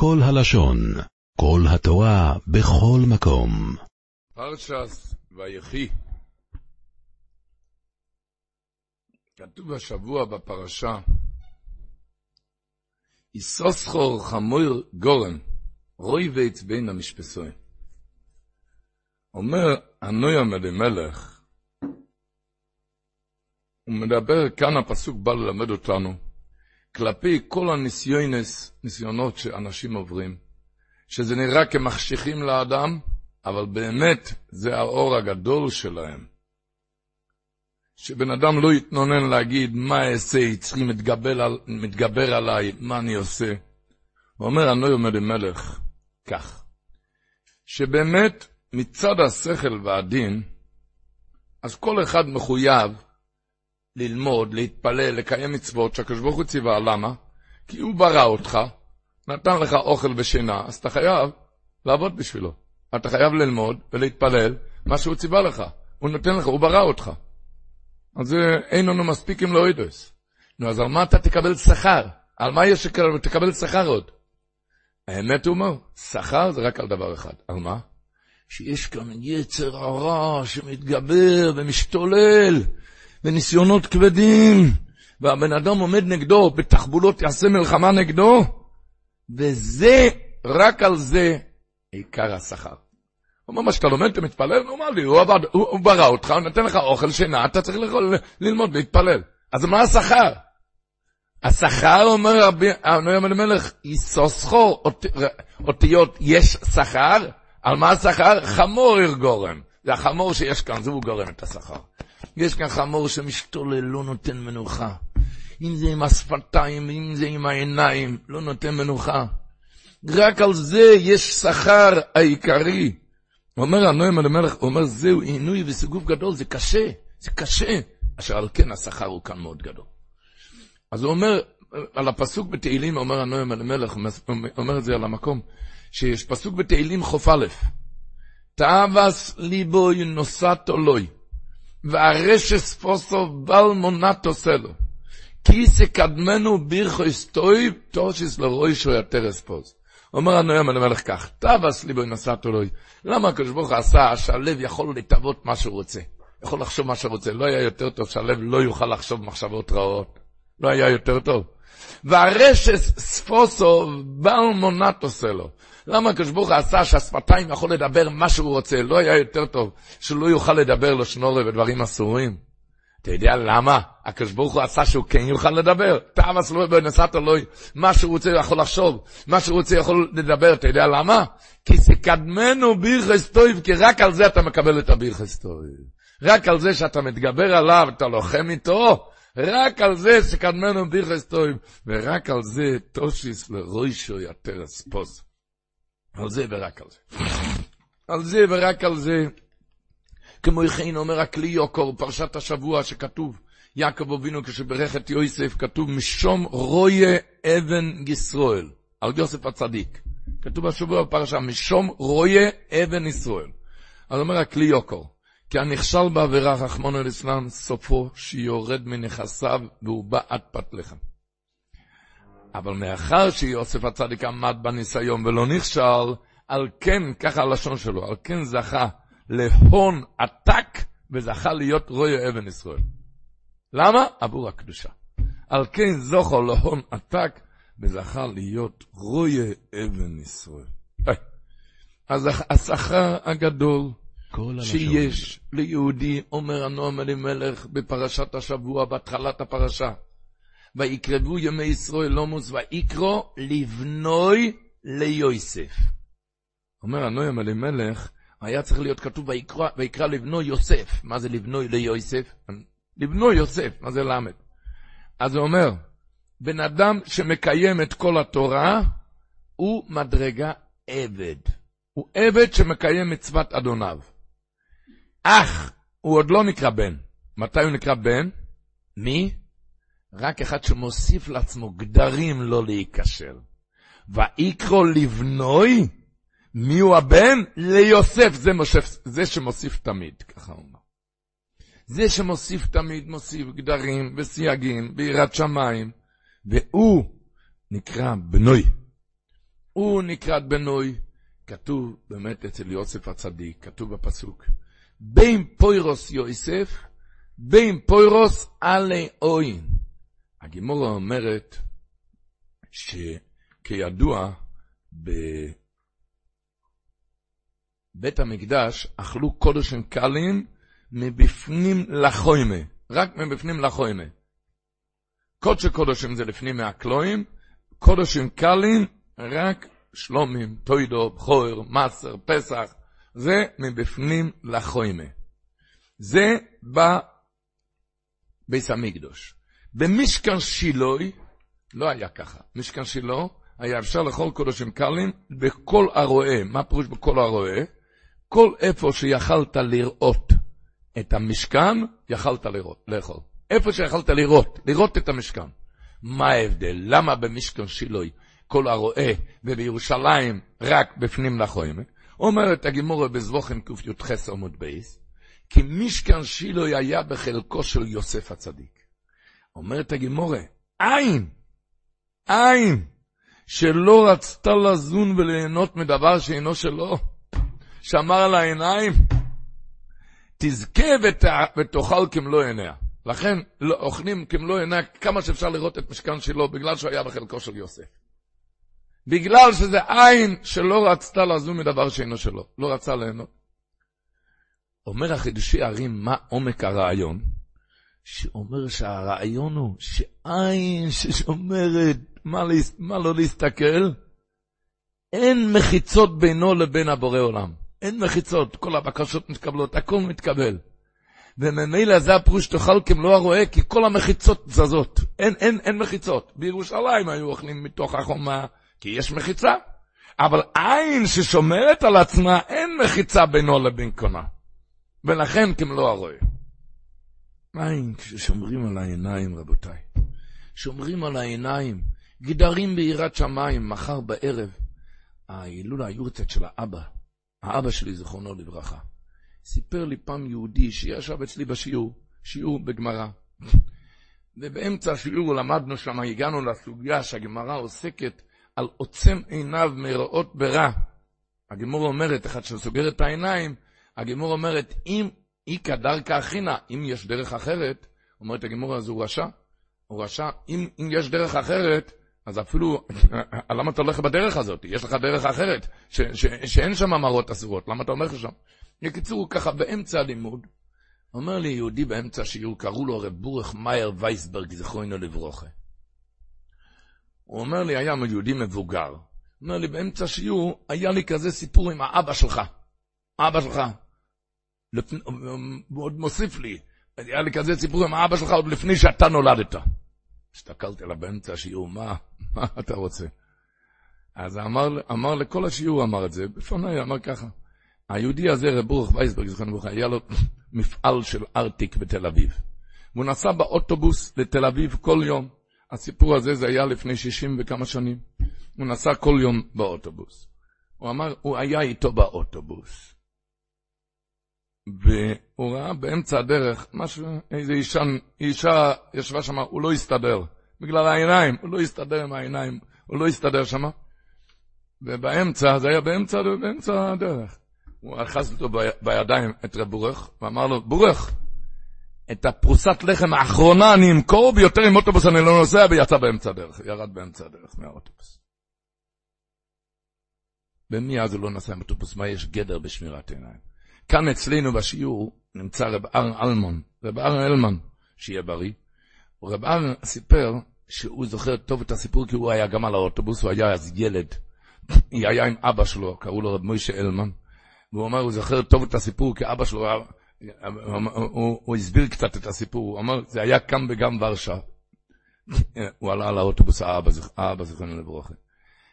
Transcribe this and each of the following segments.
כל הלשון, כל התורה, בכל מקום. פרשס ויחי. כתוב השבוע בפרשה, יסוסחור חמור גורן, רוי ויץ בין המשפסויים. אומר הנוים אלימלך, הוא מדבר, כאן הפסוק בא ללמד אותנו, כלפי כל הניסיונס, ניסיונות שאנשים עוברים, שזה נראה כמחשיכים לאדם, אבל באמת זה האור הגדול שלהם. שבן אדם לא יתנונן להגיד, מה אעשה, צריכים מתגבר, על, מתגבר עליי, מה אני עושה. הוא אומר, אני לא עומד עם מלך, כך, שבאמת מצד השכל והדין, אז כל אחד מחויב ללמוד, להתפלל, לקיים מצוות שהקדוש ברוך הוא ציווה, למה? כי הוא ברא אותך, נתן לך אוכל ושינה, אז אתה חייב לעבוד בשבילו. אתה חייב ללמוד ולהתפלל מה שהוא ציווה לך. הוא נותן לך, הוא ברא אותך. אז אין לנו מספיק עם לאוידוס. נו, אז על מה אתה תקבל שכר? על מה יש שתקבל שכר עוד? האמת הוא אומר, שכר זה רק על דבר אחד. על מה? שיש כאן יצר הרע שמתגבר ומשתולל, וניסיונות כבדים, והבן אדם עומד נגדו, בתחבולות יעשה מלחמה נגדו, וזה, רק על זה, עיקר השכר. הוא אומר, מה שאתה לומד, אתה מתפלל? הוא אומר לי, הוא, עבד, הוא, הוא ברא אותך, הוא נותן לך אוכל, שינה, אתה צריך לכל, ללמוד להתפלל. אז מה השכר? השכר, אומר רבי, הנוים אלימלך, יסוסחו אות, אותיות יש שכר, על מה השכר? חמור גורם. זה החמור שיש כאן, זה הוא גורם את השכר. יש כאן חמור שמשתולל, לא נותן מנוחה. אם זה עם השפתיים, אם זה עם העיניים, לא נותן מנוחה. רק על זה יש שכר העיקרי. אומר הנועם המלך, הוא אומר, זהו עינוי וסיגוף גדול, זה קשה, זה קשה. אשר על כן השכר הוא כאן מאוד גדול. אז הוא אומר, על הפסוק בתהילים, אומר הנועם המלך, אומר את זה על המקום, שיש פסוק בתהילים חוף א', תאווס ליבו נוסעת עולוי, והרשס פוסו בל מונטו סלו, כי סקדמנו בירכו אסטוי, תושיס לרוישו יתרס פוס. אומר הנועם המלך כך, תאווס ליבו נוסעת עולוי. למה הקדוש ברוך הוא עשה שהלב יכול לטוות מה שהוא רוצה? יכול לחשוב מה שהוא רוצה. לא היה יותר טוב שהלב לא יוכל לחשוב מחשבות רעות. לא היה יותר טוב. והרשס ספוסו בל מונט עושה לו. למה הקדוש ברוך הוא עשה שהשפתיים יכול לדבר מה שהוא רוצה? לא היה יותר טוב שהוא לא יוכל לדבר לשנורי ודברים אסורים? אתה יודע למה הקדוש ברוך הוא עשה שהוא כן יוכל לדבר? תאווס לא בנסת אלוהי, מה שהוא רוצה יכול לחשוב, מה שהוא רוצה יכול לדבר, אתה יודע למה? כי סקדמנו בירכס טויב, כי רק על זה אתה מקבל את הבירכס טויב. רק על זה שאתה מתגבר עליו, אתה לוחם איתו, רק על זה שקדמנו בירכס טויב, ורק על זה תושיס לרוישו יתרס פוס. על זה ורק על זה. על זה ורק על זה. כמו יכין אומר הכלי יוקור, פרשת השבוע שכתוב, יעקב אבינו כשברך את יוסף, כתוב משום רויה אבן ישרואל, על יוסף הצדיק. כתוב השבוע בפרשה, משום רויה אבן ישראל. אז אומר הכלי יוקור, כי הנכשל בעבירה, רחמונו ליצלן, סופו שיורד מנכסיו והוא בא עד פת לחם. אבל מאחר שיוסף הצדיק עמד בניסיון ולא נכשל, על כן, ככה הלשון שלו, על כן זכה להון עתק וזכה להיות רוי אבן ישראל. למה? עבור הקדושה. על כן זוכו להון עתק וזכה להיות רוי אבן ישראל. אז השכר הגדול שיש ליהודי, אומר הנועם אלימלך בפרשת השבוע, בהתחלת הפרשה, ויקרבו ימי ישראל לומוס ויקרו לבנוי ליוסף. אומר הנועם אלימלך, היה צריך להיות כתוב ויקרא, ויקרא לבנו יוסף. מה זה לבנוי ליוסף? לבנו יוסף, מה זה למד? אז הוא אומר, בן אדם שמקיים את כל התורה, הוא מדרגה עבד. הוא עבד שמקיים מצוות אדוניו. אך, הוא עוד לא נקרא בן. מתי הוא נקרא בן? מי? רק אחד שמוסיף לעצמו גדרים לא להיכשל. ויקרא לבנוי, מי הוא הבן? ליוסף, זה, מושף, זה שמוסיף תמיד, ככה הוא אומר. זה שמוסיף תמיד, מוסיף גדרים וסייגים ביראת שמיים, והוא נקרא בנוי. הוא נקרא בנוי. כתוב באמת אצל יוסף הצדיק, כתוב בפסוק, בין פוירוס יוסף, בין פוירוס עלי אוין. הגימורה אומרת שכידוע, בבית המקדש אכלו קודשים קלים מבפנים לחוימה, רק מבפנים לחוימה. קודשי קודשים זה לפנים מהקלואים, קודשים קלים רק שלומים, טוידו, בכור, מסר, פסח, זה מבפנים לחוימה. זה בביס המקדוש. במשכן שילוי, לא היה ככה. משכן שילו, היה אפשר לאכול קודשים קלים בכל הרועה. מה פירוש בכל הרועה? כל איפה שיכלת לראות את המשכן, יכלת לראות, לאכול. איפה שיכלת לראות, לראות את המשכן. מה ההבדל? למה במשכן שילוי כל הרועה ובירושלים רק בפנים לחוימה? אומרת הגימורה בזבוכם קי"ח עמוד בייס, כי משכן שילוי היה בחלקו של יוסף הצדיק. אומרת הגימורה, אין, אין, שלא רצתה לזון וליהנות מדבר שאינו שלו, שמר על העיניים, תזכה ותאכל כמלוא עיניה. לכן לא, אוכלים כמלוא עיניה כמה שאפשר לראות את משכן שלו, בגלל שהוא היה בחלקו של יוסף. בגלל שזה עין שלא רצתה לזון מדבר שאינו שלו, לא רצה ליהנות. אומר החידושי הרים, מה עומק הרעיון? שאומר שהרעיון הוא שעין ששומרת מה, מה לא להסתכל, אין מחיצות בינו לבין הבורא עולם. אין מחיצות, כל הבקשות מתקבלות, הכל מתקבל. וממילא זה הפרוש תאכל כמלוא הרועה, כי כל המחיצות זזות. אין, אין, אין מחיצות. בירושלים היו אוכלים מתוך החומה, כי יש מחיצה. אבל עין ששומרת על עצמה, אין מחיצה בינו לבין קונה. ולכן כמלוא הרועה. עין כששומרים על העיניים, רבותיי. שומרים על העיניים, גדרים ביראת שמיים, מחר בערב. ההילולה היורצת של האבא, האבא שלי, זיכרונו לברכה, סיפר לי פעם יהודי שישב אצלי בשיעור, שיעור בגמרא. ובאמצע השיעור למדנו שם, הגענו לסוגיה שהגמרא עוסקת על עוצם עיניו מראות ברע. הגמור אומרת, אחד שסוגר את העיניים, הגמור אומרת, אם איכא דרכא אחינא, אם יש דרך אחרת, אומרת הגמור אז הוא רשע, הוא רשע, אם, אם יש דרך אחרת, אז אפילו, למה אתה הולך בדרך הזאת? יש לך דרך אחרת, ש, ש, שאין שם מראות אסורות, למה אתה הולך לשם? בקיצור, ככה באמצע הלימוד, אומר לי יהודי באמצע השיעור, קראו לו רב בורך מאייר וייסברג, זכרונו לברוכה. הוא אומר לי, היה יהודי מבוגר. הוא אומר לי, באמצע השיעור, היה לי כזה סיפור עם האבא שלך. אבא שלך. הוא עוד מוסיף לי, היה לי כזה סיפור עם האבא שלך עוד לפני שאתה נולדת. הסתכלתי עליו באמצע השיעור, מה, מה אתה רוצה? אז אמר, אמר לכל השיעור, אמר את זה, בפניי, אמר ככה, היהודי הזה, רב ברוך וייסברג, זכרנו ברוך, היה לו מפעל של ארטיק בתל אביב. והוא נסע באוטובוס לתל אביב כל יום. הסיפור הזה, זה היה לפני שישים וכמה שנים. הוא נסע כל יום באוטובוס. הוא אמר, הוא היה איתו באוטובוס. והוא ראה באמצע הדרך משהו, איזה אישה, אישה ישבה שם, הוא לא הסתדר. בגלל העיניים, הוא לא הסתדר עם העיניים, הוא לא הסתדר שם. ובאמצע, זה היה באמצע, באמצע הדרך. הוא אחז אותו בידיים, את רב בורך, ואמר לו, בורך, את הפרוסת לחם האחרונה אני אמכור, ויותר עם אוטובוס אני לא נוסע, ויצא באמצע הדרך, ירד באמצע הדרך מהאוטובוס. ומי אז הוא לא נסע עם אוטובוס? מה יש גדר בשמירת עיניים? כאן אצלנו בשיעור נמצא רב ארן אלמון, רב ארן אלמן, שיהיה בריא. רב ארן סיפר שהוא זוכר טוב את הסיפור כי הוא היה גם על האוטובוס, הוא היה אז ילד. היא היה עם אבא שלו, קראו לו רב מוישה אלמן. והוא אמר, הוא זוכר טוב את הסיפור כי אבא שלו, הוא, הוא, הוא הסביר קצת את הסיפור, הוא אמר, זה היה כאן וגם ורשה. הוא עלה על האוטובוס, האבא זכרנו לברוכה.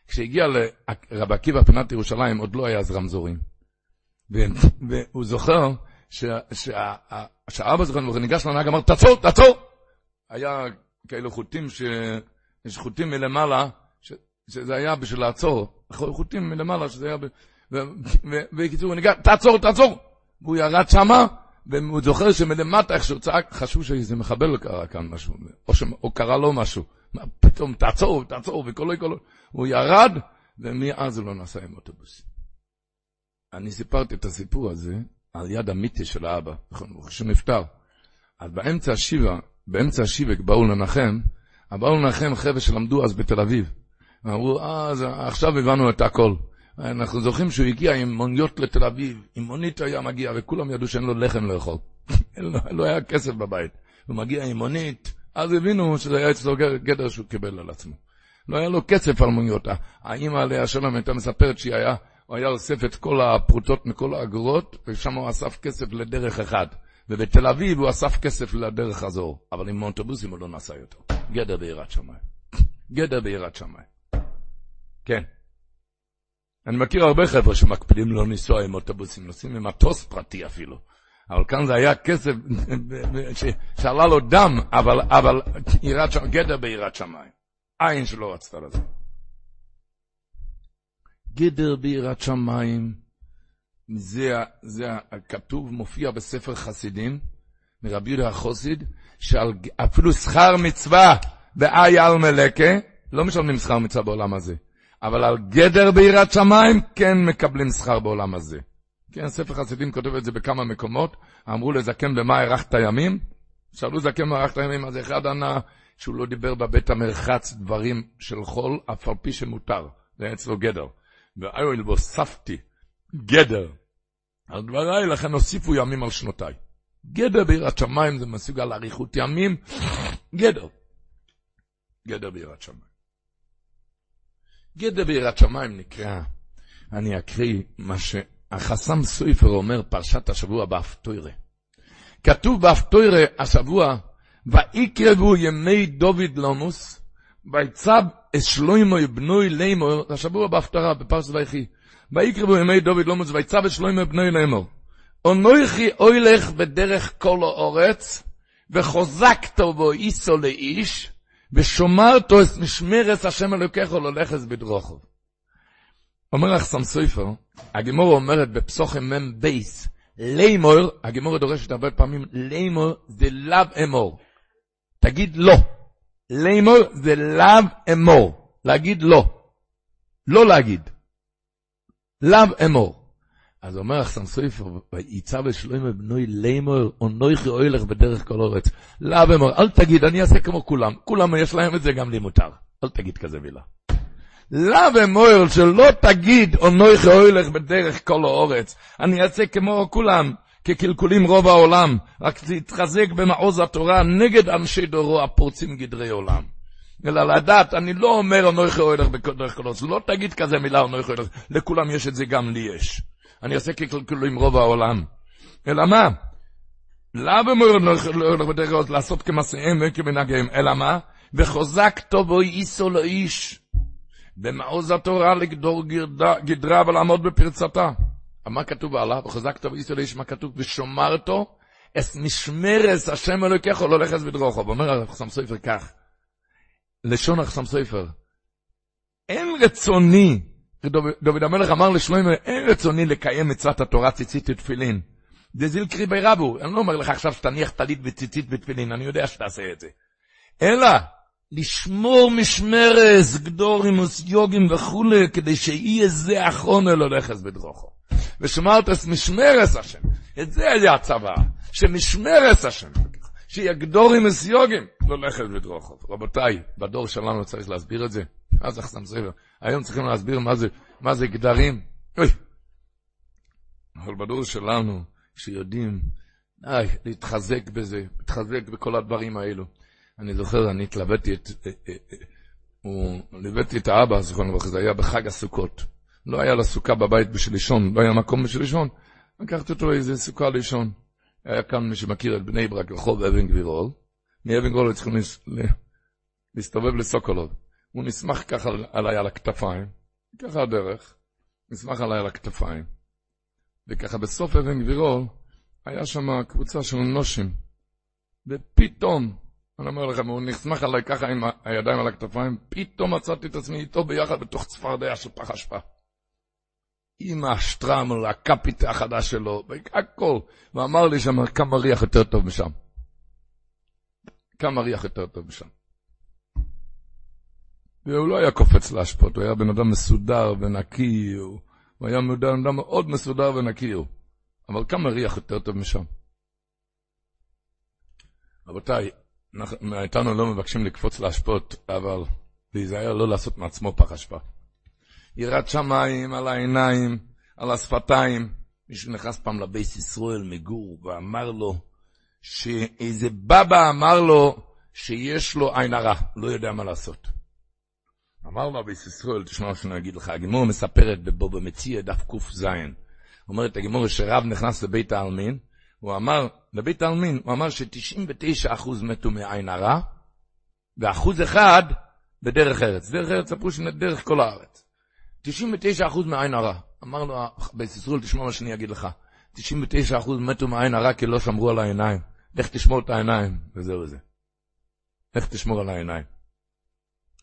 כשהגיע לרב עקיבא פינת ירושלים, עוד לא היה אז רמזורים. והוא זוכר שהאבא זוכר, הוא ניגש לנהג, אמר, תעצור, תעצור! היה כאלו חוטים, יש חוטים מלמעלה, שזה היה בשביל לעצור, חוטים מלמעלה, שזה היה, ובקיצור, הוא ניגש, תעצור, תעצור! והוא ירד שמה, והוא זוכר שמלמטה, איך שהוא צעק, חשבו שאיזה מחבל קרה כאן משהו, או, ש... או קרה לו משהו. פתאום, תעצור, תעצור, וקולו, קולו. הוא ירד, ומאז הוא לא נסע עם אוטובוס. אני סיפרתי את הסיפור הזה על יד המיטה של האבא, נכון, כשהוא נפטר. אז באמצע השיבה, באמצע השיבק באו לנחם, באו לנחם חבר'ה שלמדו אז בתל אביב. אמרו, אה, עכשיו הבנו את הכל. אנחנו זוכרים שהוא הגיע עם מוניות לתל אביב, עם מונית היה מגיע, וכולם ידעו שאין לו לחם לאכול. לא היה כסף בבית. הוא מגיע עם מונית, אז הבינו שזה היה אצלו גדר שהוא קיבל על עצמו. לא היה לו כסף על מוניות. האמא עליה השלום הייתה מספרת שהיא היה, הוא היה אוסף את כל הפרוטות מכל האגרות, ושם הוא אסף כסף לדרך אחד. ובתל אביב הוא אסף כסף לדרך הזו, אבל עם אוטובוסים הוא לא נסע יותר. גדר ביראת שמיים. גדר ביראת שמיים. כן. אני מכיר הרבה חבר'ה שמקפידים לא לנסוע עם אוטובוסים, נוסעים עם מטוס פרטי אפילו. אבל כאן זה היה כסף שעלה לו דם, אבל, אבל גדר ביראת שמיים. עין שלא רצתה לזה. גדר ביראת שמיים, זה, זה הכתוב, מופיע בספר חסידים, מרבי יהודה החוסיד, שאפילו שכר מצווה באי על מלקה, לא משלמים שכר מצווה בעולם הזה. אבל על גדר ביראת שמיים כן מקבלים שכר בעולם הזה. כן, ספר חסידים כותב את זה בכמה מקומות, אמרו לזקן במה הארכת ימים? שאלו זקן במה הארכת ימים, אז אחד ענה שהוא לא דיבר בבית המרחץ דברים של חול, אף על פי שמותר, זה אצלו גדר. ואיול והוספתי גדר על דבריי, לכן הוסיפו ימים על שנותיי. גדר ביראת שמיים זה מסוגל אריכות ימים, גדר. גדר ביראת שמיים. גדר ביראת שמיים נקרא, אני אקריא מה שהחסם סויפר אומר, פרשת השבוע באפטוירה. כתוב באפטוירה השבוע, ויקרבו ימי דוד לומוס, ויצב אשלוימו בנוי לימור, השבוע בהפטרה, בפרשת ויחי. ויקרבו ימי דוד לומוס, ויצב אשלוימו בנוי לימור. אונויכי אוילך בדרך כל האורץ, וחוזקתו בו איסו לאיש, ושומרתו את משמרת השם אלוקיך ללכת בדרוכו. אומר לך חסם סויפר, הגמורא אומרת בפסוחים מ"ם בייס, לימור, הגמורא דורשת הרבה פעמים, לימור זה לאו אמור. תגיד לא. לימור זה לאו אמור. להגיד לא. לא להגיד. לאו אמור. אז אומר החסם סופר, ויצו את שלוימה בנוי לימור, אונויכי אוילך בדרך כל אורץ. לאו אמור, אל תגיד, אני אעשה כמו כולם. כולם יש להם את זה, גם לי מותר. אל תגיד כזה מילה. לאו אמור, שלא תגיד, אונויכי אוילך בדרך כל האורץ. אני אעשה כמו כולם. כקלקולים רוב העולם, רק תתחזק במעוז התורה נגד אנשי דורו הפורצים גדרי עולם. אלא לדעת, אני לא אומר אנוכי אוהלך בדרך כלל, לא תגיד כזה מילה אנוכי אוהלך, לכולם יש את זה, גם לי יש. אני אעשה כקלקולים רוב העולם. אלא מה? לאו אנוכי אוהלך בדרך כלל, לעשות כמעשיהם וכמנהגיהם, אלא מה? וחוזק טובו איסו לאיש. במעוז התורה לגדור גדרה ולעמוד בפרצתה. מה כתוב עליו? וחזקת וישראל איש מה כתוב? ושומרתו אס משמרס השם אלוקיך לא לכס בדרוכו. ואומר החסם סופר כך, לשון החסם סופר, אין רצוני, דוד המלך אמר לשלוימה, אין רצוני לקיים מצוות התורה ציצית ותפילין. זה זיל קריבי רבו, אני לא אומר לך עכשיו שתניח טלית וציצית ותפילין, אני יודע שתעשה את זה. אלא, לשמור משמרס, גדורימוס, יוגים וכולי, כדי שיהיה זה אחרון אל הולכס בדרוכו. ושמרת משמרס השם. את זה היה הצבא, שמשמרס השם. שיגדורים מסיוגים, ללכת ודרוכוב. רבותיי, בדור שלנו צריך להסביר את זה. אז אחסם ספר. היום צריכים להסביר מה זה, מה זה גדרים. אוי. אבל בדור שלנו, שיודעים, איי, להתחזק בזה, להתחזק בכל הדברים האלו. אני זוכר, אני התלבטתי את, אה, אה, אה, הוא ליוויתי את האבא, זכרונו לברכה, זה היה בחג הסוכות. לא היה לה סוכה בבית בשביל לישון, לא היה מקום בשביל לישון. לקחתי אותו לאיזה סוכה לישון. היה כאן מי שמכיר את בני ברק, רחוב אבן גבירול. מאבן גבירול צריכים להסתובב לסוקולוב. הוא נסמך ככה עליי על הכתפיים, ככה הדרך, נסמך עליי על הכתפיים. וככה בסוף אבן גבירול, היה שם קבוצה של נושים. ופתאום, אני אומר לכם, הוא נסמך עליי ככה עם הידיים על הכתפיים, פתאום מצאתי את עצמי איתו ביחד בתוך צפרדע של פח אשפה. עם השטרמל, הקפיט החדש שלו, הכל. ואמר לי שם כמה ריח יותר טוב משם. כמה ריח יותר טוב משם. והוא לא היה קופץ להשפוט, הוא היה בן אדם מסודר ונקי, הוא, הוא היה בן אדם מאוד מסודר ונקי הוא. אבל כמה ריח יותר טוב משם. רבותיי, מאיתנו לא מבקשים לקפוץ להשפוט, אבל להיזהר לא לעשות מעצמו פח אשפה. יראת שמיים על העיניים, על השפתיים. מישהו נכנס פעם לבייס ישראל מגור ואמר לו, שאיזה בבא אמר לו שיש לו עין הרע, לא יודע מה לעשות. אמר לו הבייס ישראל, תשמע מה שאני אגיד לך, הגימור מספרת בבו במציע דף ק"ז. אומרת הגימור שרב נכנס לבית העלמין, הוא אמר, לבית העלמין, הוא אמר ש-99% מתו מעין הרע, ואחוז אחד בדרך ארץ. דרך ארץ הפירוש דרך כל הארץ. 99% מעין הרע. אמר לו בית ישראל, תשמע מה שאני אגיד לך. 99% מתו מעין הרע כי לא שמרו על העיניים. לך תשמור את העיניים, וזהו זה. לך תשמור על העיניים.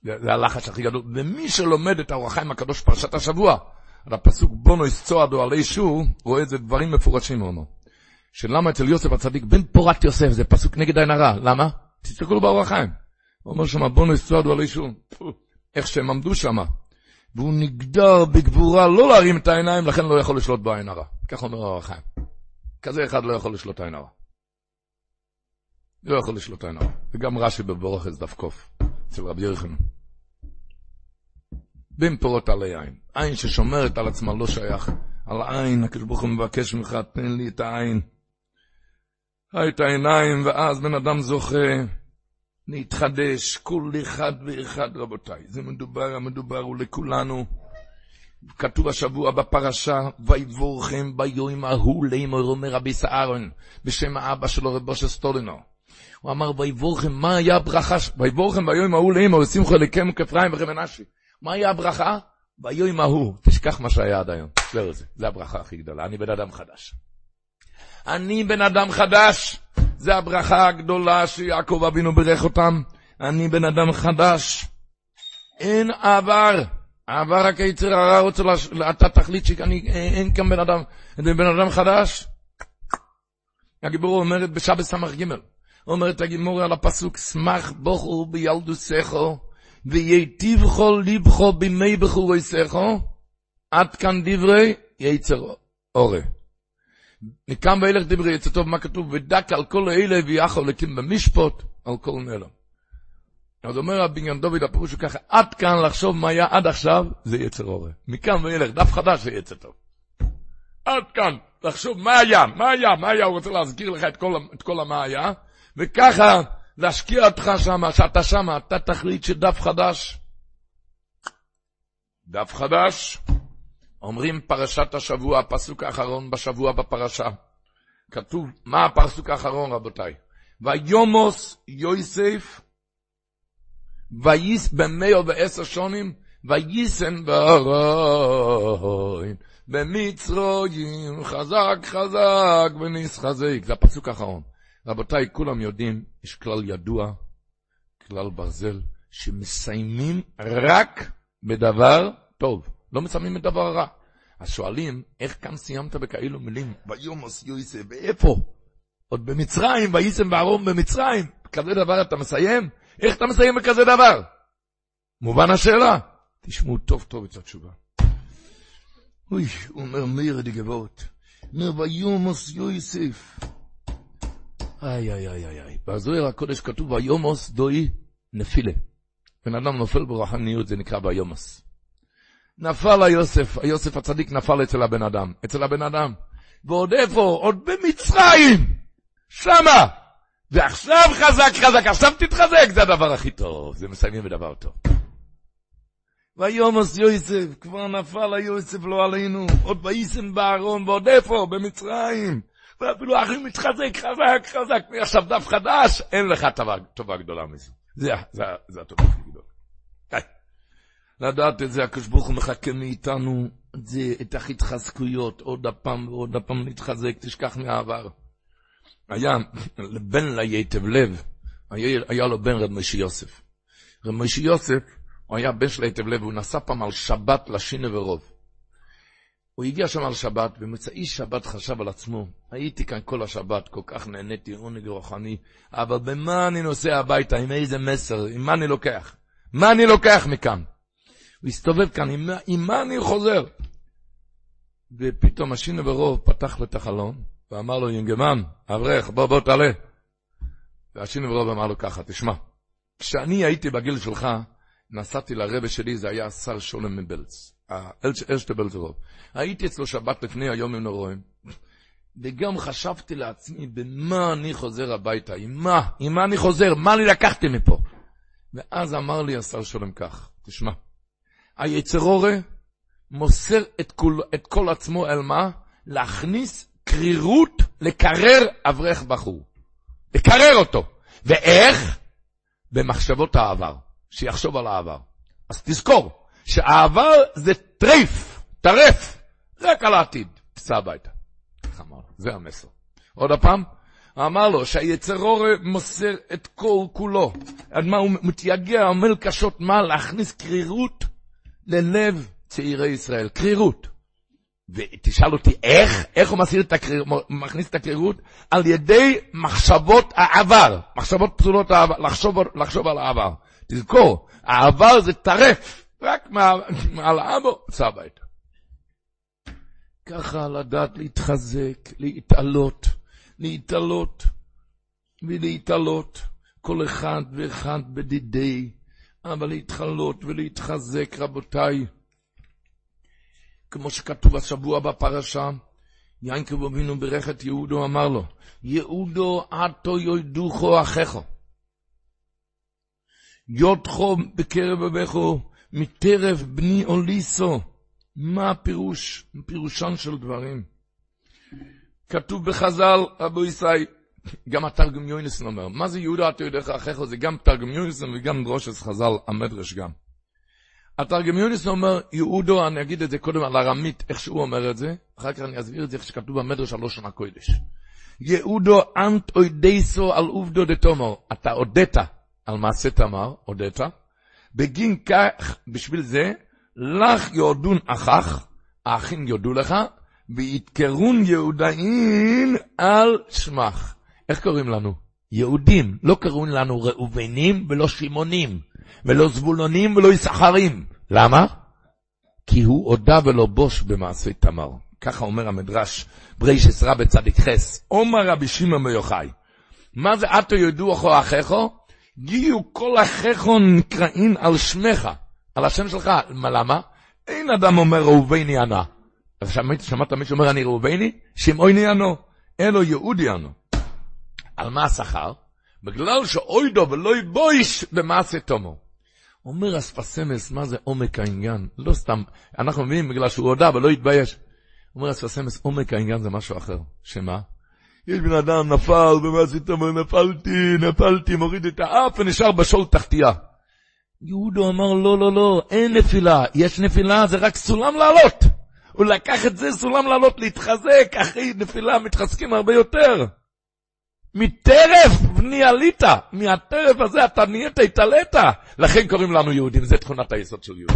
זה הלחץ הכי גדול. ומי שלומד את האור החיים הקדוש פרשת השבוע, על הפסוק בונו יסצועדו עלי שור, רואה את זה דברים מפורשים, הוא אומר. שלמה אצל יוסף הצדיק, בן פורת יוסף, זה פסוק נגד עין הרע. למה? תסתכלו באור החיים. הוא אומר שם, בונו יסצועדו עלי שור. איך שהם עמדו שם. והוא נגדר בגבורה לא להרים את העיניים, לכן לא יכול לשלוט בעין הרע. כך אומר האור החיים. כזה אחד לא יכול לשלוט עין הרע. לא יכול לשלוט עין הרע. וגם רש"י בבורחס דף קוף, אצל רבי ירחם. בין פירות על היין. עין ששומרת על עצמה לא שייך. על העין, הקדוש ברוך הוא מבקש ממך, תן לי את העין. את העיניים, ואז בן אדם זוכה להתחדש, כל אחד ואחד, רבותיי. זה מדובר, המדובר הוא לכולנו. כתוב השבוע בפרשה, ויבורכם ביום ההוא לאמור, אומר רבי סהרון, בשם האבא שלו רבו של סטולינו. הוא אמר, ויבורכם, מה היה הברכה, ויבורכם ביום ההוא לאמור, שמחו אליכם כפריים וכם מנשי. מה היה הברכה? ביום ההוא, תשכח מה שהיה עד היום. זהו זה, זה הברכה הכי גדולה, אני בן אדם חדש. אני בן אדם חדש, זה הברכה הגדולה שיעקב אבינו בירך אותם. אני בן אדם חדש. אין עבר. העבר רק היצר הרע רוצה, לש... אתה תחליט שאני, אין כאן בן אדם, זה בן אדם חדש. הגיבור אומרת בשבת ס"ג, אומרת הגימור על הפסוק, שמח בוכו בילדוסךו, וייטיבכו ליבכו בימי בחוריסךו, עד כאן דברי יצר אורה. מכאן ואילך דברי יצא טוב, מה כתוב? ודק על כל אלה ויחו לקים במשפוט על כל נלו. אז אומר הבניין דוד, הפירוש הוא ככה, עד כאן לחשוב מה היה עד עכשיו, זה יצר אורה. מכאן ואילך, דף חדש זה יצא טוב. עד כאן, לחשוב מה היה, מה היה, מה היה, הוא רוצה להזכיר לך את כל, את כל המה היה, וככה להשקיע אותך שמה, שאתה שמה, אתה תחליט שדף חדש. דף חדש. אומרים פרשת השבוע, הפסוק האחרון בשבוע בפרשה. כתוב, מה הפסוק האחרון רבותיי? ויומוס יויסף, וייס במאו ועשר שונים, וייסם בארוין, במצרויים, חזק חזק ונסחזק. זה הפסוק האחרון. רבותיי, כולם יודעים, יש כלל ידוע, כלל ברזל, שמסיימים רק בדבר טוב. לא מסיימים בדבר רע. אז שואלים, איך כאן סיימת בכאלו מילים? ויומוס יויסה, ואיפה? עוד במצרים, וייסם וארום במצרים. כזה דבר אתה מסיים? איך אתה מסיים בכזה דבר? מובן השאלה? תשמעו טוב טוב את התשובה. אוי, הוא אומר מאיר דגבות. אומר ויומוס יויסף. איי, איי, איי, איי. בזוהר הקודש כתוב ויומוס דוי נפילה. בן אדם נופל ברוחניות, זה נקרא ויומוס. נפל היוסף, היוסף הצדיק נפל אצל הבן אדם, אצל הבן אדם. ועוד איפה? עוד במצרים! שמה! ועכשיו חזק חזק, עכשיו תתחזק, זה הדבר הכי טוב, זה מסיימים בדבר טוב. ויומוס יוסף, כבר נפל היוסף לא עלינו, עוד וייסם בארון, ועוד איפה? במצרים. ואפילו אחי מתחזק חזק חזק, מעכשיו דף חדש, אין לך טובה, טובה גדולה מזה. זה, זה, זה הטובה הכי גדולה. לדעת את זה, הקדוש ברוך הוא מחכה מאיתנו את זה, את ההתחזקויות, עוד הפעם ועוד הפעם להתחזק, תשכח מהעבר. היה בן ליתב לב, היה, היה לו בן רב משה יוסף. רב משה יוסף, הוא היה בן של היתב לב, הוא נסע פעם על שבת לשינה ורוב. הוא הגיע שם על שבת, במוצאי שבת חשב על עצמו, הייתי כאן כל השבת, כל כך נהניתי, עונג רוחני, אבל במה אני נוסע הביתה, עם איזה מסר, עם מה אני לוקח? מה אני לוקח מכאן? הוא הסתובב כאן, עם, עם מה אני חוזר? ופתאום השינו ברוב פתח לו את החלון, ואמר לו, ינגמן, אברך, בוא, בוא, תעלה. והשינו ברוב אמר לו ככה, תשמע, כשאני הייתי בגיל שלך, נסעתי לרבה שלי, זה היה השר שולם מבלץ, אלשטבלזרוב. הייתי אצלו שבת לפני היום עם נורואים, וגם חשבתי לעצמי, במה אני חוזר הביתה, עם מה, עם מה אני חוזר, מה אני לקחתי מפה? ואז אמר לי השר שולם כך, תשמע, היצרורה מוסר את כל, את כל עצמו אל מה? להכניס קרירות, לקרר אברך בחור. לקרר אותו. ואיך? במחשבות העבר. שיחשוב על העבר. אז תזכור, שהעבר זה טריף, טרף, רק על העתיד. תצא הביתה. איך אמר זה המסר. עוד הפעם, אמר לו שהיצרור מוסר את כל כולו. עד מה הוא מתייגע, עמל קשות מה? להכניס קרירות ללב צעירי ישראל. קרירות. ותשאל אותי איך, איך הוא מסיר את הקריר, מכניס את הקרירות? על ידי מחשבות העבר, מחשבות פסולות העבר, לחשוב, לחשוב על העבר. תזכור, העבר זה טרף, רק מעל האבו, סע הביתה. ככה לדעת להתחזק, להתעלות, להתעלות ולהתעלות, כל אחד ואחד בדידי, אבל להתחלות ולהתחזק, רבותיי. כמו שכתוב השבוע בפרשה, יינקב אבינו ברך את יהודו, אמר לו, יהודו עתו ידוכו אחיכו. יודכו בקרב אביכו, מטרף בני אוליסו. מה הפירוש? פירושן של דברים. כתוב בחז"ל, רבו ישראל, גם התרגום יוינסון אומר, מה זה יהודה אתה יודע אחיך? זה גם תרגום יוינסון וגם דרושס חז"ל, המדרש גם. התרגם יוניס אומר, יהודו, אני אגיד את זה קודם על ארמית, איך שהוא אומר את זה, אחר כך אני אסביר את זה איך שכתוב במדרש על לא שנה קודש. יהודו אנט אוידייסו על עובדו דתומר, אתה הודית על מעשה תמר, הודית, בגין כך, בשביל זה, לך יודון אחך, האחים יודו לך, ויתקרון יהודאים על שמך. איך קוראים לנו? יהודים, לא קוראים לנו ראובנים ולא שמעונים. ולא זבולונים ולא יששכרים. למה? כי הוא הודה ולא בוש במעשה תמר. ככה אומר המדרש, ברישס רבי צדיק חס, עומר רבי שמעון מיוחאי. מה זה עתו ידעו אחו אחיכו? גיו כל אחיכו נקראים על שמך, על השם שלך. מה למה? אין אדם אומר ראובני ענה. שמעת מישהו אומר אני ראובני? שמעוני ענו. אלו יהודי ענו. על מה השכר? בגלל שאוידו ולא יבויש במעשה תומו. אומר אספסמס, מה זה עומק העניין? לא סתם, אנחנו מבינים בגלל שהוא הודה ולא התבייש. אומר אספסמס, עומק העניין זה משהו אחר. שמה? יש בן אדם נפל, ומה עשית? אומר, נפלתי, נפלתי, מוריד את האף ונשאר בשול תחתייה. יהודו אמר, לא, לא, לא, אין נפילה. יש נפילה, זה רק סולם לעלות. הוא לקח את זה, סולם לעלות, להתחזק, אחרי נפילה מתחזקים הרבה יותר. מטרף בני עלית, מהטרף הזה אתה נהיית, התעלית. לכן קוראים לנו יהודים, זה תכונת היסוד של יהודי.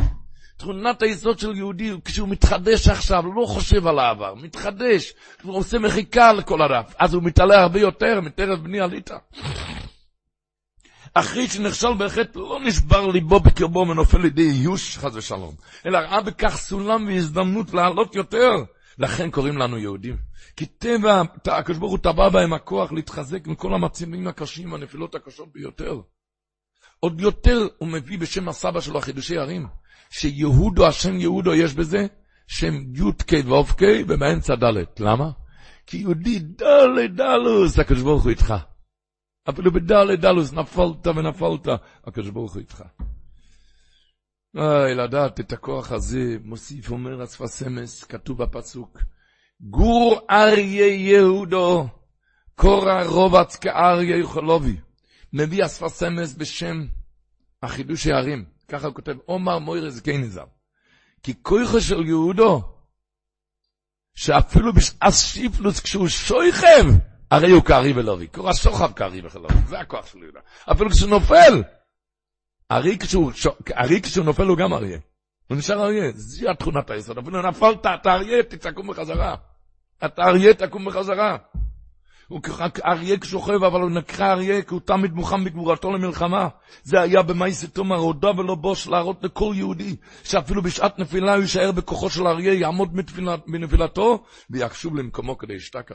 תכונת היסוד של יהודי, כשהוא מתחדש עכשיו, לא חושב על העבר, מתחדש, הוא עושה מחיקה לכל הדף, אז הוא מתעלה הרבה יותר מטרף בני עלית. אחרי שנכשל בחטא, לא נשבר ליבו בקרבו ונופל לידי איוש, חס ושלום, אלא ראה בכך סולם והזדמנות לעלות יותר. לכן קוראים לנו יהודים. כי טבע, הקדוש ברוך הוא טבע בהם הכוח להתחזק מכל המצבים הקשים, הנפילות הקשות ביותר. עוד יותר הוא מביא בשם הסבא שלו חידושי ערים, שיהודו, השם יהודו יש בזה, שם י"ק ו"ק ובאמצע ד'. למה? כי יהודי ד' דלוס, הקדוש ברוך הוא איתך. אפילו בד' דלוס נפלת ונפלת, הקדוש ברוך הוא איתך. אוי, לדעת את הכוח הזה, מוסיף אומר אספסמס, כתוב בפסוק, גור אריה יהודו, קורא רובץ כאריה יוכלובי. מביא אספסמס בשם החידוש הערים. ככה הוא כותב, עומר מוירס גייניזר. כי כוחו של יהודו, שאפילו בשעת שיפלוס כשהוא שויכב, הרי הוא כארי ולובי. קורא שוכב כארי ולובי, זה הכוח של יהודה. אפילו כשהוא נופל, ארי כשהוא, ארי כשהוא נופל הוא גם אריה. הוא נשאר אריה, זו התכונת היסוד. אפילו נפלת, אתה אריה, תקום בחזרה. אתה אריה, תקום בחזרה. הוא אריה כשוכב, אבל הוא נקרא אריה, כי הוא תמיד מוכן בגבורתו למלחמה. זה היה במאיסי תומר, הודה ולא בוש להראות לכל יהודי, שאפילו בשעת נפילה הוא יישאר בכוחו של אריה, יעמוד בנפילתו, ויקשוב למקומו כדי ישתקד.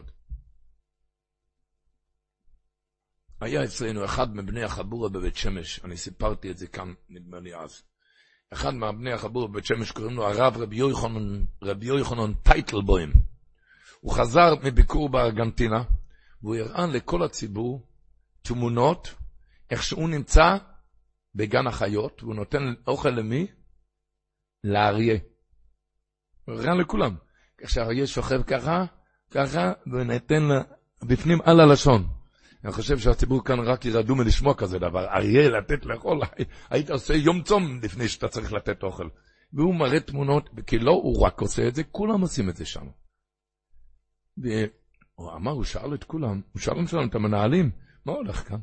היה אצלנו אחד מבני החבורה בבית שמש, אני סיפרתי את זה כאן, נדמה לי אז. אחד מהבני החבורה בבית שמש קוראים לו הרב רבי יוחנן, רבי יוחנן טייטלבוים. הוא חזר מביקור בארגנטינה, והוא הראה לכל הציבור תמונות, איך שהוא נמצא בגן החיות, והוא נותן אוכל למי? לאריה. הוא הראה לכולם. איך שהאריה שוכב ככה, ככה, ונותן לה, בפנים על הלשון. אני חושב שהציבור כאן רק ירדו מלשמוע כזה דבר. אריה לתת לאכול, היית עושה יום צום לפני שאתה צריך לתת אוכל. והוא מראה תמונות, כי לא הוא רק עושה את זה, כולם עושים את זה שם. והוא אמר, הוא שאל את כולם, הוא שאל שלנו את המנהלים, מה הולך כאן?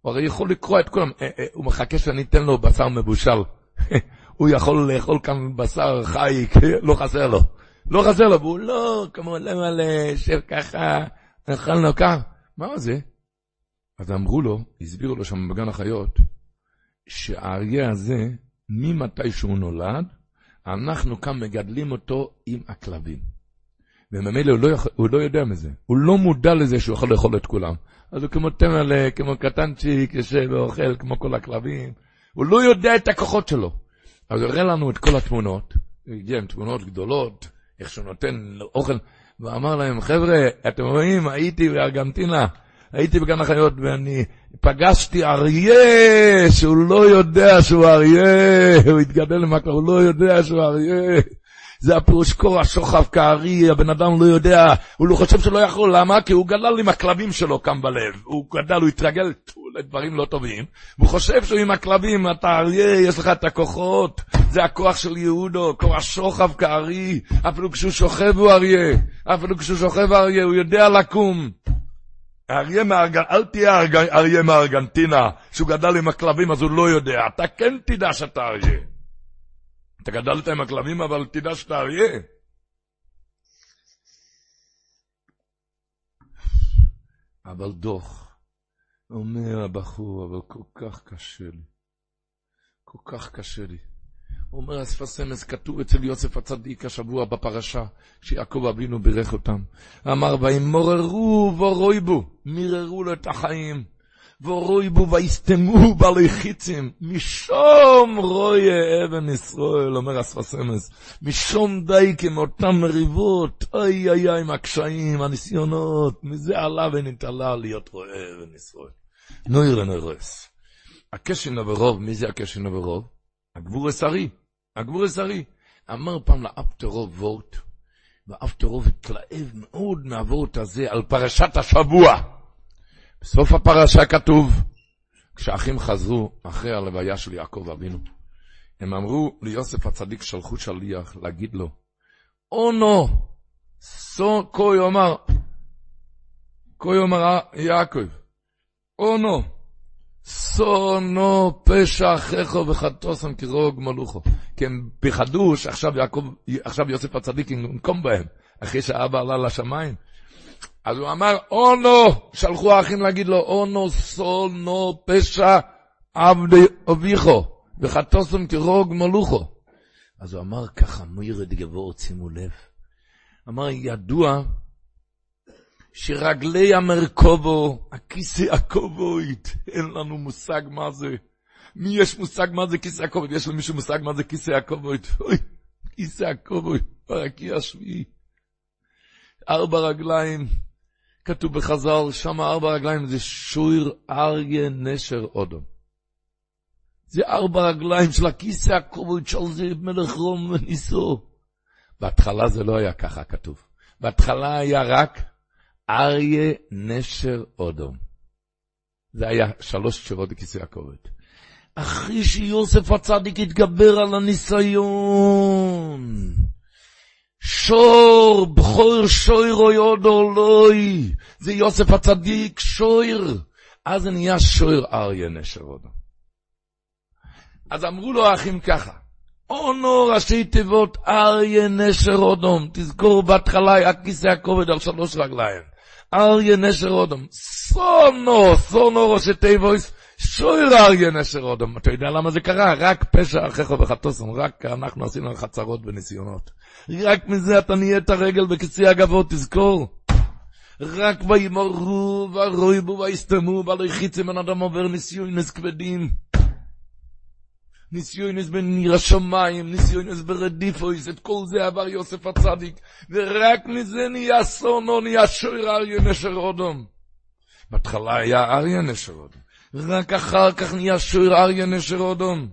הוא הרי יכול לקרוא את כולם, אה, אה, הוא מחכה שאני אתן לו בשר מבושל. הוא יכול לאכול כאן בשר חי, לא חסר לו. לא חסר לו, והוא לא, כמו למלא, שב ככה, אכלנו כך. מה זה? אז אמרו לו, הסבירו לו שם בגן החיות, שהאריה הזה, ממתי שהוא נולד, אנחנו כאן מגדלים אותו עם הכלבים. וממילא הוא, לא הוא לא יודע מזה, הוא לא מודע לזה שהוא יכול לאכול את כולם. אז הוא כמו תמלה, כמו קטנצ'יק, יושב ואוכל כמו כל הכלבים, הוא לא יודע את הכוחות שלו. אז הוא הראה לנו את כל התמונות, הוא הגיע עם תמונות גדולות, איך שהוא נותן אוכל, ואמר להם, חבר'ה, אתם רואים, הייתי בארגנטינה, הייתי בגן החיות ואני פגשתי אריה שהוא לא יודע שהוא אריה, הוא התגדל למקום, הוא לא יודע שהוא אריה. זה הפירוש קורע שוכב כארי, הבן אדם לא יודע, הוא לא חושב שלא יכול, למה? כי הוא גדל עם הכלבים שלו כאן בלב, הוא גדל, הוא התרגל לדברים לא טובים, והוא חושב שהוא עם הכלבים, אתה אריה, יש לך את הכוחות, זה הכוח של יהודו, קורע שוכב כארי, אפילו כשהוא שוכב הוא אריה, אפילו כשהוא שוכב אריה, הוא יודע לקום. אריה מארגנטינה, אל תהיה אריה מארגנטינה, שהוא גדל עם הכלבים אז הוא לא יודע, אתה כן תדע שאתה אריה. אתה גדלת עם הכלבים אבל תדע שאתה אריה. אבל דוח, אומר הבחור, אבל כל כך קשה לי. כל כך קשה לי. אומר אספס אמס, כתוב אצל יוסף הצדיק השבוע בפרשה, שיעקב אבינו בירך אותם. אמר, וימוררו ורויבו, מיררו לו את החיים. ורויבו ויסתמו בעלי חיצים, משום רויה אבן ישראל, אומר אספס אמס, משום די כמאותן מריבות, אוי אוי אוי, עם הקשיים, הניסיונות, מזה עלה ונתעלה להיות רואה אבן ישראל. נויר נוירס. הקשן הברוב, מי זה הקשן הברוב? הגבור הסרי. הגבור הסרי. אמר פעם לאפטרוב וורט, ואפטרוב התלהב מאוד מהוורט הזה על פרשת השבוע. בסוף הפרשה כתוב, כשאחים חזרו אחרי הלוויה של יעקב אבינו, הם אמרו ליוסף הצדיק שלחו שליח להגיד לו, אונו, סו, כה יאמר, כה יאמר יעקב, אונו, סונו פשע אחיכו וחטוסם כרוג מלוכו. כי הם פחדו שעכשיו יעקב, עכשיו יוסף הצדיק ינקום בהם, אחרי שהאבא עלה לשמיים. אז הוא אמר, אונו, שלחו האחים להגיד לו, אונו סונו פשע עבדי אביכו, וחטוסם כרוג מלוכו. אז הוא אמר ככה, מירד גבור, שימו לב. אמר, ידוע שרגלי המרכובו, הכיסא הכובוית, אין לנו מושג מה זה. מי יש מושג מה זה כיסא הכובוית? יש למישהו מושג מה זה כיסא הכובוית? אוי, כיסא הכובוית, ברקיע השביעי. ארבע רגליים, כתוב בחז"ל, שם ארבע רגליים זה שור אריה נשר אודום. זה ארבע רגליים של הכיסא הכובוית של זה מלך רום וניסו. בהתחלה זה לא היה ככה כתוב. בהתחלה היה רק אריה נשר אודום. זה היה שלוש תשובות בכיסא הכובד. אחרי שיוסף הצדיק התגבר על הניסיון, שור, בכור שוירו יודו לוי, זה יוסף הצדיק, שויר. אז זה נהיה שויר אריה נשר אודום. אז אמרו לו האחים ככה, אונו ראשי תיבות אריה נשר אודום, תזכור בהתחלה היה כיסא הכובד על שלוש רגליים. אריה נשר אודום. סונו, סונו ראשי תיבויס, שויר אריה נשר אודום. אתה יודע למה זה קרה? רק פשע אחיך וחטוסם, רק אנחנו עשינו חצרות וניסיונות. רק מזה אתה נהיית רגל בכיסי הגבות, תזכור. רק וימרו ורויבו ויסתמו ולא יחיצם בן אדם עובר ניסיונס כבדים. ניסיונס בניר השמיים, ניסיונס ברדיפויס, את כל זה עבר יוסף הצדיק, ורק מזה נהיה סונו, נהיה שוער אריה נשר אודום. בהתחלה היה אריה נשר אודום, רק אחר כך נהיה שוער אריה נשר אודום.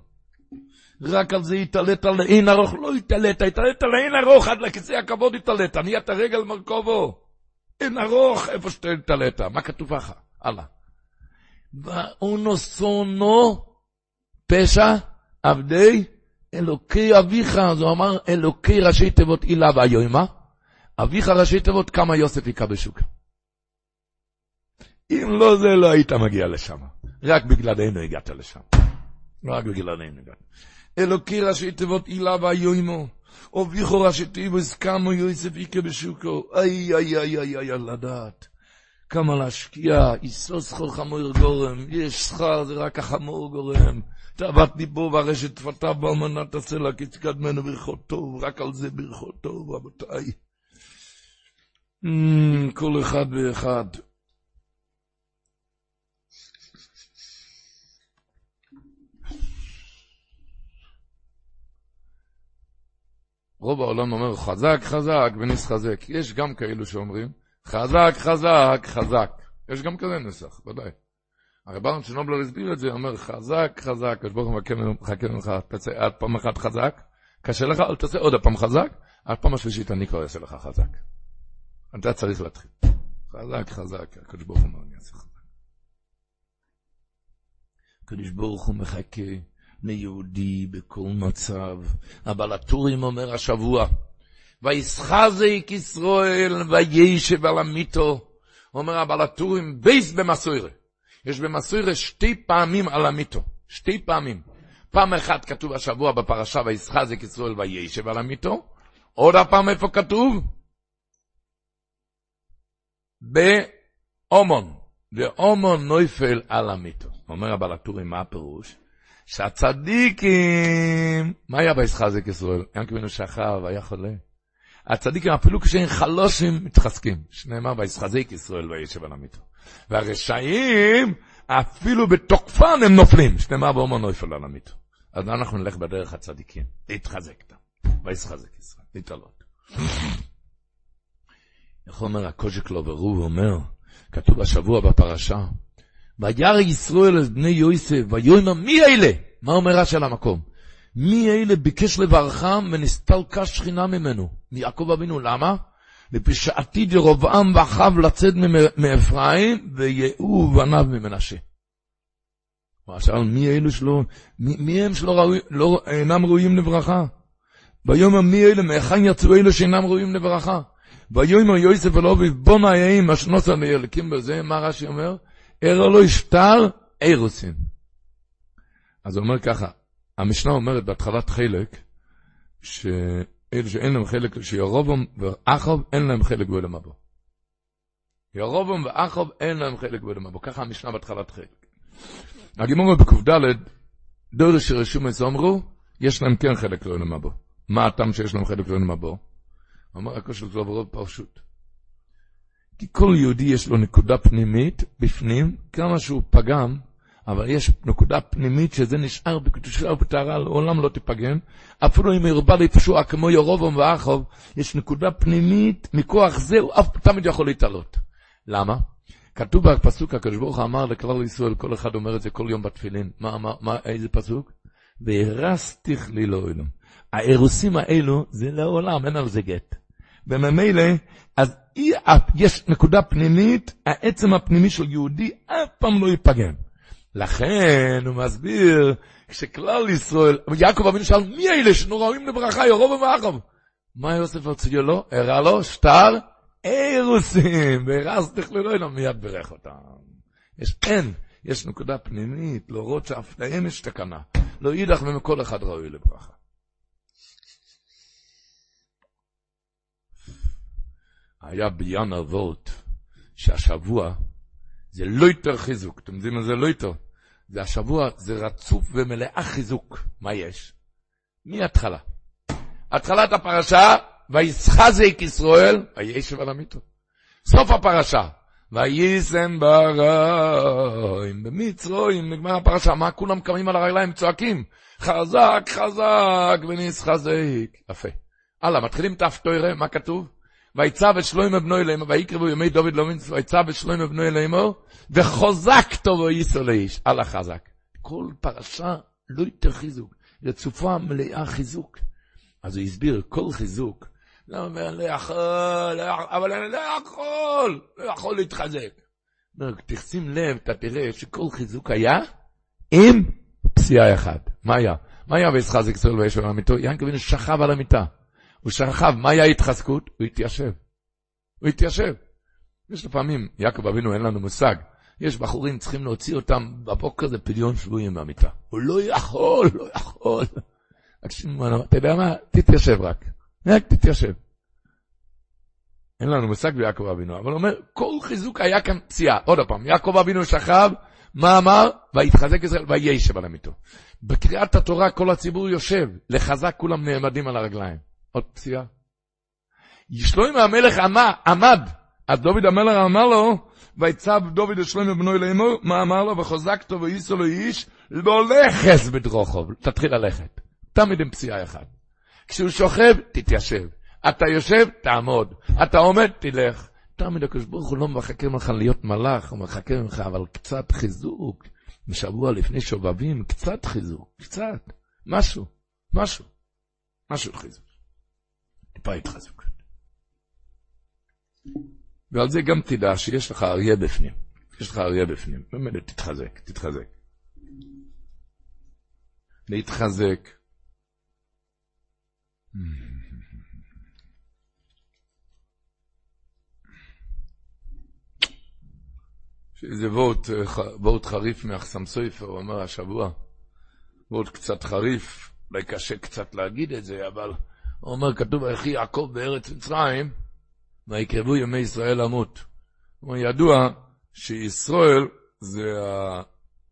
רק על זה התעלת על אין ארוך, לא התעלת, התעלת על אין ארוך, עד לכיסא הכבוד התעלת, נהיית רגל מרכובו. אין ארוך, איפה שאתה התעלת, מה כתוב לך? הלאה. ואונו סונו פשע עבדי אלוקי אביך, אז הוא אמר אלוקי ראשי תיבות אילה והיומה, אביך ראשי תיבות כמה יוסף היכה בשוק. אם לא זה, לא היית מגיע לשם. רק בגללנו הגעת לשם. רק בגללנו הגעת. אלוקי ראשי תיבות אילה והיומו, אביך ראשי תיבות כמה יוסף היכה בשוקו. איי, איי, איי, איי, איי, לדעת. כמה להשקיע, יסוס כל חמור גורם, יש שכר, זה רק החמור גורם. תאוות ליבו והרשת שפתיו באמנת הסלע, כי תקדמנו טוב, רק על זה ברכות טוב, רבותיי. Mm, כל אחד ואחד. רוב העולם אומר חזק חזק ונסחזק. יש גם כאלו שאומרים חזק חזק חזק. יש גם כזה נסח, ודאי. הרי ברם שנובלר הסביר את זה, אומר חזק, חזק, הקדוש ברוך הוא מחכה ממך, תעשה עד פעם אחת חזק, קשה לך, אל תעשה עוד פעם חזק, עד פעם השלישית אני כבר אעשה לך חזק. אתה צריך להתחיל. חזק, חזק, הקדוש ברוך הוא אומר, אני אעשה חזק. הקדוש ברוך הוא מחכה ליהודי בכל מצב. אבל הטורים אומר השבוע, ויסחזק ישראל וישב על המיתו. אומר הבלטורים, בייס במסוירה. יש במסוירה שתי פעמים על המיתו, שתי פעמים. פעם אחת כתוב השבוע בפרשה וישחזק ישראל וישב על המיתו, עוד הפעם איפה כתוב? באומון, ואומון נויפל על המיתו. אומר הבעל הטורים, מה הפירוש? שהצדיקים, מה היה וישחזק ישראל? ים כבינו שכב, והיה חולה. הצדיקים אפילו כשהם חלושים מתחזקים, שנאמר וישחזק ישראל וישב על המיתו. והרשעים, אפילו בתוקפן הם נופלים, שנאמר באומו נויפל על המיתו. אז אנחנו נלך בדרך הצדיקים, להתחזק, וישחזק ישראל, להתעלות. איך אומר הקוז'ק לו ברוב אומר, כתוב השבוע בפרשה, וירא ישראל את בני יוסף, ויאמר מי אלה? מה אומר רש"י על המקום? מי אלה ביקש לברכם ונסתלקה שכינה ממנו? מיעקב אבינו, למה? מפני שעתיד ירבעם ואחיו לצאת מאפרים ויהוא בניו ממנשה. שאל מי אלו שלא, מי, מי הם שלא ראוי, לא, אינם ראויים לברכה? ויאמר מי אלה, מהיכן יצאו אלו שאינם ראויים לברכה? ויאמר יוסף אל אביב בוא נאים אשנוסה ליליקים בזה, מה רש"י אומר? ארא לא ישתר אירוסין. אז הוא אומר ככה, המשנה אומרת בהתחלת חלק, שאלה שאין להם חלק, שירובום ואחוב אין להם חלק בעולם הבא. ירובום ואחוב אין להם חלק בעולם הבא. ככה המשנה בהתחלת חלק. הגימור בק"ד, דור שרשום את אמרו, יש להם כן חלק לעולם הבא. מה הטעם שיש להם חלק לעולם הבא? אומר הקושל זה ברוב פרשות. כי כל יהודי יש לו נקודה פנימית בפנים, כמה שהוא פגם, אבל יש נקודה פנימית שזה נשאר בקדושה ובטהרה, לעולם לא תיפגם. אפילו אם ירבה לפשוע כמו ירובום ואחוב, יש נקודה פנימית, מכוח זה הוא אף תמיד יכול להתעלות. למה? כתוב בפסוק, הקדוש ברוך הוא אמר לכלל ישראל, כל אחד אומר את זה כל יום בתפילין. מה, מה, מה, איזה פסוק? והרסתיך לי לעולם. האירוסים האלו זה לעולם, אין על זה גט. וממילא, אז יש נקודה פנימית, העצם הפנימי של יהודי אף פעם לא ייפגם. לכן הוא מסביר, כשכלל ישראל, יעקב אבינו שאל, מי אלה שנוראים לברכה, ירוב ומאחב? מה יוסף הציע לו? הראה לו שטר אירוסים, והרס תכללו אלו, מיד ברך אותם. יש, אין, יש נקודה פנימית, להורות שאף להם יש תקנה. לא יידח ומכל אחד ראוי לברכה. היה ביאן אבות, שהשבוע זה לא יותר חיזוק. אתם יודעים מה זה לא יותר? זה השבוע, זה רצוף ומלאה חיזוק. מה יש? מההתחלה. התחלת הפרשה, וישחזק ישראל, וישב על המיטו. סוף הפרשה, ויישם ברעים, במצרים, נגמר הפרשה, מה כולם קמים על הרגליים, צועקים, חזק, חזק, ונסחזק. יפה. הלאה, מתחילים האפטוירה, מה כתוב? ויצא בשלוימה בנו אלימו, ויקרבו ימי דוד לא מינץ, ויצא בשלוימה בנו אלימו, וחוזק טובו איסו לאיש, אללה חזק. כל פרשה לא יותר חיזוק, רצופה מלאה חיזוק. אז הוא הסביר, כל חיזוק, לא אומר, לא יכול, לא אבל אני לא יכול, לא יכול להתחזק. תשים לב, אתה תראה שכל חיזוק היה עם פסיעה אחת. מה היה? מה היה וישחזק ישראל וישב על המיטו? ינקב שכב על המיטה. הוא שכב, מה היה התחזקות? הוא התיישב. הוא התיישב. יש לפעמים, יעקב אבינו אין לנו מושג, יש בחורים צריכים להוציא אותם בבוקר זה פדיון שבויים מהמיטה. הוא לא יכול, לא יכול. אתה יודע מה? תתיישב רק. רק תתיישב. אין לנו מושג ביעקב אבינו, אבל הוא אומר, כל חיזוק היה כאן פציעה. עוד פעם, יעקב אבינו שכב, מה אמר? ויתחזק ישראל, וישב על המיטו. בקריאת התורה כל הציבור יושב, לחזק כולם נעמדים על הרגליים. עוד פציעה. שלוים המלך עמד, אז דוד המלך אמר לו, ויצב דוד לשלוים בנו אלימו, מה אמר לו? וחוזקתו וייסו לו איש, לא לכס בדרוכוב, תתחיל ללכת. תמיד עם פציעה אחת. כשהוא שוכב, תתיישב. אתה יושב, תעמוד. אתה עומד, תלך. תמיד הקדוש ברוך הוא לא מחכה ממך להיות מלאך, הוא מחכה ממך, אבל קצת חיזוק. בשבוע לפני שובבים, קצת חיזוק, קצת. משהו, משהו. משהו חיזוק. טיפה התחזקות. ועל זה גם תדע שיש לך אריה בפנים. יש לך אריה בפנים. באמת, תתחזק, תתחזק. להתחזק. שזה וורט, וורט חריף מאחסם סופר, הוא אמר השבוע, וורט קצת חריף, אולי קשה קצת להגיד את זה, אבל הוא אומר, כתוב, ויחי יעקב בארץ מצרים, ויקרבו ימי ישראל למות. הוא ידוע שישראל זה, ה...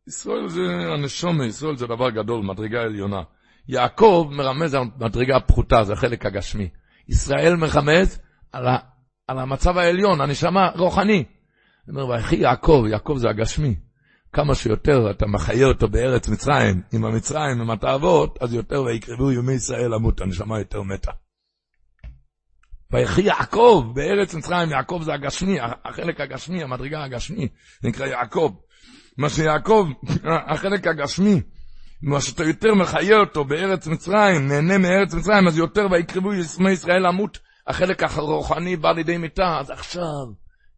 ישראל זה הנשומה, ישראל זה דבר גדול, מדרגה עליונה. יעקב מרמז על מדרגה פחותה, זה החלק הגשמי. ישראל מרמז על, ה... על המצב העליון, הנשמה רוחני. הוא אומר, ויחי יעקב, יעקב זה הגשמי. כמה שיותר אתה מחיה אותו בארץ מצרים, עם המצרים, עם התאוות, אז יותר ויקרבו ימי ישראל למות, הנשמה יותר מתה. ויחי יעקב בארץ מצרים, יעקב זה הגשמי, החלק הגשמי, המדרגה הגשמי, נקרא יעקב. מה שיעקב, החלק הגשמי, מה שאתה יותר מחיה אותו בארץ מצרים, נהנה מארץ מצרים, אז יותר ויקרבו ימי ישראל למות, החלק הרוחני בא לידי מיתה, אז עכשיו,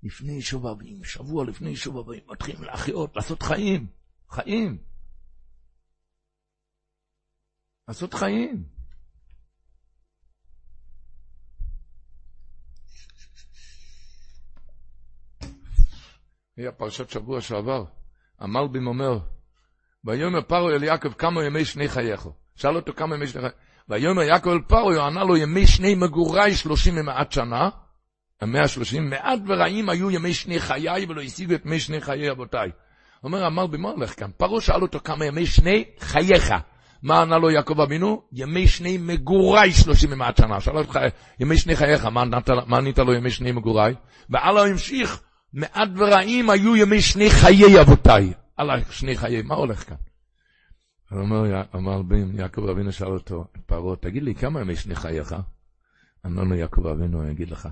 לפני שובבים, שבוע לפני שובבים, מתחילים להחיות, לעשות חיים, חיים. לעשות חיים. היה פרשת שבוע שעבר, המלבים אומר, ויאמר פרעה אל יעקב כמה ימי שני חייך. שאל אותו כמה ימי שני חייך. ויאמר יעקב אל פרעה, ענה לו ימי שני מגורי שלושים ומעט שנה, המאה השלושים, מעט ורעים היו ימי שני חיי ולא השיגו את ימי שני חיי אבותיי. אומר המלבי, מה הולך כאן? פרעה שאל אותו כמה ימי שני חייך. מה ענה לו יעקב אבינו? ימי שני מגורי שלושים ומעט שנה. שאל אותך, ימי שני חייך, מה ענית לו ימי שני מגורי? והלאה המשיך, מעט ורעים היו ימי שני חיי אבותיי. הלאה, שני חיי, מה הולך כאן? אומר, אמר בן, יעקב אבינו שאל אותו, פרעה, תגיד לי, כמה ימי שני חייך? אמר לו יעקב אבינו, אני אגיד לך.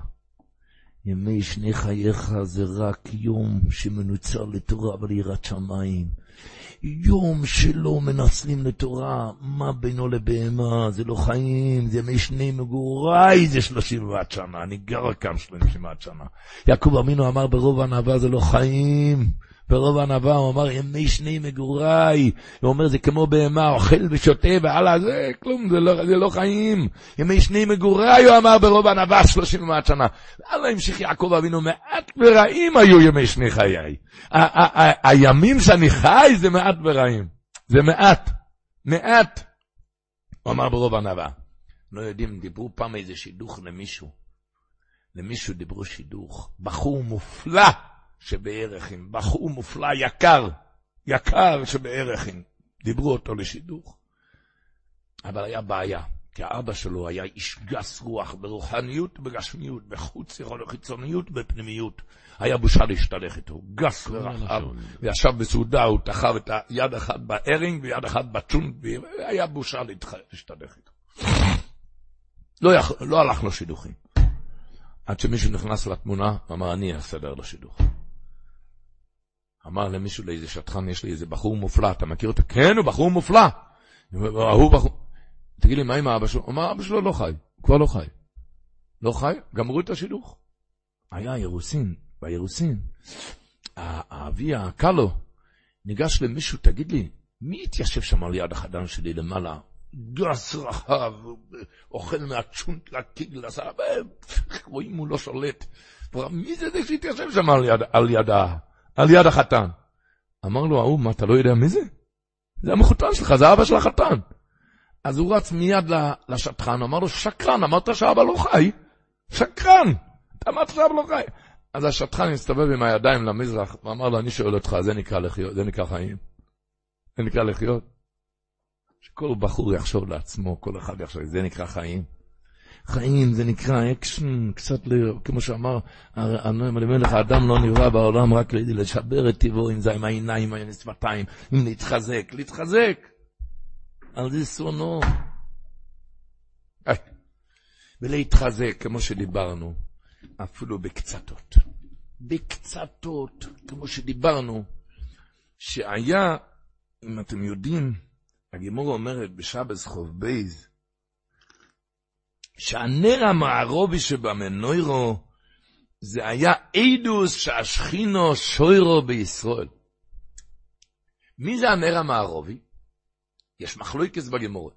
ימי שני חייך זה רק יום שמנוצר לתורה וליראת שמיים. יום שלא מנצלים לתורה, מה בינו לבהמה, זה לא חיים, זה ימי שני מגוריי, זה שלושים ואט שנה, אני גר כאן שלושים ואט שנה. יעקב אמינו אמר ברוב הענווה זה לא חיים. ברוב הענווה הוא אמר, ימי שני מגוריי. הוא אומר, זה כמו בהמה, אוכל ושותה והלאה, זה כלום, זה לא, זה לא חיים. ימי שני מגוריי, הוא אמר ברוב הענווה, שלושים ומעט שנה. הלאה המשיך יעקב אבינו, מעט ורעים היו ימי שני חיי. הימים שאני חי זה מעט ורעים. זה מעט. מעט. הוא אמר ברוב הענווה. לא יודעים, דיברו פעם איזה שידוך למישהו. למישהו דיברו שידוך, בחור מופלא שבערכים, בחור מופלא יקר, יקר שבערכים, דיברו אותו לשידוך. אבל היה בעיה, כי האבא שלו היה איש גס רוח ברוחניות, בגשמיות, בחוץ, יכול חיצוניות, בפנימיות. היה בושה להשתלך איתו, גס ורחב, וישב בסעודה, הוא תחב את היד אחת בארינג ויד אחת בצ'ונט, והיה בושה להשתלך איתו. לא, יכ... לא הלך לו שידוכים. עד שמישהו נכנס לתמונה, אמר, אני אסדר לו שידוך. אמר למישהו, לאיזה שטחן, יש לי איזה בחור מופלא, אתה מכיר אותו? כן, הוא בחור מופלא. הוא בחור... תגיד לי, מה עם האבא שלו? אמר, אבא שלו לא חי, הוא כבר לא חי. לא חי? גמרו את השידוך. היה אירוסין, באירוסין, האבי הקלו ניגש למישהו, תגיד לי, מי התיישב שם על יד החדן שלי למעלה? גס רחב, אוכל מהצ'ונט לקיגל, רואים הוא לא שולט. מי זה זה שהתיישב שם על יד, על יד, על יד החתן? אמר לו ההוא, מה, אתה לא יודע מי זה? זה המחותן שלך, זה אבא של החתן. אז הוא רץ מיד לשטחן, אמר לו, שקרן, אמרת שאבא לא חי? שקרן! אתה אמרת שאבא לא חי. אז השטן הסתובב עם הידיים למזרח, ואמר לו, אני שואל אותך, זה נקרא לחיות, זה נקרא חיים? זה נקרא לחיות? שכל בחור יחשוב לעצמו, כל אחד יחשוב, זה נקרא חיים? חיים זה נקרא אקשן, קצת ל... כמו שאמר הנועם אלימלך, האדם לא נברא בעולם רק כדי לשבר את טבעו, אם זה עם העיניים, עם השפתיים, אם להתחזק, להתחזק. על זה שונאו. ולהתחזק, כמו שדיברנו, אפילו בקצתות. בקצתות, כמו שדיברנו, שהיה, אם אתם יודעים, הגימור אומרת בשבס חוב בייז, שהנר המערובי שבמנוירו, זה היה אידוס שהשכינו שוירו בישראל. מי זה הנר המערובי? יש מחלוקס בגימורה.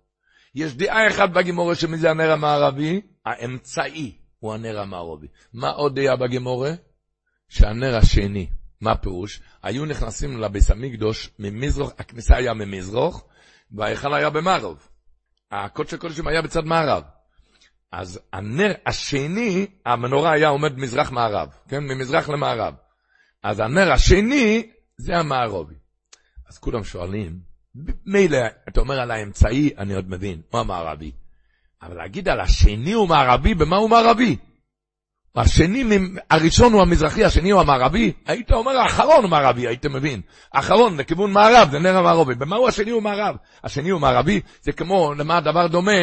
יש דעה אחת בגימורה שמי זה הנר המערבי? האמצעי הוא הנר המערבי. מה עוד דעה בגימורה? שהנר השני, מה הפירוש? היו נכנסים לביס המקדוש ממזרוח, הכניסה היה ממזרוח, וההיכל היה במערב. הקודש הקודשים היה בצד מערב. אז הנר השני, המנורה היה עומד מזרח מערב, כן? ממזרח למערב. אז הנר השני זה המערבי. אז כולם שואלים, מילא, אתה אומר על האמצעי, אני עוד מבין, הוא המערבי. אבל להגיד על השני הוא מערבי, במה הוא מערבי? השני, הראשון הוא המזרחי, השני הוא המערבי, היית אומר האחרון הוא מערבי, היית מבין. האחרון לכיוון מערב, זה נר המערבי. במה הוא השני הוא מערב? השני הוא מערבי, זה כמו, למה הדבר דומה?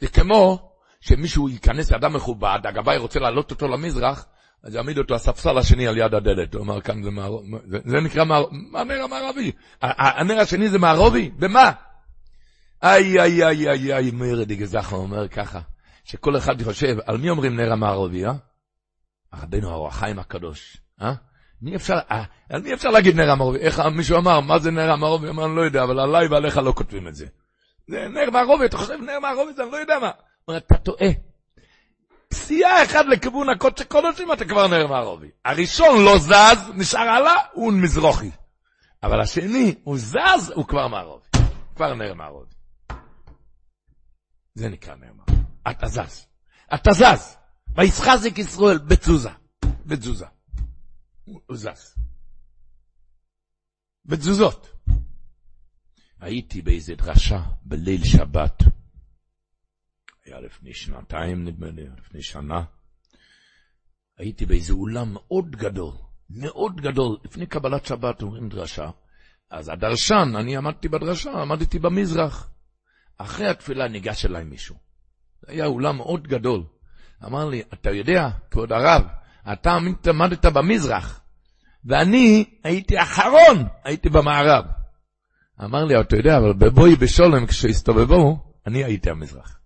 זה כמו שמישהו ייכנס לאדם מכובד, הגבאי רוצה להעלות אותו למזרח, אז יעמיד אותו הספסל השני על יד הדלת. הוא אמר, כאן זה, מער... זה, זה נקרא מער... הנר המערבי. הנר השני זה מערובי? במה? איי, איי, איי, איי, איי, מאיר דיגזחו אומר ככה, שכל אחד חושב, על מי אומרים נר המערובי, אה? רבנו האור החיים הקדוש, אה? מי אפשר, אה, על מי אפשר להגיד נר המערובי? איך מישהו אמר, מה זה נר המערובי? אמר, אני לא יודע, אבל עליי ועליך לא כותבים את זה. זה נר מערובי, אתה חושב נר מערובי זה, אני לא יודע מה. אומר, אתה טועה. פסיעה אחת לכיוון הקודש קודשים, אתה כבר נר מערבי. הראשון לא זז, נשאר הלאה, הוא מזרוחי. אבל השני, הוא זז, הוא כבר מערבי. כבר נר מערבי. זה נקרא נר מערבי. אתה זז. אתה זז. וישחזק ישראל בתזוזה. בתזוזה. הוא זז. בתזוזות. הייתי באיזה דרשה בליל שבת. היה לפני שנתיים נדמה לי, לפני שנה. הייתי באיזה אולם מאוד גדול, מאוד גדול, לפני קבלת שבת אומרים דרשה. אז הדרשן, אני עמדתי בדרשה, עמדתי במזרח. אחרי התפילה ניגש אליי מישהו. זה היה אולם מאוד גדול. אמר לי, אתה יודע, כבוד הרב, אתה עמדת במזרח, ואני הייתי אחרון, הייתי במערב. אמר לי, אתה יודע, אבל בבואי בשולם, כשהסתובבו, אני הייתי המזרח.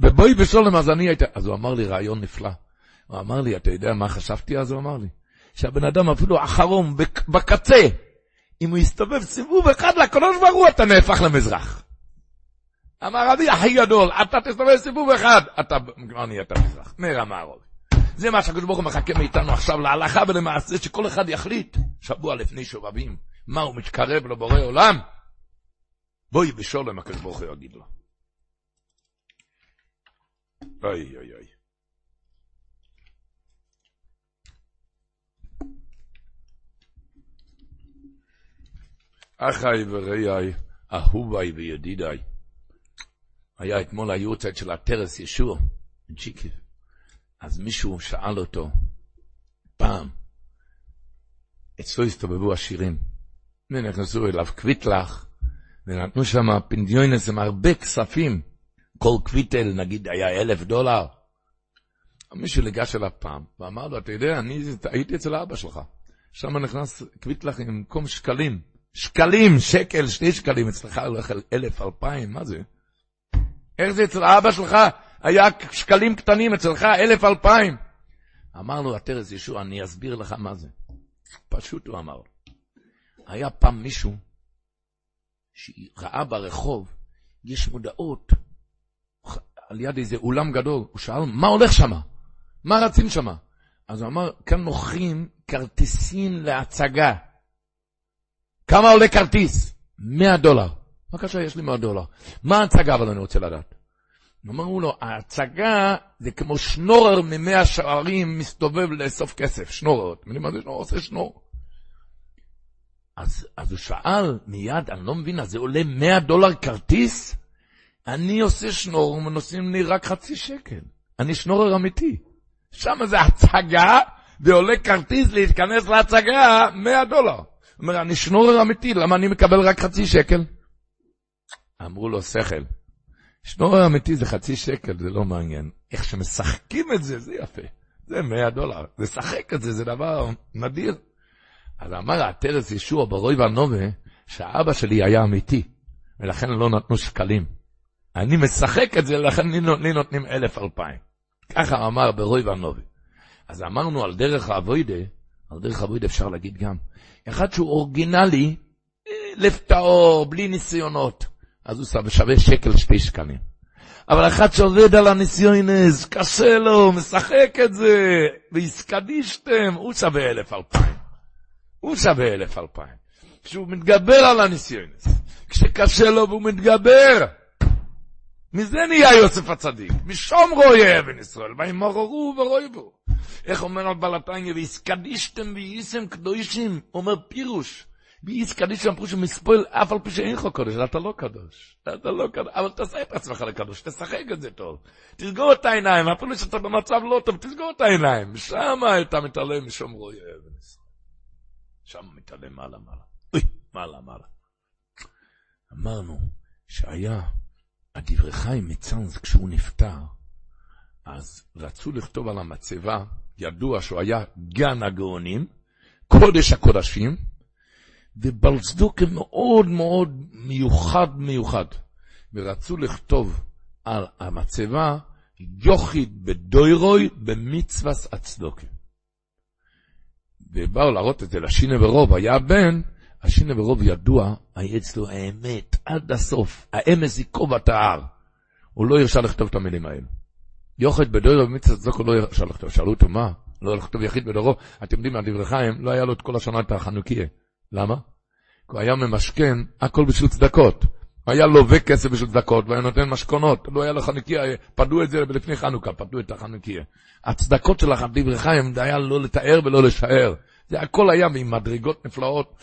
ובואי בשולם אז אני הייתי, אז הוא אמר לי רעיון נפלא. הוא אמר לי, אתה יודע מה חשבתי אז? הוא אמר לי, שהבן אדם אפילו אחרון, בקצה, אם הוא יסתובב סיבוב אחד לקדוש ברוך הוא, אתה נהפך למזרח. אמר רבי הכי גדול, אתה תסתובב סיבוב אחד, אתה כבר נהיית מזרח, נר המערוב. זה מה שהקדוש ברוך הוא מחכה מאיתנו עכשיו להלכה ולמעשה, שכל אחד יחליט, שבוע לפני שובבים, מה הוא מתקרב לבורא עולם? בואי בשולם הקדוש ברוך הוא יגיד לו. Ay, ay, ay. אחיי וראיי, אהוביי וידידיי. היה אתמול היורצייט של הטרס ישוע, צ'יקי. אז מישהו שאל אותו, פעם, אצלו הסתובבו השירים. ונכנסו אליו קוויטלך, ונתנו שם פנדיונס עם הרבה כספים. כל קוויטל, נגיד, היה אלף דולר. מישהו ניגש אליו פעם, ואמר לו, אתה יודע, אני הייתי אצל אבא שלך. שם נכנס קוויטלח עם במקום שקלים. שקלים, שקל, שני שקלים, אצלך הולך אלף, אלפיים, מה זה? איך זה אצל אבא שלך? היה שקלים קטנים, אצלך אלף, אלפיים. אמר לו הטרס ישוע, אני אסביר לך מה זה. פשוט הוא אמר. היה פעם מישהו שראה ברחוב, יש מודעות על יד איזה אולם גדול. הוא שאל, מה הולך שם? מה רצים שם? אז הוא אמר, כאן מוכרים כרטיסים להצגה. כמה עולה כרטיס? 100 דולר. בבקשה, יש לי 100 דולר. מה ההצגה אבל אני רוצה לדעת? אמרו לו, ההצגה זה כמו שנורר ממאה שערים מסתובב לאסוף כסף, שנורר. אתם יודעים מה זה שנורר? עושה שנור. אז, אז הוא שאל מיד, אני לא מבין, אז זה עולה 100 דולר כרטיס? אני עושה שנור ונוסעים לי רק חצי שקל. אני שנורר אמיתי. שם זה הצגה, ועולה כרטיס להתכנס להצגה 100 דולר. הוא אומר, אני שנורר אמיתי, למה אני מקבל רק חצי שקל? אמרו לו, שכל. שנורר אמיתי זה חצי שקל, זה לא מעניין. איך שמשחקים את זה, זה יפה. זה 100 דולר. לשחק את זה, זה דבר נדיר. אז אמר הטרס ישוע ברוי והנובה, שהאבא שלי היה אמיתי, ולכן לא נתנו שקלים. אני משחק את זה, לכן לי, נותנים אלף אלפיים. ככה אמר ברוי והנובה. אז אמרנו על דרך האבוידה, על דרך האבוידה אפשר להגיד גם, אחד שהוא אורגינלי, אה, לב טהור, בלי ניסיונות, אז הוא שווה שקל שתי שקלים. אבל אחד שעובד על הניסיונס, קשה לו, משחק את זה, והסקדישתם, הוא שווה אלף אלפיים. הוא שווה אלף אלפיים. כשהוא מתגבר על הניסיונס, כשקשה לו והוא מתגבר, מזה נהיה יוסף הצדיק, משום רואה אבן ישראל, וימררו ורויבו. איך אומר על בלתניה, והסקדישתם וייסם קדושים, אומר פירוש, ואיס קדישם מספול, אף על פי שאין לך קודש, אתה לא קדוש, אתה לא קדוש, אבל תעשה את עצמך לקדוש, תשחק את זה טוב, תסגור את העיניים, אפילו שאתה במצב לא טוב, תסגור את העיניים, שם אתה מתעלם משום רואה אבן ישראל. שם מתעלם מעלה מעלה. אוי, מעלה מעלה. אמרנו שהיה הדברי חיים מצאנז כשהוא נפטר, אז רצו לכתוב על המצבה, ידוע שהוא היה גן הגאונים, קודש הקודשים, ובלצדוקה מאוד מאוד מיוחד מיוחד. ורצו לכתוב על המצבה יוחיד בדוירוי במצווס הצדוקה. ובאו להראות את זה לשינה ורוב, היה בן, השינה ורוב ידוע, היה אצלו האמת עד הסוף, האמס ייקוב את ההר. הוא לא הרשה לכתוב את המילים האלו. יוחד בדורו במצוות צדוק הוא לא הרשה לכתוב. שאלו אותו מה? לא לכתוב יחיד בדורו. אתם יודעים, על דברי חיים, לא היה לו את כל השנה את החנוכיה. למה? כי הוא היה ממשכן הכל בשביל צדקות. היה לווה כסף בשביל צדקות, והיה נותן משכונות. לא היה לו חנוכיה, פדו את זה לפני חנוכה, פדו את החנוכיה. הצדקות של דברי חיים, זה היה לא לתאר ולא לשער. זה הכל היה עם מדרגות נפלאות.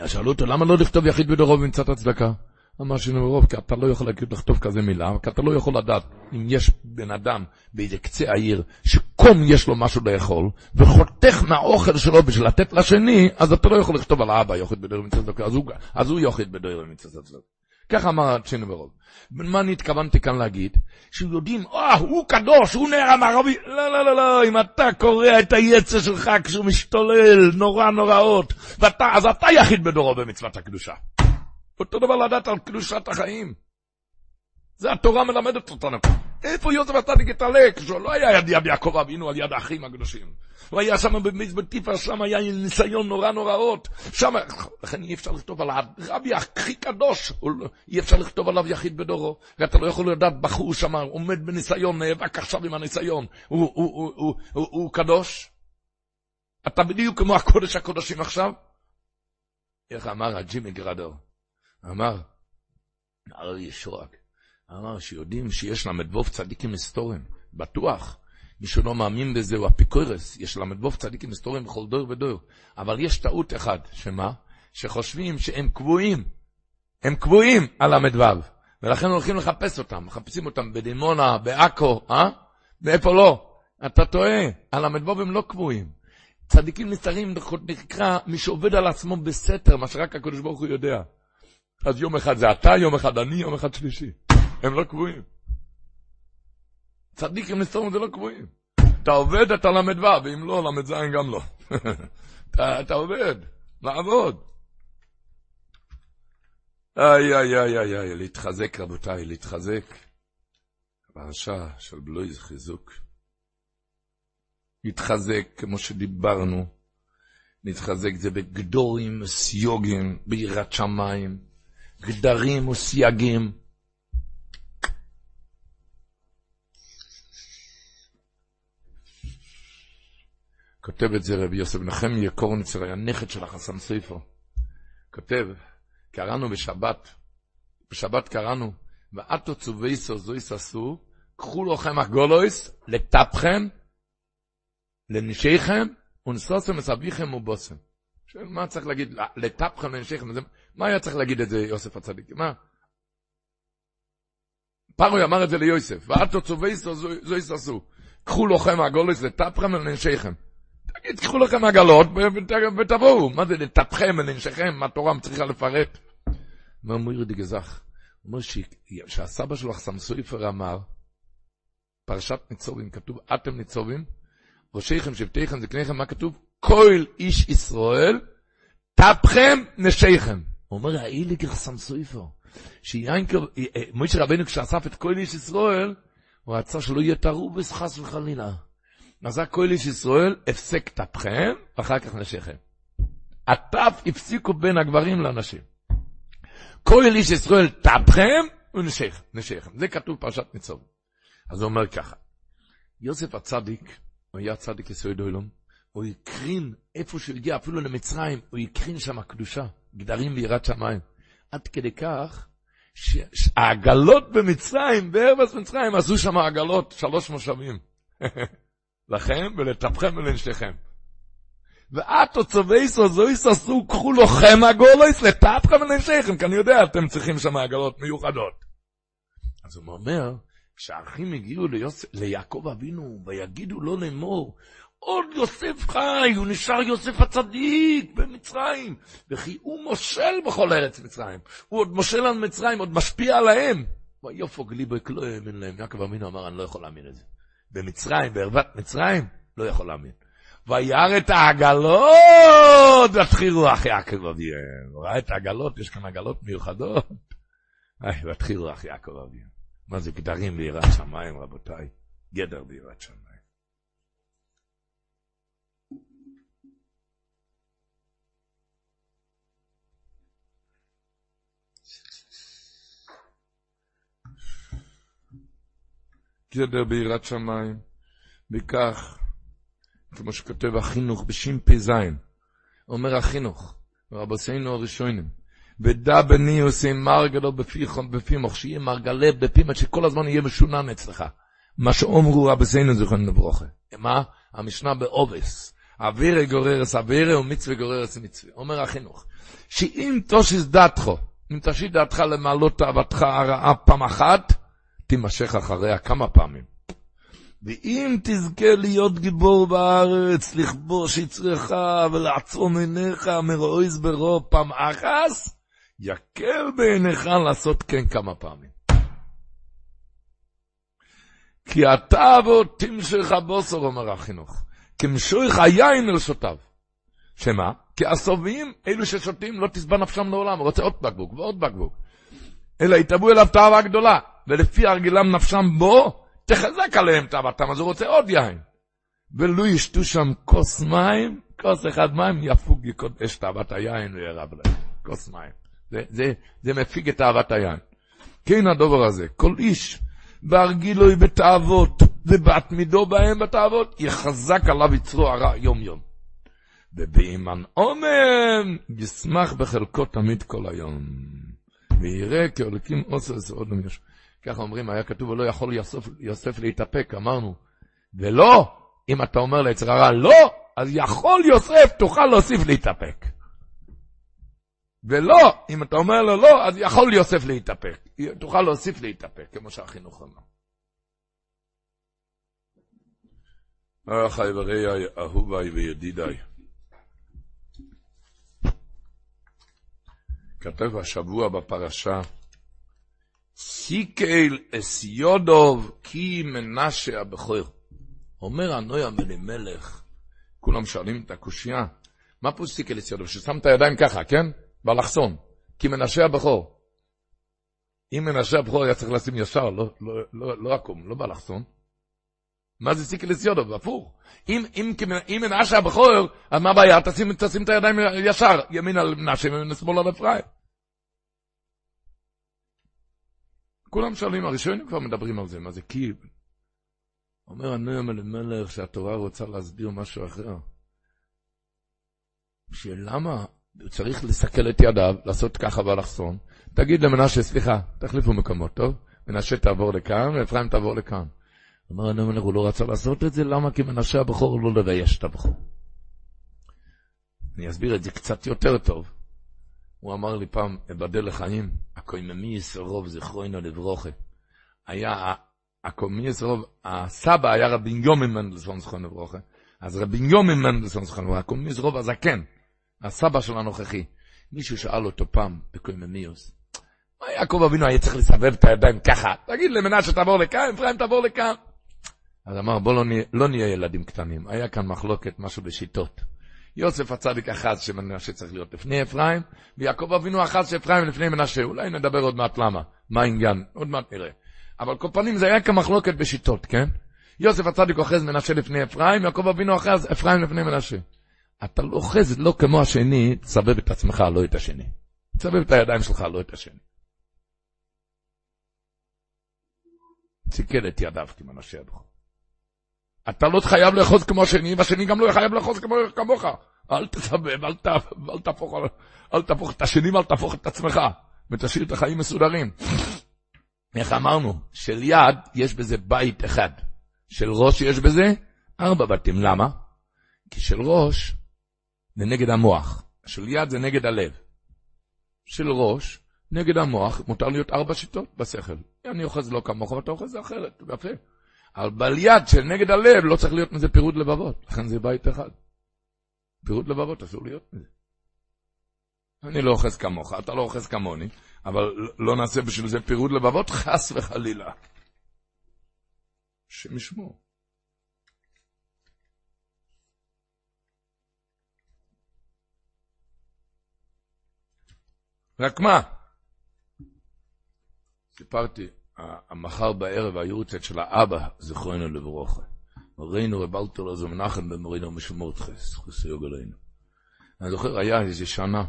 אז שאלו אותו, למה לא לכתוב יחיד בדורו במצוות הצדקה? אמר ברוב, כי אתה לא יכול לכתוב כזה מילה, כי אתה לא יכול לדעת אם יש בן אדם באיזה קצה העיר, שקום יש לו משהו לאכול, וחותך מהאוכל שלו בשביל לתת לשני, אז אתה לא יכול לכתוב על האבא יוחיד בדורו במצוות הצדקה, אז, אז הוא יוחיד בדורו במצוות הצדקה. ככה אמר ברוב. מה אני התכוונתי כאן להגיד? שיודעים, אה, הוא קדוש, הוא נער המערבי. לא, לא, לא, לא, אם אתה קורע את היצר שלך כשהוא משתולל, נורא נוראות, ואתה, אז אתה יחיד בדורו במצוות הקדושה. אותו דבר לדעת על קדושת החיים. זה התורה מלמדת אותנו. איפה יוסף הצדיק התעלה? כשהוא לא היה יד יד יעקב אבינו על יד האחים הקדושים. הוא היה שם במזבט טיפה, שם היה ניסיון נורא נוראות. שם, לכן אי אפשר לכתוב על הרבי הכי קדוש, לא- אי אפשר לכתוב עליו יחיד בדורו. ואתה לא יכול לדעת, בחור שם עומד בניסיון, נאבק עכשיו עם הניסיון. הוא, הוא, הוא, הוא, הוא, קדוש? אתה בדיוק כמו הקודש הקודשים עכשיו? איך אמר הג'ימי גרדור? אמר, הרב ישורק, אמר שיודעים שיש ל"ו צדיקים היסטוריים, בטוח. מי שלא מאמין בזה הוא אפיקורס, יש ל"ו צדיקים היסטוריים בכל דור ודור. אבל יש טעות אחת, שמה? שחושבים שהם קבועים, הם קבועים על ל"ו, ולכן הולכים לחפש אותם, מחפשים אותם בדימונה, בעכו, אה? ואיפה לא? אתה טועה, הל"ו הם לא קבועים. צדיקים נסתרים נקרא מי שעובד על עצמו בסתר, מה שרק הקדוש ברוך הוא יודע. אז יום אחד זה אתה, יום אחד אני, יום אחד שלישי. הם לא קבועים. צדיקים נסתרים זה לא קבועים. אתה עובד, אתה ל"ו, ואם לא, ל"ז גם לא. אתה, אתה עובד, לעבוד. איי, איי, איי, איי, איי, להתחזק רבותיי, להתחזק. פרשה של בלוי חיזוק. להתחזק, כמו שדיברנו, להתחזק זה בגדורים וסיוגים, ביראת שמיים, גדרים וסייגים. כותב את זה רבי יוסף נחמיה קורניצר, היה נכד של החסם סופר. כותב, קראנו בשבת, בשבת קראנו, ואתו צובייסו זויס עשו, קחו לכם הגולויס, לטפכם, לנשיכם, ונסוסם מסביכם ובוסם. שואל, מה צריך להגיד, לטפכם, לנשיכם, מה היה צריך להגיד את זה יוסף הצדיק? מה? פרוי אמר את זה ליוסף, ואתו צובייסו זויס עשו, קחו לכם הגולויס, לטפכם ולנשיכם. תגיד, קחו לכם עגלות ותבואו. מה זה לטפכם ולנשיכם? מה התורה צריכה לפרט? אומר מוירי דגזך, אומר שהסבא שלו, חסם סויפר, אמר, פרשת ניצובים, כתוב, אתם ניצובים, ראשיכם, שבטיכם, זקניכם, מה כתוב? כל איש ישראל, טפכם נשיכם. הוא אומר, האילי כחסם סויפר, שיינקר, מוישה רבנו כשאסף את כל איש ישראל, הוא רצה שלא יהיה תרובס חס וחלילה. זה כל איש ישראל, הפסק טפכם, ואחר כך נשיכם. הטף הפסיקו בין הגברים לנשים. כל איש ישראל טפכם ונשיכם. זה כתוב פרשת ניצוב. אז הוא אומר ככה, יוסף הצדיק, הוא היה צדיק יסוד עולם, הוא הקרין איפה שהוא הגיע, אפילו למצרים, הוא הקרין שם קדושה, גדרים ויראת שמיים. עד כדי כך, שהעגלות במצרים, בארבס מצרים, עשו שם עגלות, שלוש מושבים. לכם ולטפכם ולנשתכם. ואתו צובייסו זויס עשו, קחו לוחם הגולויס לטפכם ולנשתכם, כי אני יודע, אתם צריכים שם עגלות מיוחדות. אז הוא אומר, כשהאחים הגיעו ליוס... ליעקב אבינו, ויגידו לו לאמור, עוד יוסף חי, הוא נשאר יוסף הצדיק במצרים, וכי הוא מושל בכל ארץ מצרים. הוא עוד מושל על מצרים, עוד משפיע עליהם. ויופוג ליבו לא האמין להם. יעקב אבינו אמר, אני לא יכול להאמין לזה. במצרים, בערוות מצרים, לא יכול להאמין. וירא את העגלות, ותחילו אחי יעקב אבינו. הוא ראה את העגלות, יש כאן עגלות מיוחדות. איי, ותחילו אחי יעקב אבינו. מה זה גדרים ביראת שמיים, רבותיי? גדר ביראת שמיים. גדר ביראת שמיים, וכך, כמו שכותב החינוך בשפ"ז, אומר החינוך, רבוסינו הראשונים, ודע בני עושה מר גדול בפימוך, שיהיה מרגלה בפימת שכל הזמן יהיה משונן אצלך. מה שאומרו רבסינו זכרנו לברוכה. מה? המשנה בעובס. אבירי גוררס אבירי ומצווה גוררס מצווה. אומר החינוך, שאם תושיס דעתך, אם תשיט דעתך למעלות תאוותך הרעה פעם אחת, תימשך אחריה כמה פעמים. ואם תזכה להיות גיבור בארץ, לכבוש יצרך ולעצום עיניך מרואיז ברוב פעם אחס, יקל בעיניך לעשות כן כמה פעמים. כי אתה בו תמשך הבוסר, אומר החינוך, כמשויך היין אל שותיו. שמה? כי הסובים, אלו ששותים, לא תשבע נפשם לעולם, הוא רוצה עוד בקבוק ועוד בקבוק. אלא יתאבו אליו תאווה גדולה, ולפי הרגלם נפשם בו, תחזק עליהם תאוותם, אז הוא רוצה עוד יין. ולו ישתו שם כוס מים, כוס אחד מים, יפוג יקודש תאוות היין וירב להם. כוס מים. זה, זה, זה מפיג את תאוות היין. כן הדובר הזה, כל איש בהרגילוי בתאוות ובהתמידו בהם בתאוות, יחזק עליו יצרו הרע יום יום. ובאימן אומן, ישמח בחלקו תמיד כל היום. ויראה כאלוקים עושה עוד יש. ככה אומרים, היה כתוב, ולא יכול יוסף, יוסף להתאפק, אמרנו. ולא, אם אתה אומר ליצר הרע לא, אז יכול יוסף, תוכל להוסיף להתאפק. ולא, אם אתה אומר לו לא, אז יכול יוסף להתאפק. תוכל להוסיף להתאפק, כמו שהחינוך אומר. אחי ורעי, אהוביי וידידיי. כתב השבוע בפרשה, סיקל אס יודוב כי מנשה הבכור. אומר הנוי המלך, כולם שואלים את הקושייה, מה פה סיקל אס יודוב? ששם את הידיים ככה, כן? באלכסון. כי מנשה הבכור. אם מנשה הבכור היה צריך לשים ישר, לא, לא, לא, לא עקום, לא באלכסון. מה זה סיקל אס יודוב? הפוך. אם, אם, אם מנשה הבכור, אז מה הבעיה? תשים, תשים את הידיים ישר, ימין על מנשה ושמאל על אפרים. כולם שואלים, הראשונים כבר מדברים על זה, מה זה קיב? אומר הנועם אלימלך שהתורה רוצה להסביר משהו אחר. שלמה צריך לסכל את ידיו, לעשות ככה באלכסון? תגיד למנשה, סליחה, תחליפו מקומות, טוב? מנשה תעבור לכאן, ואפרים תעבור לכאן. אומר הנועם אלימלך, הוא לא רצה לעשות את זה, למה? כי מנשה הבכור לא לבייש את הבכור. אני אסביר את זה קצת יותר טוב. הוא אמר לי פעם, אבדל לחיים, הקויממיס רוב זכרוינו לברוכה. היה, הקויממיס רוב, הסבא היה רבי יומי מנדלסון זכרוינו לברוכה. אז רבי יומי מנדלסון זכרוינו לברוכה, הקויממיס רוב הזקן, הסבא של הנוכחי. מישהו שאל אותו פעם בקויממיוס, מה יעקב אבינו היה צריך לסבב את הידיים ככה? תגיד למנשה תעבור לכאן, אפרים תעבור לכאן. אז אמר, בוא לא נהיה, לא נהיה ילדים קטנים. היה כאן מחלוקת, משהו בשיטות. יוסף הצדיק אחז שמנשה צריך להיות לפני אפרים, ויעקב אבינו אחז שאפרים לפני מנשה. אולי נדבר עוד מעט למה, מה העניין, עוד מעט נראה. אבל כל פנים זה היה כמחלוקת בשיטות, כן? יוסף הצדיק אוחז מנשה לפני אפרים, יעקב אבינו אחז אפרים לפני מנשה. אתה לא אוחז לא כמו השני, תסבב את עצמך, לא את השני. תסבב את הידיים שלך, לא את השני. ציכל את ידיו כמנשה הבכור. אתה לא חייב לאחוז כמו השני, והשני גם לא חייב לאחוז כמוך. אל תסבב, אל, אל, תהפוך, אל תהפוך את השני ואל תהפוך את עצמך, ותשאיר את החיים מסודרים. איך אמרנו? של יד יש בזה בית אחד, של ראש יש בזה ארבע בתים. למה? כי של ראש זה נגד המוח, של יד זה נגד הלב. של ראש נגד המוח, מותר להיות ארבע שיטות בשכל. אני אוחז לא כמוך ואתה אוחז אחרת, יפה. אבל בליד של נגד הלב לא צריך להיות מזה פירוד לבבות, לכן זה בית אחד. פירוד לבבות אסור להיות מזה. אני לא אוחז כמוך, אתה לא אוחז כמוני, אבל לא נעשה בשביל זה פירוד לבבות, חס וחלילה. השם ישמור. רק מה? סיפרתי, המחר בערב היורצת של האבא, זכרנו לברוכה. מורינו רב אלתר מנחם במורינו משמורת חס, חסי יוגלנו. אני זוכר, היה איזה שנה,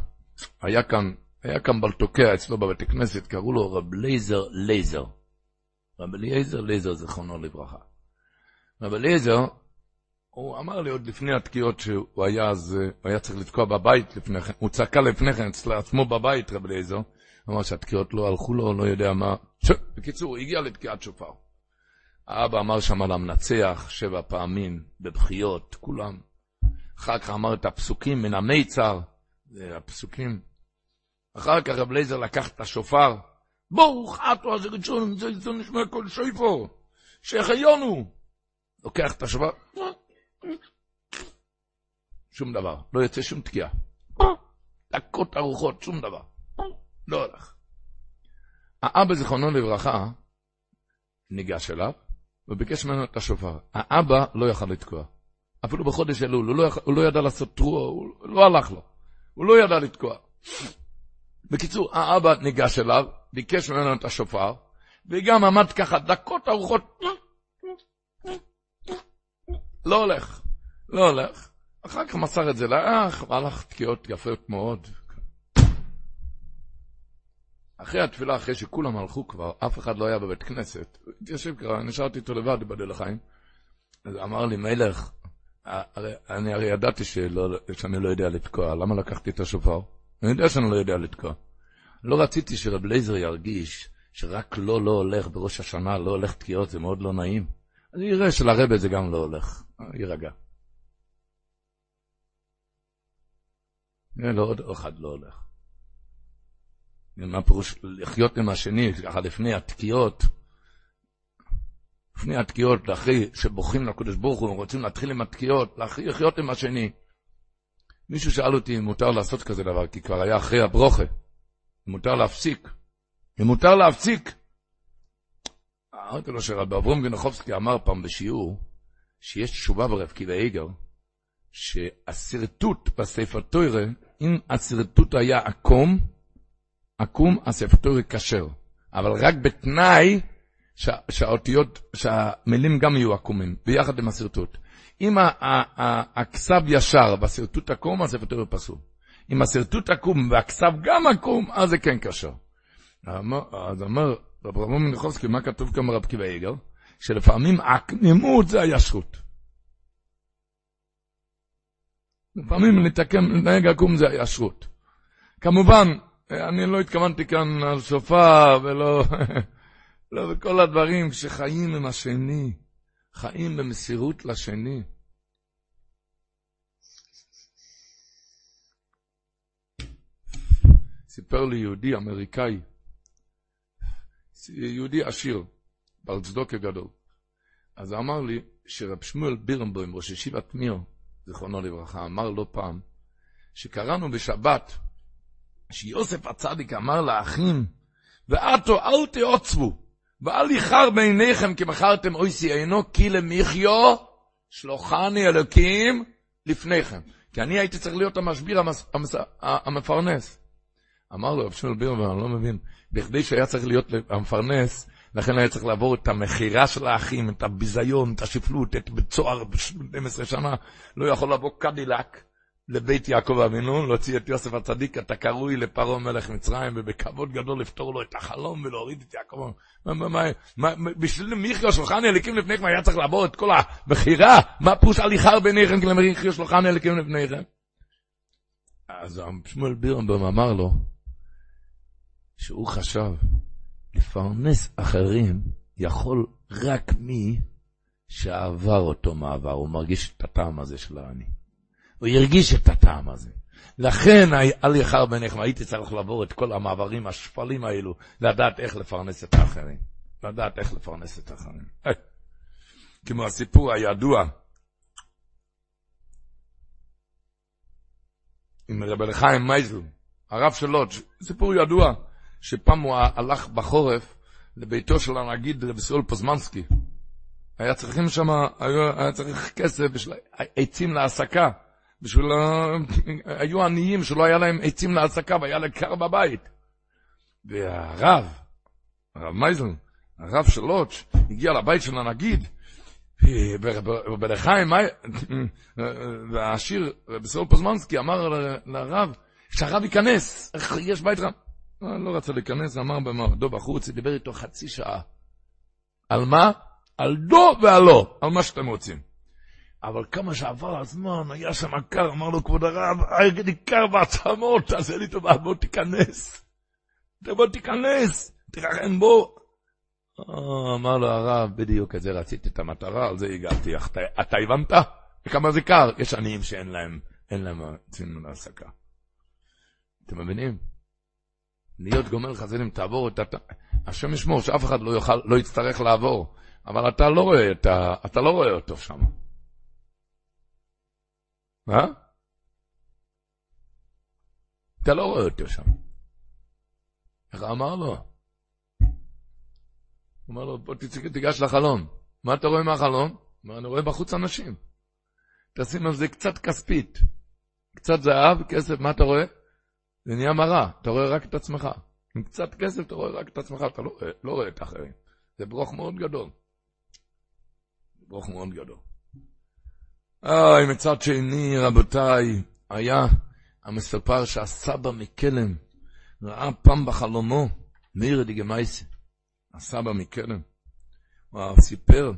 היה כאן, היה כאן בלטוקע אצלו בבית הכנסת, קראו לו רב לייזר לייזר. רב אליעזר לייזר, זכרונו לברכה. רב אליעזר, הוא אמר לי עוד לפני התקיעות שהוא היה אז, הוא היה צריך לתקוע בבית לפני כן, הוא צעקה לפני כן אצל עצמו בבית, רב אליעזר, אמר שהתקיעות לא הלכו לו, לא יודע מה. ש... בקיצור, הוא הגיע לתקיעת שופר. האבא אמר שם על המנצח שבע פעמים, בבכיות, כולם. אחר כך אמר את הפסוקים מן המיצר, זה הפסוקים. אחר כך רב לייזר לקח את השופר, ברוך אתו אז ראשון, זה נשמע כל שויפו, שהחיונו. לוקח את השופר, שום דבר, לא יוצא שום תקיעה. דקות ארוחות, שום דבר. לא הולך. האבא, זיכרונו לברכה, ניגש אליו, וביקש ממנו את השופר. האבא לא יכל לתקוע. אפילו בחודש אלול, הוא, לא הוא לא ידע לעשות טרוע, הוא לא הלך לו. הוא לא ידע לתקוע. בקיצור, האבא ניגש אליו, ביקש ממנו את השופר, וגם עמד ככה דקות ארוחות. לא הולך, לא הולך. אחר כך מסר את זה לאח, והלך תקיעות יפות מאוד. אחרי התפילה, אחרי שכולם הלכו כבר, אף אחד לא היה בבית כנסת, התיישב כבר, נשארתי איתו לבד, ייבדל לחיים. אז אמר לי, מלך, הרי, אני הרי ידעתי שלא, שאני לא יודע לתקוע, למה לקחתי את השופר? אני יודע שאני לא יודע לתקוע. לא רציתי שרב לייזר ירגיש שרק לא לא הולך בראש השנה, לא הולך תקיעות, זה מאוד לא נעים. אז יראה שלרבה זה גם לא הולך, יירגע. לא, עוד אחד לא הולך. מה פירוש לחיות עם השני, ככה לפני התקיעות, לפני התקיעות, אחרי שבוכים לקדוש ברוך הוא, רוצים להתחיל עם התקיעות, לחיות עם השני. מישהו שאל אותי אם מותר לעשות כזה דבר, כי כבר היה אחרי הברוכה. אם מותר להפסיק. אם מותר להפסיק. אמרתי לו שרבי אברום גנחובסקי אמר פעם בשיעור, שיש תשובה ברב קיבא איגר, שהשרטוט בספר תוירה, אם השרטוט היה עקום, עקום, הספר תוירה כשר. אבל רק בתנאי שה, שהאותיות, שהמילים גם יהיו עקומים, ביחד עם השרטוט. אם הכסב ישר והשרטוט עקום, אז הספר תוירה פסול. אם השרטוט עקום והכסב גם עקום, אז זה כן כשר. אז אומר רב רמון מנחובסקי, מה כתוב כאן ברב קיבא איגר? שלפעמים עקמימות זה הישרות. לפעמים לתקן, לנהג עקום זה הישרות. כמובן, אני לא התכוונתי כאן על סופה ולא לא בכל הדברים, כשחיים עם השני, חיים במסירות לשני. סיפר לי יהודי אמריקאי, יהודי עשיר, בעל צדוקה גדול. אז אמר לי שרב שמואל בירנבוים, ראש ישיבת מיר, זיכרונו לברכה, אמר לא פעם, שקראנו בשבת, שיוסף הצדיק אמר לאחים, ועתו אל תעוצבו, ואל יחר בעיניכם כי מכרתם אויסי עינו, כי למחיו שלוחני אלוקים לפניכם. כי אני הייתי צריך להיות המשביר המס, המס, המפרנס. אמר לו רב שמואל בירנבוים, אני לא מבין, בכדי שהיה צריך להיות המפרנס, לכן היה צריך לעבור את המכירה של האחים, את הביזיון, את השפלות, את בית סוהר 12 שנה. לא יכול לבוא קדילק לבית יעקב אבינו, להוציא את יוסף הצדיק, אתה קרוי לפרעה מלך מצרים, ובכבוד גדול לפתור לו את החלום ולהוריד את יעקב. בשביל מיכיו שלוחני אליקים לפניכם היה צריך לעבור את כל המכירה? מה פוש הליכר ביניכם כי למיכיו שלוחני אליקים לפניכם? אז שמואל בירנבום אמר לו, שהוא חשב, לפרנס אחרים יכול רק מי שעבר אותו מעבר, הוא מרגיש את הטעם הזה של העני. הוא הרגיש את הטעם הזה. לכן אל יחר ביניכם, הייתי צריך לעבור את כל המעברים השפלים האלו, לדעת איך לפרנס את האחרים. לדעת איך לפרנס את האחרים. כמו הסיפור הידוע עם רבי לחיים מייזל, הרב של לודג', סיפור ידוע. שפעם הוא הלך בחורף לביתו של הנגיד רבי סול פוזמנסקי. היה צריכים שם, היה, צריך כסף עצים להעסקה. בשביל, היו עניים שלא היה להם עצים להעסקה והיה להם קר בבית. והרב, הרב מייזל, הרב של לוטש, הגיע לבית של הנגיד, ובלחיים, והעשיר, רבי סול פוזמנסקי, אמר לרב, שהרב ייכנס, יש בית רב. לא רצה להיכנס, אמר במועדו בחוץ, דיבר איתו חצי שעה. על מה? על דו ועל לא, על מה שאתם רוצים. אבל כמה שעבר הזמן, היה שם קר, אמר לו, כבוד הרב, לי קר בעצמות, תעשה לי טובה, בוא תיכנס. בוא תיכנס, תרחם בו. אמר לו הרב, בדיוק, את זה רציתי את המטרה, על זה הגעתי. אתה, אתה הבנת? וכמה זה קר? יש עניים שאין להם, אין להם ציון להעסקה. אתם מבינים? להיות גומל חסדים, תעבור את ה... השם ישמור שאף אחד לא יוכל, לא יצטרך לעבור, אבל אתה לא רואה, את ה... אתה לא רואה אותו שם. מה? אתה לא רואה אותו שם. איך אמר לו? הוא אמר לו, בוא תיגש לחלון. מה אתה רואה מהחלון? אומר, אני רואה בחוץ אנשים. תשים על זה קצת כספית, קצת זהב, כסף, מה אתה רואה? זה נהיה מראה, אתה רואה רק את עצמך. עם קצת כסף אתה רואה רק את עצמך, אתה לא, לא רואה את האחרים. זה ברוך מאוד גדול. ברוך מאוד גדול. אוי, מצד שני, רבותיי, היה המספר שהסבא מקלם ראה פעם בחלומו, מאיר דיגמייסי. הסבא מקלם. הוא סיפר,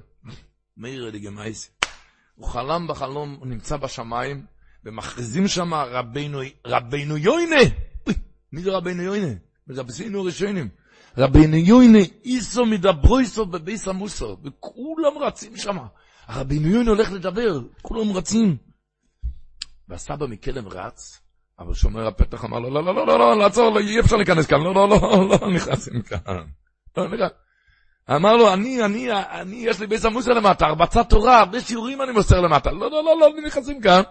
מאיר דיגמייסי. הוא חלם בחלום, הוא נמצא בשמיים, ומכריזים שם רבינו, רבינו יוינה. מי זה רבינו יוינה? מדבסינו ראשונים. רבינו יוינה, איסו מדברויסו בביס המוסו, וכולם רצים שם. הרבינו יוינה הולך לדבר, כולם רצים. והסבא מקלם רץ, אבל שומר הפתח אמר לו, לא, לא, לא, לא, לא, לעצור, לא, אי אפשר להיכנס כאן, לא, לא, לא, לא נכנסים כאן. לא נכנס. אמר לו, אני, אני, אני, יש לי בייס המוסר למטה, הרבצת תורה, הרבה שיעורים אני מוסר למטה. לא, לא, לא, לא נכנסים כאן.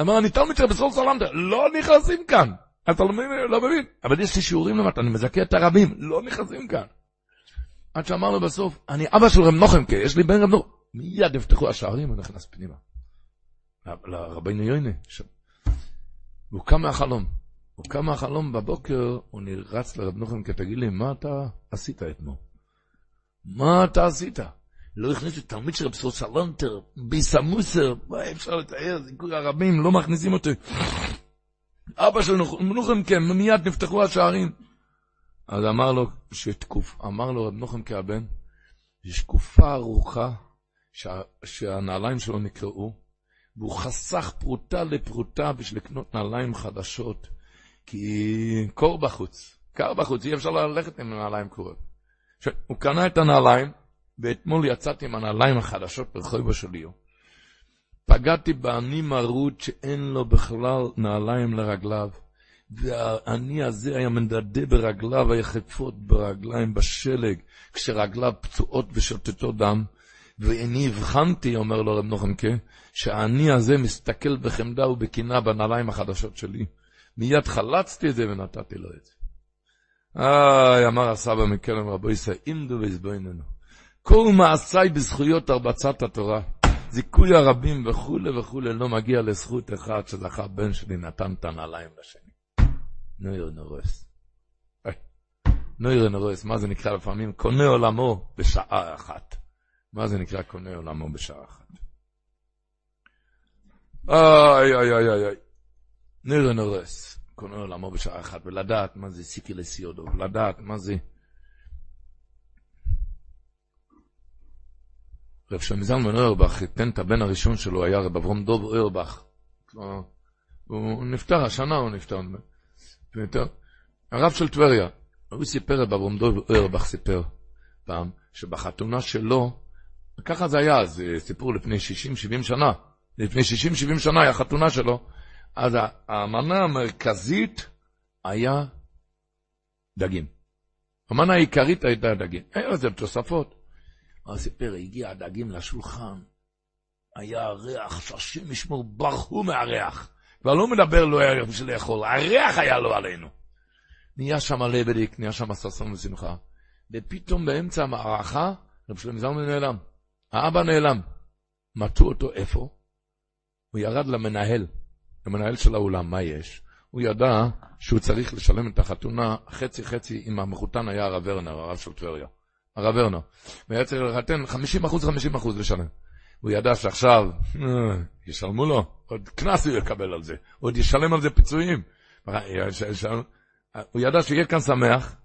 אמר, אני תלמיד של רב סרול סלנטר, לא נכנסים כאן. אתה לא מבין, לא מבין. אבל יש לי שיעורים למטה, אני מזכה את הרבים, לא נכנסים כאן. עד שאמר לו בסוף, אני אבא של רב נוחמקה, יש לי בן רב נוחמקה. מיד יפתחו השערים, הוא נכנס פנימה. לרבינו יוינה. והוא קם מהחלום. הוא קם מהחלום בבוקר, הוא רץ לרב נוחמקה, תגיד לי, מה אתה עשית אתמול? מה אתה עשית? לא הכניסו תלמיד של רב סלנטר, ביס המוסר, מה אפשר לתאר, זיכוי הרבים, לא מכניסים אותי. אבא של נוחם כן, מיד נפתחו השערים. אז אמר לו, שתקוף, אמר לו רב נוחם כהבן, יש תקופה ארוכה שה, שהנעליים שלו נקרעו, והוא חסך פרוטה לפרוטה בשביל לקנות נעליים חדשות, כי קור בחוץ, קר בחוץ, אי אפשר ללכת עם נעליים קרועות. הוא קנה את הנעליים, ואתמול יצאתי עם הנעליים החדשות ברחוב השליו. פגעתי בעני מרות שאין לו בכלל נעליים לרגליו. והעני הזה היה מנדדה ברגליו היחפות ברגליים בשלג, כשרגליו פצועות ושותתו דם. ואני הבחנתי, אומר לו רב נוחמקה, שהעני הזה מסתכל בחמדה ובקינה בנעליים החדשות שלי. מיד חלצתי את זה ונתתי לו את זה. איי, אמר הסבא מקלם רבו ישראל, אינדו ויזבויננו. כל מעשיי בזכויות הרבצת התורה. זיכוי הרבים וכולי וכולי לא מגיע לזכות אחד שזכה בן שלי נתן את הנעליים לשני. נויר נורס. נויר נורס, מה זה נקרא לפעמים? קונה עולמו בשעה אחת. מה זה נקרא קונה עולמו בשעה אחת? איי איי איי איי. נויר נורס. קונה עולמו בשעה אחת, ולדעת מה זה סיקי לסיודו, ולדעת מה זה... רב שלמה זלמן אוירבך חיתן את הבן הראשון שלו, היה רב אברום דוב אוירבך. הוא נפטר, השנה הוא נפטר. הרב של טבריה, הוא סיפר, רב אברום דוב אוירבך סיפר פעם, שבחתונה שלו, ככה זה היה, זה סיפור לפני 60-70 שנה, לפני 60-70 שנה היה חתונה שלו, אז המנה המרכזית היה דגים. המנה העיקרית הייתה דגים. היה לזה תוספות. הוא סיפר, הגיע הדגים לשולחן, היה ריח שהשם ישמור, ברחו מהריח. כבר לא מדבר לא היה בשביל לאכול, הריח היה לו עלינו. נהיה שם לבדיק, נהיה שם ששון ושמחה. ופתאום באמצע המערכה, רב שלמה זלמן נעלם. האבא נעלם. מצאו אותו איפה? הוא ירד למנהל, למנהל של האולם, מה יש? הוא ידע שהוא צריך לשלם את החתונה חצי חצי אם המחותן היה הרב ורנר, הרב של טבריה. הרב ורנר. והיה צריך לחתן 50 אחוז, 50 אחוז לשלם. הוא ידע שעכשיו, אה, ישלמו לו, עוד קנס הוא יקבל על זה, עוד ישלם על זה פיצויים. הוא ידע שיהיה כאן שמח,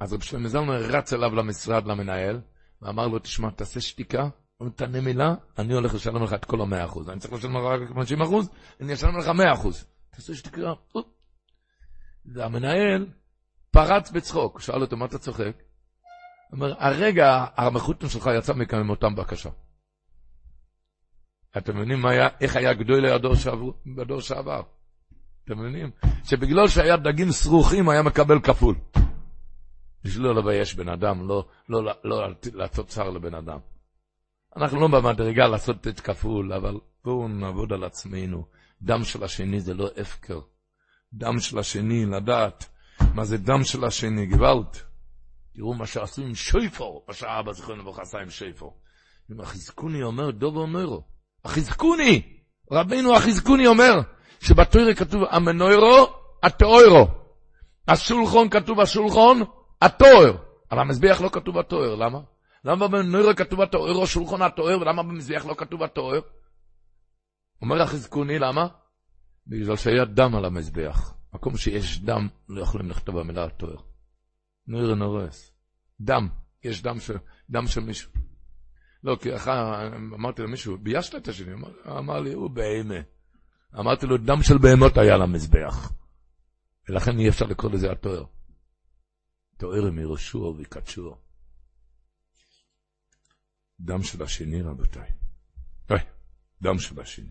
אז רב שלמה זלמן רץ אליו למשרד, למנהל, ואמר לו, תשמע, תעשה שתיקה, תענה מילה, אני הולך לשלם לך את כל המאה אחוז. אני צריך לשלם לך רק 50 אחוז, אני אשלם לך מאה אחוז. תעשה שתיקה. והמנהל פרץ בצחוק, שאל אותו, מה אתה צוחק? אומר, הרגע המחותן שלך יצא מכאן עם אותם בקשה. אתם מבינים היה, איך היה גדול שעבר, בדור שעבר? אתם מבינים? שבגלל שהיה דגים סרוחים היה מקבל כפול. בשביל לא לבייש בן אדם, לא, לא, לא, לא לעשות צער לבן אדם. אנחנו לא במדרגה לעשות את כפול, אבל בואו נעבוד על עצמנו. דם של השני זה לא הפקר. דם של השני, לדעת מה זה דם של השני, גוואלד. תראו מה שעשו עם שויפור, מה שהאבא זכרנו לברכה עשה עם שויפור. אם החזקוני אומר דובו נוירו, החזקוני, רבינו החזקוני אומר, שבתוירה כתוב המנוירו, התאוירו. השולחון כתוב השולחון, התואר. על המזבח לא כתוב התואר, למה? למה במנוירו כתוב התואר, שולחון התואר, ולמה במזבח לא כתוב התואר? אומר החזקוני, למה? בגלל שהיה דם על המזבח. מקום שיש דם, לא יכולים לכתוב במילה התואר. נויר נורס. דם, יש דם של, דם של מישהו. לא, כי אחר, אמרתי למישהו, ביישת את השני? אמר, אמר לי, הוא בהמה. אמרתי לו, דם של בהמות היה למזבח. ולכן אי אפשר לקרוא לזה התואר. תואר מראשו ויקדשו. דם של השני, רבותיי. אוי, דם של השני.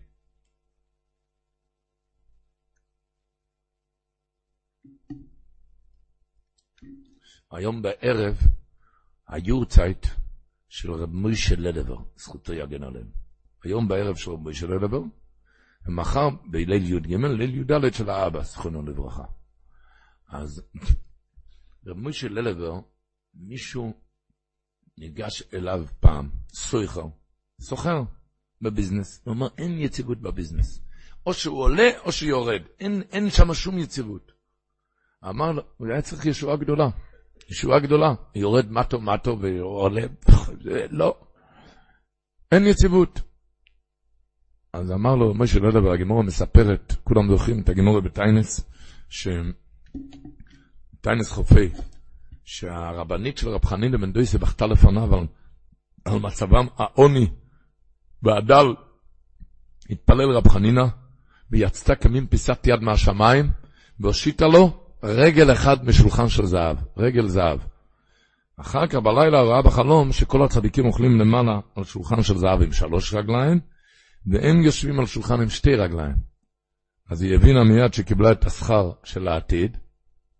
היום בערב, היורצייט של רב מוישה לדבר, זכותו יגן עליהם. היום בערב של רב מוישה לדבר, ומחר בליל י"ג, ליל י"ד של האבא, זכרונו לברכה. אז רב מוישה לדבר, מישהו ניגש אליו פעם, סויכר, סוחר בביזנס, הוא אומר, אין יציבות בביזנס. או שהוא עולה או שהוא יורד, אין, אין שם שום יציבות. אמר לו, הוא היה צריך ישועה גדולה, ישועה גדולה, יורד מטו מטו ועולה, לא, אין יציבות. אז אמר לו, משה לא יודע, הגימורה מספרת, כולם זוכרים את הגימורה בטיינס, ש... טיינס חופי, שהרבנית של רב חנין בן דויסה בכתה לפניו על, על מצבם העוני והדל. התפלל רב חנינה, ויצתה כמין פיסת יד מהשמיים, והושיטה לו רגל אחד משולחן של זהב, רגל זהב. אחר כך בלילה ראה בחלום שכל הצדיקים אוכלים למעלה על שולחן של זהב עם שלוש רגליים, והם יושבים על שולחן עם שתי רגליים. אז היא הבינה מיד שקיבלה את השכר של העתיד,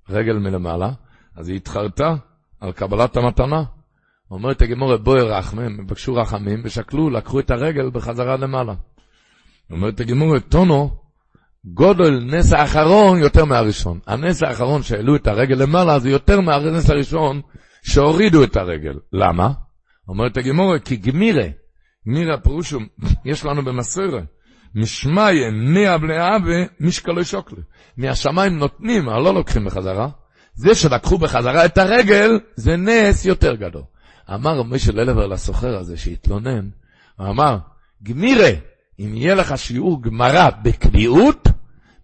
רגל מלמעלה, אז היא התחרתה על קבלת המתנה. אומרת הגמורת בואי רחמם, הם בקשו רחמים, ושקלו, לקחו את הרגל בחזרה למעלה. אומרת הגמורת, טונו, גודל נס האחרון יותר מהראשון. הנס האחרון שהעלו את הרגל למעלה זה יותר מהנס הראשון שהורידו את הרגל. למה? אומרת הגמורת, כי גמירה, גמירה פירושו, יש לנו במסורת, משמעיה מאה בני אבה משקלו שוקלה. מהשמיים נותנים, אבל לא לוקחים בחזרה. זה שלקחו בחזרה את הרגל, זה נס יותר גדול. אמר משה ללבר לסוחר הזה שהתלונן, הוא אמר, גמירה, אם יהיה לך שיעור גמרא בקביעות,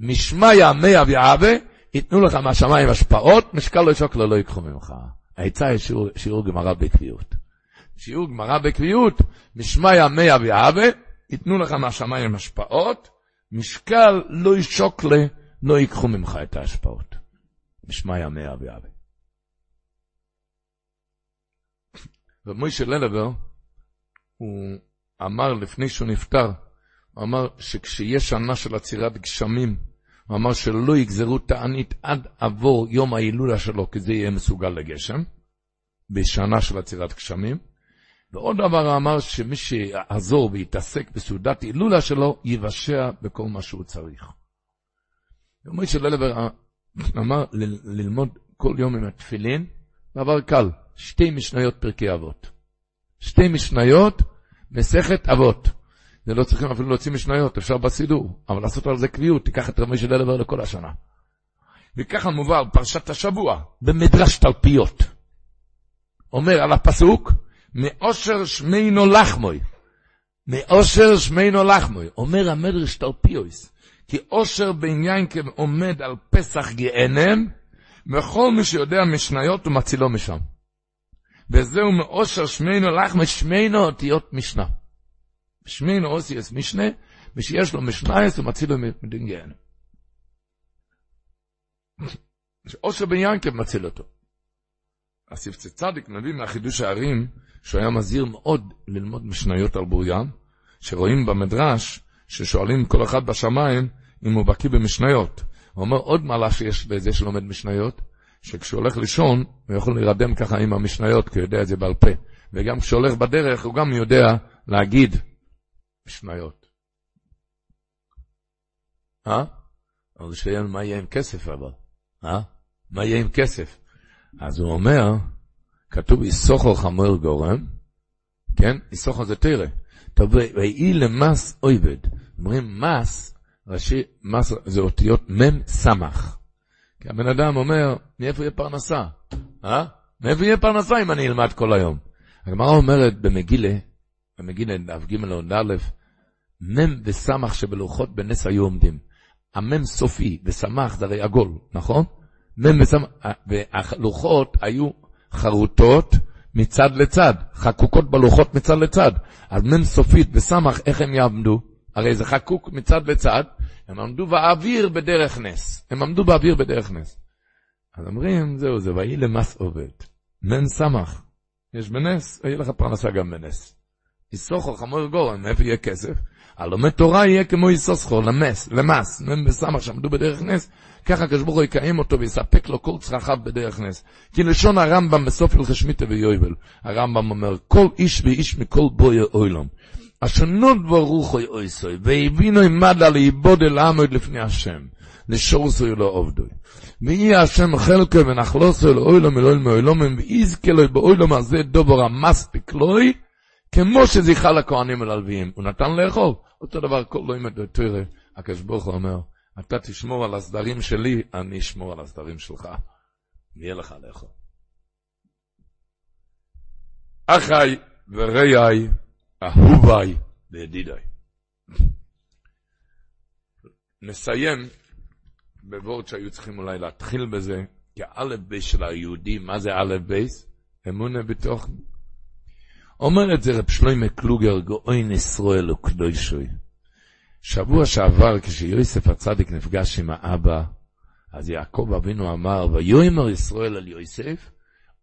משמיא מאה ואבה, ייתנו לך מהשמיים השפעות, משקל לא שוקל לא ייקחו ממך. העצה היא שיעור, שיעור גמרא בקביעות. שיעור גמרא בקביעות, משמיא מאה ואבה, ייתנו לך מהשמיים השפעות, משקל לא ישוקלה, לא ייקחו ממך את ההשפעות. משמיא מאה ואבה. ומוישה ללבר, הוא אמר לפני שהוא נפטר, הוא אמר שכשיש שנה של עצירת גשמים, הוא אמר שלא יגזרו תענית עד עבור יום ההילולה שלו, כי זה יהיה מסוגל לגשם, בשנה של עצירת גשמים. ועוד דבר הוא אמר שמי שיעזור ויתעסק בסעודת הילולה שלו, יבשע בכל מה שהוא צריך. ומוישה ללבר אמר ללמוד כל יום עם התפילין, דבר קל. שתי משניות פרקי אבות. שתי משניות, מסכת אבות. זה לא צריכים אפילו להוציא משניות, אפשר בסידור, אבל לעשות על זה קביעות, תיקח את רמי של אלבר לכל השנה. וככה מובא פרשת השבוע, במדרש תלפיות. אומר על הפסוק, מאושר שמינו לחמוי. מאושר שמינו לחמוי. אומר המדרש תלפיוס, כי אושר בעניין עומד על פסח גאנם, וכל מי שיודע משניות הוא מצילו משם. וזהו מאושר שמינו לך משמינו אותיות משנה. שמינו אוסיאס משנה, ושיש לו משנייס הוא מציל לו מדין גיהנם. אושר בן ינקב מציל אותו. הספצי צדיק מביא מהחידוש הערים, שהוא היה מזהיר מאוד ללמוד משניות על בוריין, שרואים במדרש, ששואלים כל אחד בשמיים אם הוא בקיא במשניות. הוא אומר עוד מעלה שיש בזה שלומד משניות, שכשהוא הולך לישון, הוא יכול להירדם ככה עם המשניות, כי הוא יודע את זה בעל פה. וגם כשהוא הולך בדרך, הוא גם יודע להגיד משניות. אה? אבל שאין מה יהיה עם כסף אבל. אה? מה יהיה עם כסף? אז הוא אומר, כתוב איסוכו חמור גורם, כן? איסוכו זה תרא. טוב, ויהי למס אויבד. אומרים מס, ראשי, מס זה אותיות מ' סמך. כי הבן אדם אומר, מאיפה יהיה פרנסה? אה? מאיפה יהיה פרנסה אם אני אלמד כל היום? הגמרא אומרת במגילה, במגילה דף ג' לעוד א', מ' וסמך שבלוחות בנס היו עומדים. המ' סופי וסמך זה הרי עגול, נכון? מ' וסמך, והלוחות היו חרוטות מצד לצד, חקוקות בלוחות מצד לצד. אז מ' סופית וסמך, איך הם יעמדו? הרי זה חקוק מצד לצד, הם עמדו באוויר בדרך נס. הם עמדו באוויר בדרך נס. אז אומרים, זהו, זה ויהי למס עובד. מן סמך. יש בנס, יהיה לך פרנסה גם בנס. יסוכו חמור גורם, מאיפה יהיה כסף? הלומד תורה יהיה כמו יסוסכו, למס, למס, מ"ם בסמך שעמדו בדרך נס, ככה הקדוש ברוך הוא יקיים אותו ויספק לו כל צרכיו בדרך נס. כי לשון הרמב"ם בסוף הלכי שמיטה ויובל, הרמב"ם אומר, כל איש ואיש מכל בוי אוילום. השונות ברוך הוא אויסוי, והבינו עמדה לאיבוד אל עמוד לפני השם, לשורסוי לא עובדוי. ויהי השם חלקו ונחלוסו לאוילום אלוהים מאוילומים, ויזכה לו באוילום הזה דובר המספיק לוי, כמו שזיכה לכהנים וללוויים. הוא נתן לאכול. אותו דבר כל לא ימד תראה, הקדוש ברוך הוא אומר, אתה תשמור על הסדרים שלי, אני אשמור על הסדרים שלך. יהיה לך לאכול. אחי ורעי, אהוביי וידידיי. נסיים בוורד שהיו צריכים אולי להתחיל בזה, כי א' בייס של היהודי, מה זה א' בייס? אמונה בתוך... אומר את זה רב שלוימה קלוגר, גאוין ישראל וקדושוי. שבוע שעבר, כשיוסף הצדיק נפגש עם האבא, אז יעקב אבינו אמר, ויאמר ישראל על יוסף,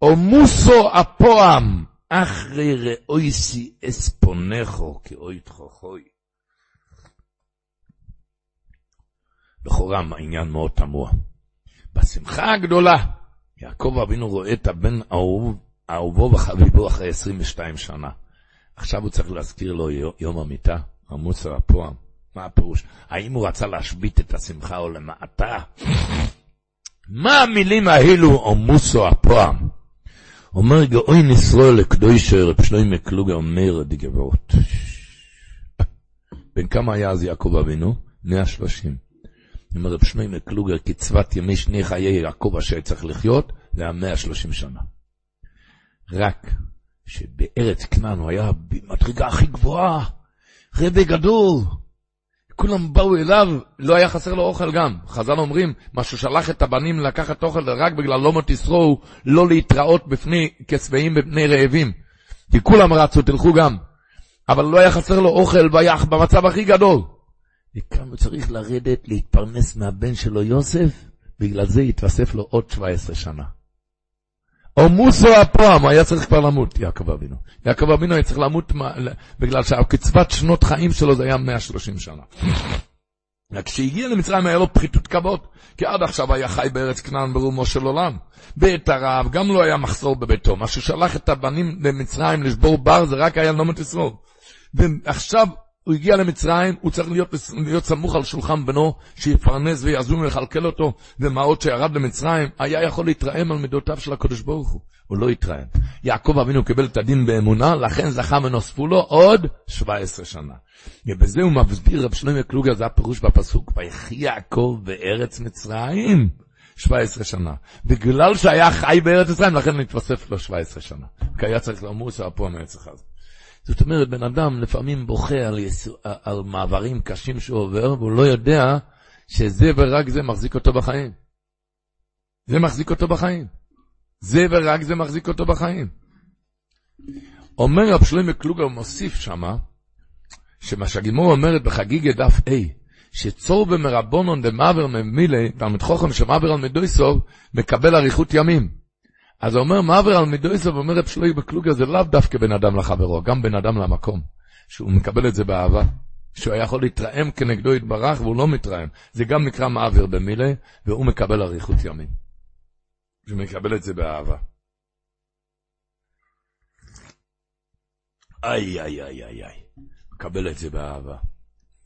או מוסו אפועם, אחרי ראויסי אספונכו כאוי תכוכוי. לכאורה העניין מאוד תמוה. בשמחה הגדולה, יעקב אבינו רואה את הבן אהוב, אהובו וחביבו אחרי 22 שנה. עכשיו הוא צריך להזכיר לו יום המיטה, המוסר הפועם. מה הפירוש? האם הוא רצה להשבית את השמחה או למעטה? מה המילים האלו או מוסו הפועם? אומר גאוי ישראל לקדושה רב שלוימי קלוגה אומר דגבות. בן כמה היה אז יעקב אבינו? 130. אומר רב שלוימי קלוגר קצבת ימי שני חיי יעקב אשר צריך לחיות, זה היה 130 שנה. רק שבארץ כנען הוא היה במדרגה הכי גבוהה, רבי גדול, כולם באו אליו, לא היה חסר לו אוכל גם. חז"ל אומרים, מה ששלח את הבנים לקחת אוכל רק בגלל לא מותיסרו, לא להתראות בפני כשבעים בפני רעבים. כי כולם רצו, תלכו גם. אבל לא היה חסר לו אוכל והיה במצב הכי גדול. הוא צריך לרדת, להתפרנס מהבן שלו יוסף, בגלל זה התווסף לו עוד 17 שנה. או מוסו הפעם, היה צריך כבר למות, יעקב אבינו. יעקב אבינו היה צריך למות בגלל שהקצבת שנות חיים שלו זה היה 130 שנה. כשהגיע למצרים היה לו פחיתות כבוד, כי עד עכשיו היה חי בארץ כנען ברומו של עולם. בעת הרעב גם לא היה מחסור בביתו, מה ששלח את הבנים למצרים לשבור בר זה רק היה נומת ישראל. ועכשיו הוא הגיע למצרים, הוא צריך להיות, להיות סמוך על שולחן בנו, שיפרנס ויזום ויכלכל אותו, ומה עוד שירד למצרים, היה יכול להתרעם על מידותיו של הקדוש ברוך הוא. הוא לא התרעם. יעקב אבינו קיבל את הדין באמונה, לכן זכה ונוספו לו עוד 17 שנה. ובזה הוא מסביר רב שלמה קלוגר, זה הפירוש בפסוק, ויחי יעקב בארץ מצרים. 17 שנה. בגלל שהיה חי בארץ מצרים, לכן נתווסף לו 17 שנה. כי היה צריך לומר שהפועל מהרצח הזה. זאת אומרת, בן אדם לפעמים בוכה על, יסו, על מעברים קשים שהוא עובר, והוא לא יודע שזה ורק זה מחזיק אותו בחיים. זה מחזיק אותו בחיים. זה ורק זה מחזיק אותו בחיים. אומר רב שלמה קלוגר, מוסיף שמה, שמה שהגימור אומרת בחגיגה דף A, שצור במרבונון דמעבר ממילי, תלמיד חוכם שמעבר על מדויסוב, מקבל אריכות ימים. אז הוא אומר, מעבר על מידויסוב, אומר רב שלוי בקלוגר, זה לאו דווקא בין אדם לחברו, גם בין אדם למקום, שהוא מקבל את זה באהבה. שהוא היה יכול להתרעם כנגדו יתברך, והוא לא מתרעם. זה גם נקרא מעביר במילה, והוא מקבל אריכות ימים. הוא מקבל את זה באהבה. איי, איי, איי, איי, איי. מקבל את זה באהבה.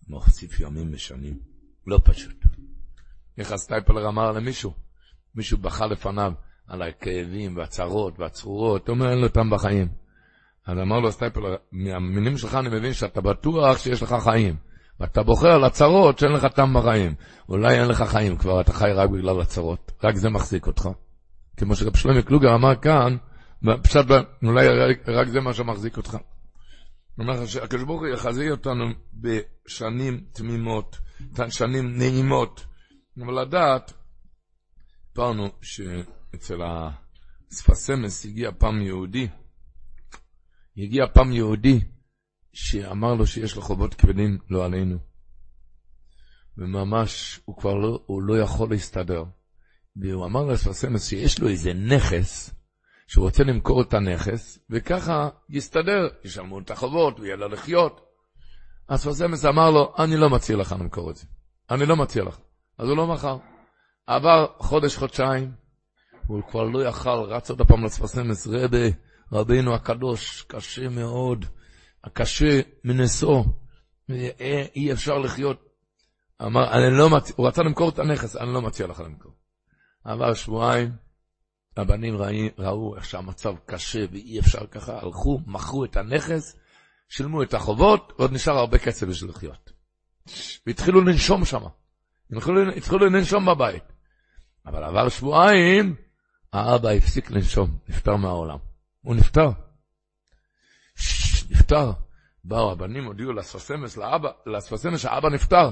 מוסיף ימים ושנים. לא פשוט. איך הסטייפלר אמר למישהו? מישהו בכה לפניו. על הכאבים והצרות והצרורות, אומר, אין לו טעם בחיים. אז אמר לו סטייפלר, מהמינים שלך אני מבין שאתה בטוח שיש לך חיים. ואתה בוכה על הצרות שאין לך טעם בחיים. אולי אין לך חיים כבר, אתה חי רק בגלל הצרות. רק זה מחזיק אותך. כמו שרב שלומי קלוגר אמר כאן, פשט, אולי רק זה מה שמחזיק אותך. הוא אומר שהקדוש ברוך הוא יחזי אותנו בשנים תמימות, שנים נעימות. אבל לדעת, סיפרנו אצל הספסמס הגיע פעם יהודי, הגיע פעם יהודי שאמר לו שיש לו חובות כבדים, לא עלינו. וממש, הוא כבר לא, הוא לא יכול להסתדר. והוא אמר לספסמס שיש לו איזה נכס, שהוא רוצה למכור את הנכס, וככה יסתדר, ישלמו את החובות, הוא יהיה לו לחיות. אספסמס אמר לו, אני לא מציע לך למכור את זה. אני לא מציע לך. אז הוא לא מכר. עבר חודש, חודשיים, הוא כבר לא יכל, רץ עוד פעם לאספסמס, רבי, רבינו הקדוש, קשה מאוד, קשה מנשוא, אי אפשר לחיות. אמר, אני לא מציע, הוא רצה למכור את הנכס, אני לא מציע לך למכור. עבר שבועיים, הבנים ראי, ראו איך שהמצב קשה ואי אפשר ככה, הלכו, מכרו את הנכס, שילמו את החובות, ועוד נשאר הרבה כסף בשביל לחיות. והתחילו לנשום שם. התחילו, התחילו לנשום בבית. אבל עבר שבועיים, האבא הפסיק לנשום, נפטר מהעולם. הוא נפטר. נפטר. באו הבנים, הודיעו לספסמס, לאבא, לספסמס שהאבא נפטר.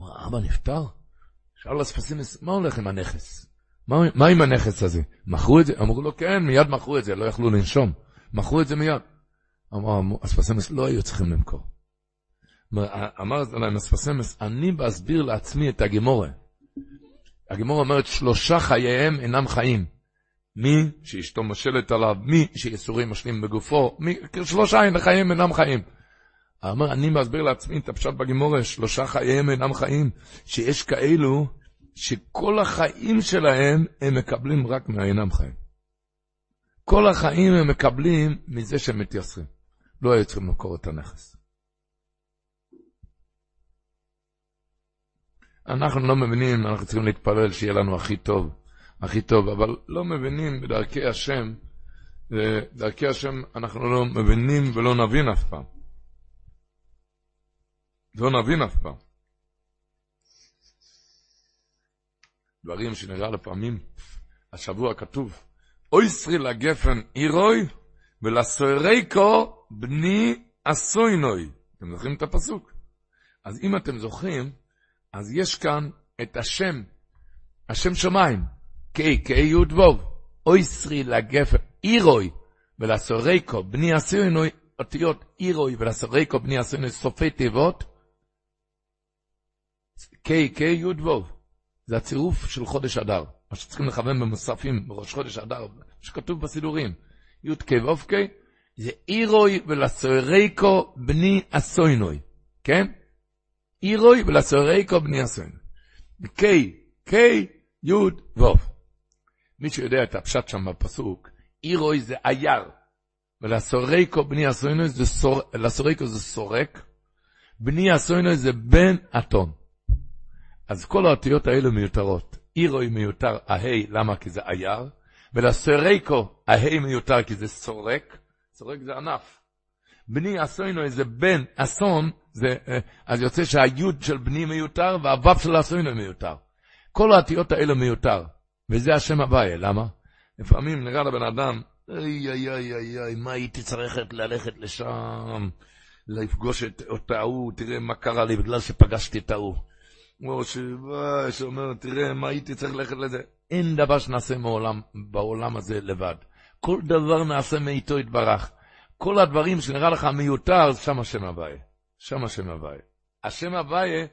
אמר, האבא נפטר? שאל לספסמס, מה הולך עם הנכס? מה, מה עם הנכס הזה? מכרו את זה? אמרו לו, כן, מיד מכרו את זה, לא יכלו לנשום. מכרו את זה מיד. אמר אספסמס, לא היו צריכים למכור. אמר להם אספסמס, אני באסביר לעצמי את הגימורה. הגימורה אומרת, שלושה חייהם אינם חיים. מי שאשתו מושלת עליו, מי שיסורים משלים בגופו, מי, שלושה אין חיים אינם חיים. אמר, אני מסביר לעצמי את הפשט בגימורה, שלושה חייהם אינם חיים, שיש כאלו שכל החיים שלהם הם מקבלים רק מהאינם חיים. כל החיים הם מקבלים מזה שהם מתייסרים. לא היו צריכים למכור את הנכס. אנחנו לא מבינים, אנחנו צריכים להתפלל שיהיה לנו הכי טוב. הכי טוב, אבל לא מבינים בדרכי השם, דרכי השם אנחנו לא מבינים ולא נבין אף פעם. לא נבין אף פעם. דברים שנראה לפעמים, השבוע כתוב, אוי סרי לגפן אירוי ולסויריקו בני אסוינוי. אתם זוכרים את הפסוק? אז אם אתם זוכרים, אז יש כאן את השם, השם שמיים. קיי, קיי יוד ווב, אוי סרי לגפן, אירוי, ולסורקו, בני עשינו אותיות אירוי, ולסורקו, בני עשינו סופי תיבות, קיי, קיי יוד ווב, זה הצירוף של חודש אדר, מה שצריכים לכוון במוספים בראש חודש אדר, שכתוב בסידורים, יוד קיי ווב קיי, זה אירוי ולסורקו בני אסוינוי, כן? אירוי ולסורקו בני אסוינוי. קיי, קיי, יוד ווב. מי שיודע את הפשט שם בפסוק, אירוי זה אייר, ולסורקו בני הסוינוי זה, סור, זה סורק, בני הסוינוי זה בן אתון. אז כל האותיות האלה מיותרות. אירוי מיותר, ההי, למה? כי זה אייר, ולסורקו, ההי מיותר כי זה סורק, סורק זה ענף. בני אסוינוי זה בן אסון, זה, אה, אז יוצא שהיוד של בני מיותר והוו של אסוינוי מיותר. כל האותיות האלה מיותר. וזה השם הוויה, למה? לפעמים נראה לבן אדם, איי איי איי איי איי, מה הייתי צריך ללכת לשם, לפגוש את אותה ההוא, תראה מה קרה לי בגלל שפגשתי את ההוא. או שאומר, תראה, מה הייתי צריך ללכת לזה? אין דבר שנעשה מעולם, בעולם הזה לבד. כל דבר נעשה מאיתו יתברך. כל הדברים שנראה לך מיותר, שם השם הוויה. שם השם הוויה. השם הוויה,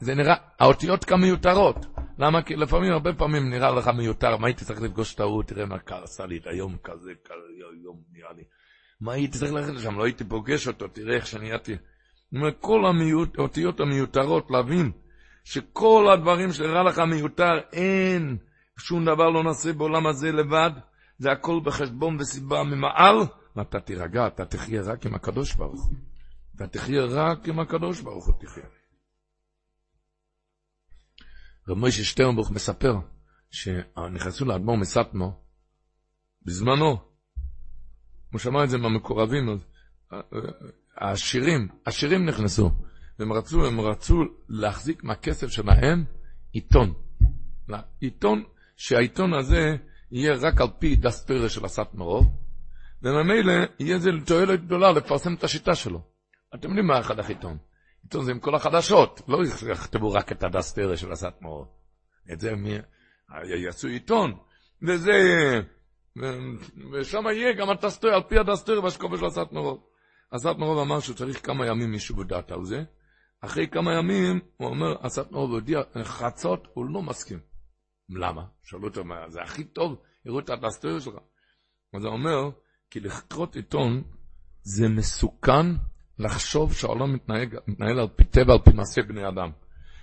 זה נראה, האותיות כמיותרות. למה? כי לפעמים, הרבה פעמים נראה לך מיותר, מה הייתי צריך לפגוש את ההוא, תראה מה עשה לי את היום כזה, היום נראה לי. מה הייתי צריך ללכת לשם, לא הייתי פוגש אותו, תראה איך שנהייתי. כל האותיות המיותרות, להבין שכל הדברים שנראה לך מיותר, אין, שום דבר לא נעשה בעולם הזה לבד, זה הכל בחשבון וסיבה ממעל, ואתה תירגע, אתה תחיה רק עם הקדוש ברוך הוא. אתה תחיה רק עם הקדוש ברוך הוא תחיה. רב מוישה שטרנבוך מספר שנכנסו לאדמו"ר מסטמו בזמנו, הוא שמע את זה מהמקורבים, אז העשירים, עשירים נכנסו, והם רצו, הם רצו להחזיק מהכסף שלהם עיתון. עיתון, שהעיתון הזה יהיה רק על פי דסטוירה של הסטמרו, וממילא יהיה זה לתועלת גדולה לפרסם את השיטה שלו. אתם יודעים מה אחד החיתון? עיתון זה עם כל החדשות, לא יכתבו רק את הדסטרה של הסטמרו. את זה מי... יעשו עיתון, וזה... ושם יהיה גם הדסטרה, על פי הדסטרה והשקופה של הסטמרו. הסטמרו אמר שהוא צריך כמה ימים מישהו בדעת על זה. אחרי כמה ימים, הוא אומר, הסטמרו הודיע, חצות, הוא לא מסכים. למה? שאלו אותו, זה הכי טוב, יראו את הדסטרה שלך. אז הוא אומר, כי לכרות עיתון זה מסוכן לחשוב שהעולם מתנהג, מתנהל על פי טבע, על פי מעשה בני אדם.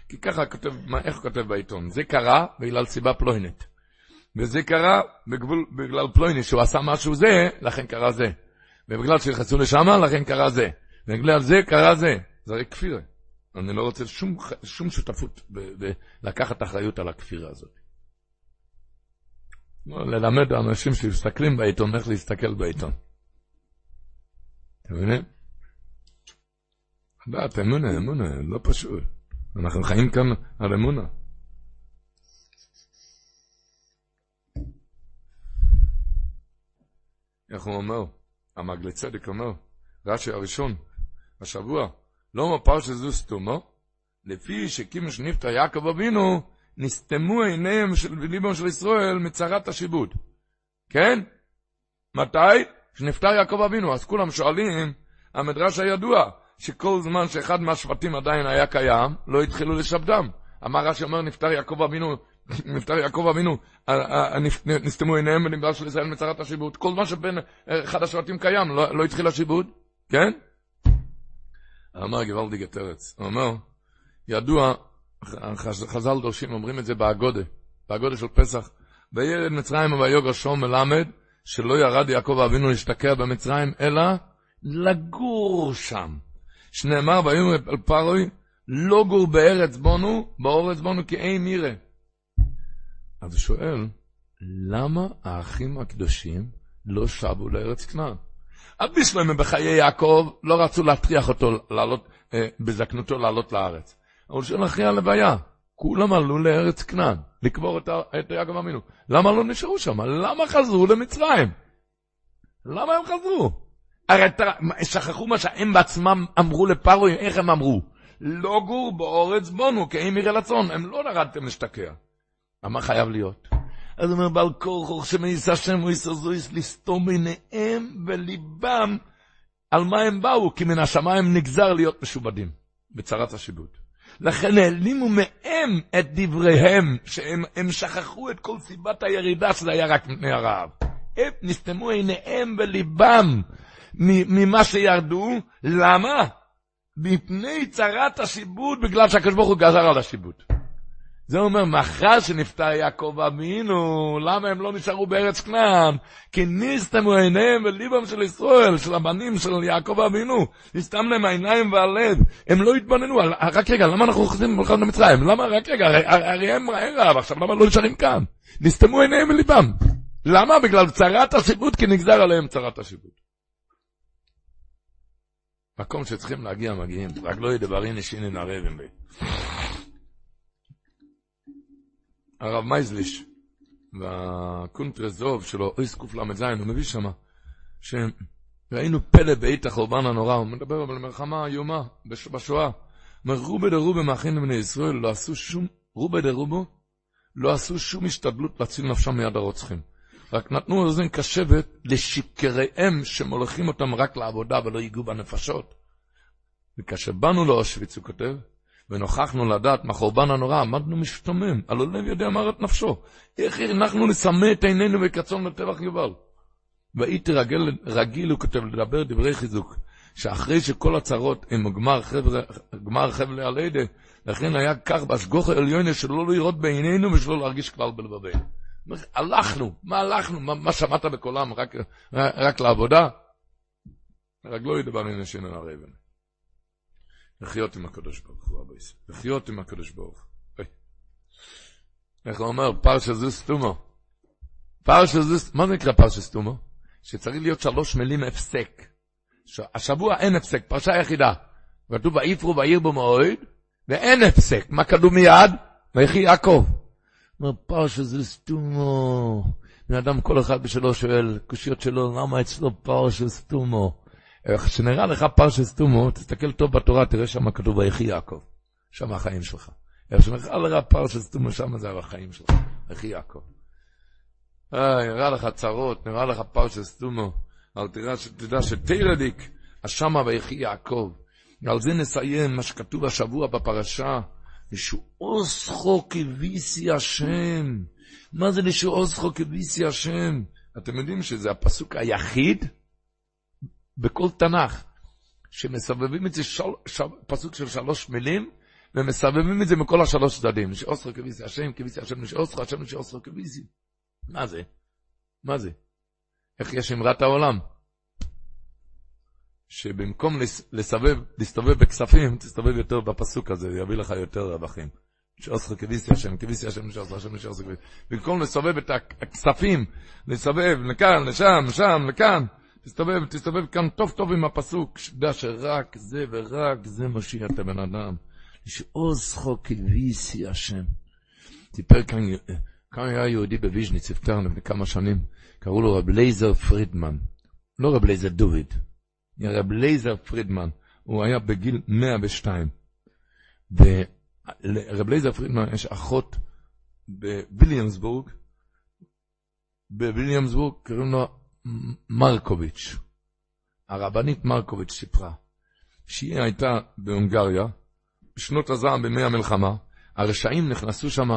כי ככה כותב, מה, איך כותב בעיתון? זה קרה בגלל סיבה פלוינית. וזה קרה בגבול, בגלל פלויני, שהוא עשה משהו זה, לכן קרה זה. ובגלל שנכנסו לשם, לכן קרה זה. ובגלל זה קרה זה. זה הרי כפירה. אני לא רוצה שום, שום שותפות לקחת אחריות על הכפירה הזאת. ללמד אנשים שמסתכלים בעיתון איך להסתכל בעיתון. אתם מבינים? לדעת, אמונה, אמונה, לא פשוט. אנחנו חיים כאן על אמונה. איך הוא אומר? המגלי צדק אומר, רש"י הראשון, השבוע, לא מפר שזו סתומו, לפי שקימש נפטר יעקב אבינו, נסתמו עיניהם של ליבם של ישראל מצרת השיבוד. כן? מתי? כשנפטר יעקב אבינו. אז כולם שואלים, המדרש הידוע, שכל זמן שאחד מהשבטים עדיין היה קיים, לא התחילו לשבדם. אמר רש"י אומר, נפטר יעקב אבינו, נפטר יעקב אבינו, נסתמו עיניהם בנמדל של ישראל מצרת השיבוד. כל זמן שבין אחד השבטים קיים, לא, לא התחיל השיבוד, כן? אמר גוואלדי גטרץ, הוא אומר, ידוע, חז"ל דורשים, אומרים את זה באגודה, באגודה של פסח, וילד מצרים ויוגר שום מלמד, שלא ירד יעקב אבינו להשתקע במצרים, אלא לגור שם. שנאמר ויאמר אל פרוי, לא גור בארץ בונו, באורץ בונו כי אין מירה. אז הוא שואל, למה האחים הקדושים לא שבו לארץ כנען? אבי שלמה בחיי יעקב לא רצו להטריח אותו לעלות, אה, בזקנותו לעלות לארץ. אבל הוא שואל אחרי הלוויה, כולם עלו לארץ כנען, לקבור את, את יעקב אמינו. למה לא נשארו שם? למה חזרו למצרים? למה הם חזרו? הרי שכחו מה שהם בעצמם אמרו לפרוי, איך הם אמרו? לא גור באורץ בונו, כי אם יראה לצון, הם לא נרדתם להשתקע. למה חייב להיות? אז הוא אומר, בעל כורחוך שמאיס השם ויסזויס לסתום עיניהם וליבם על מה הם באו, כי מן השמיים נגזר להיות משובדים, בצרת השיבוד. לכן העלימו מהם את דבריהם, שהם שכחו את כל סיבת הירידה, שזה היה רק מפני הרעב. הם נסתמו עיניהם וליבם ממה שירדו, למה? מפני צרת השיבוד, בגלל שהקדוש ברוך הוא גזר על השיבוד. זה אומר, מאחר שנפטר יעקב אבינו, למה הם לא נשארו בארץ כנען? כי נסתמו עיניהם וליבם של ישראל, של הבנים של יעקב אבינו. נסתם להם העיניים והלב. הם לא התבוננו, רק רגע, למה אנחנו חוזרים בכלל למצרים? למה, רק רגע, הרי, הרי הם רעב, עכשיו למה לא נשארים כאן? נסתמו עיניהם וליבם. למה? בגלל צרת השיבוט, כי נגזר עליהם צרת השיבוט. מקום שצריכים להגיע, מגיעים. רק לא ידברי נשינן ערבים בי. הרב מייזליש, והקונטרזוב שלו, אויס קל"ז, הוא מביא שמה, שראינו פלא בעת החורבן הנורא, הוא מדבר על מלחמה איומה בשואה. אומר, רובה דרובה מאחינו בני ישראל לא עשו שום, רובה דרובו, לא עשו שום השתדלות להציל נפשם מיד הרוצחים. רק נתנו אוזן קשבת לשקריהם שמולכים אותם רק לעבודה ולא ייגעו בנפשות. וכאשר באנו לאושוויץ, הוא כותב, ונוכחנו לדעת מהחורבן הנורא, עמדנו משתומם, הלא לב יודע מה את נפשו. איך אנחנו נסמא את עינינו וקצון לטבח יובל? והייתי רגל, רגיל, הוא כותב, לדבר דברי חיזוק, שאחרי שכל הצרות הם גמר חבל, גמר חבל הלידה, לכן היה כך בהשגוח העליונה שלא לראות בעינינו ושלא להרגיש כלל בלבבינו. הלכנו, מה הלכנו? מה, מה שמעת בקולם? רק, רק לעבודה? רק לא ידבר מן אל הרבן. לחיות עם הקדוש ברוך הוא, ישראל. לחיות עם הקדוש ברוך הוא. איך הוא אומר? פרשה זו סתומו. פרשה זו, מה נקרא פרשה סתומו? שצריך להיות שלוש מילים הפסק. השבוע אין הפסק, פרשה יחידה. כתוב ויפרו בעיר בו מועד, ואין הפסק. מה כתוב מיד? ויחי יעקב. אומר פרשה זו סתומו. בן אדם כל אחד בשלו שואל, קושיות שלו, למה אצלו פרשה סתומו? איך שנראה לך פרשת סתומו, תסתכל טוב בתורה, תראה שם כתוב ויחי יעקב. שם החיים שלך. איך שנראה לך פרשת סתומו, שם זה החיים שלך. ויחי יעקב. אה, נראה לך צרות, נראה לך פרשת סתומו. אבל תדע, תדע שתירדיק, השמה ויחי יעקב. ועל זה נסיים מה שכתוב השבוע בפרשה. לשעוזכו כביסי השם. מה זה לשעוזכו כביסי השם? אתם יודעים שזה הפסוק היחיד בכל תנ"ך, שמסבבים את זה, של, של, פסוק של שלוש מילים, ומסבבים את זה מכל השלוש צדדים. שאוסרו כביסי השם, כביסי השם, שאוסרו השם, שאוסרו כביסי. מה זה? מה זה? איך יש אמרת העולם? שבמקום לסבב, להסתובב בכספים, תסתובב יותר בפסוק הזה, יביא לך יותר רווחים. שאוסר כביסי השם, כביסי השם, שאוסר השם, שאוסר כביסי. במקום לסובב את הכספים, לסובב לכאן, לשם, לשם, לכאן, תסתובב, תסתובב כאן טוב טוב עם הפסוק, שתדע שרק זה ורק זה מושיע את הבן אדם. שאוסר כביסי השם. סיפר כאן, כאן היה יהודי בוויז'ניץ, הפטר לפני כמה שנים, קראו לו רב לייזר פרידמן. לא רב לייזר דוד, רב לייזר פרידמן. הוא היה בגיל 102. לרב לייזר פרידמן יש אחות בוויליאמסבורג, בוויליאמסבורג קוראים לו מרקוביץ'. הרבנית מרקוביץ' סיפרה שהיא הייתה בהונגריה, בשנות הזעם בימי המלחמה, הרשעים נכנסו שם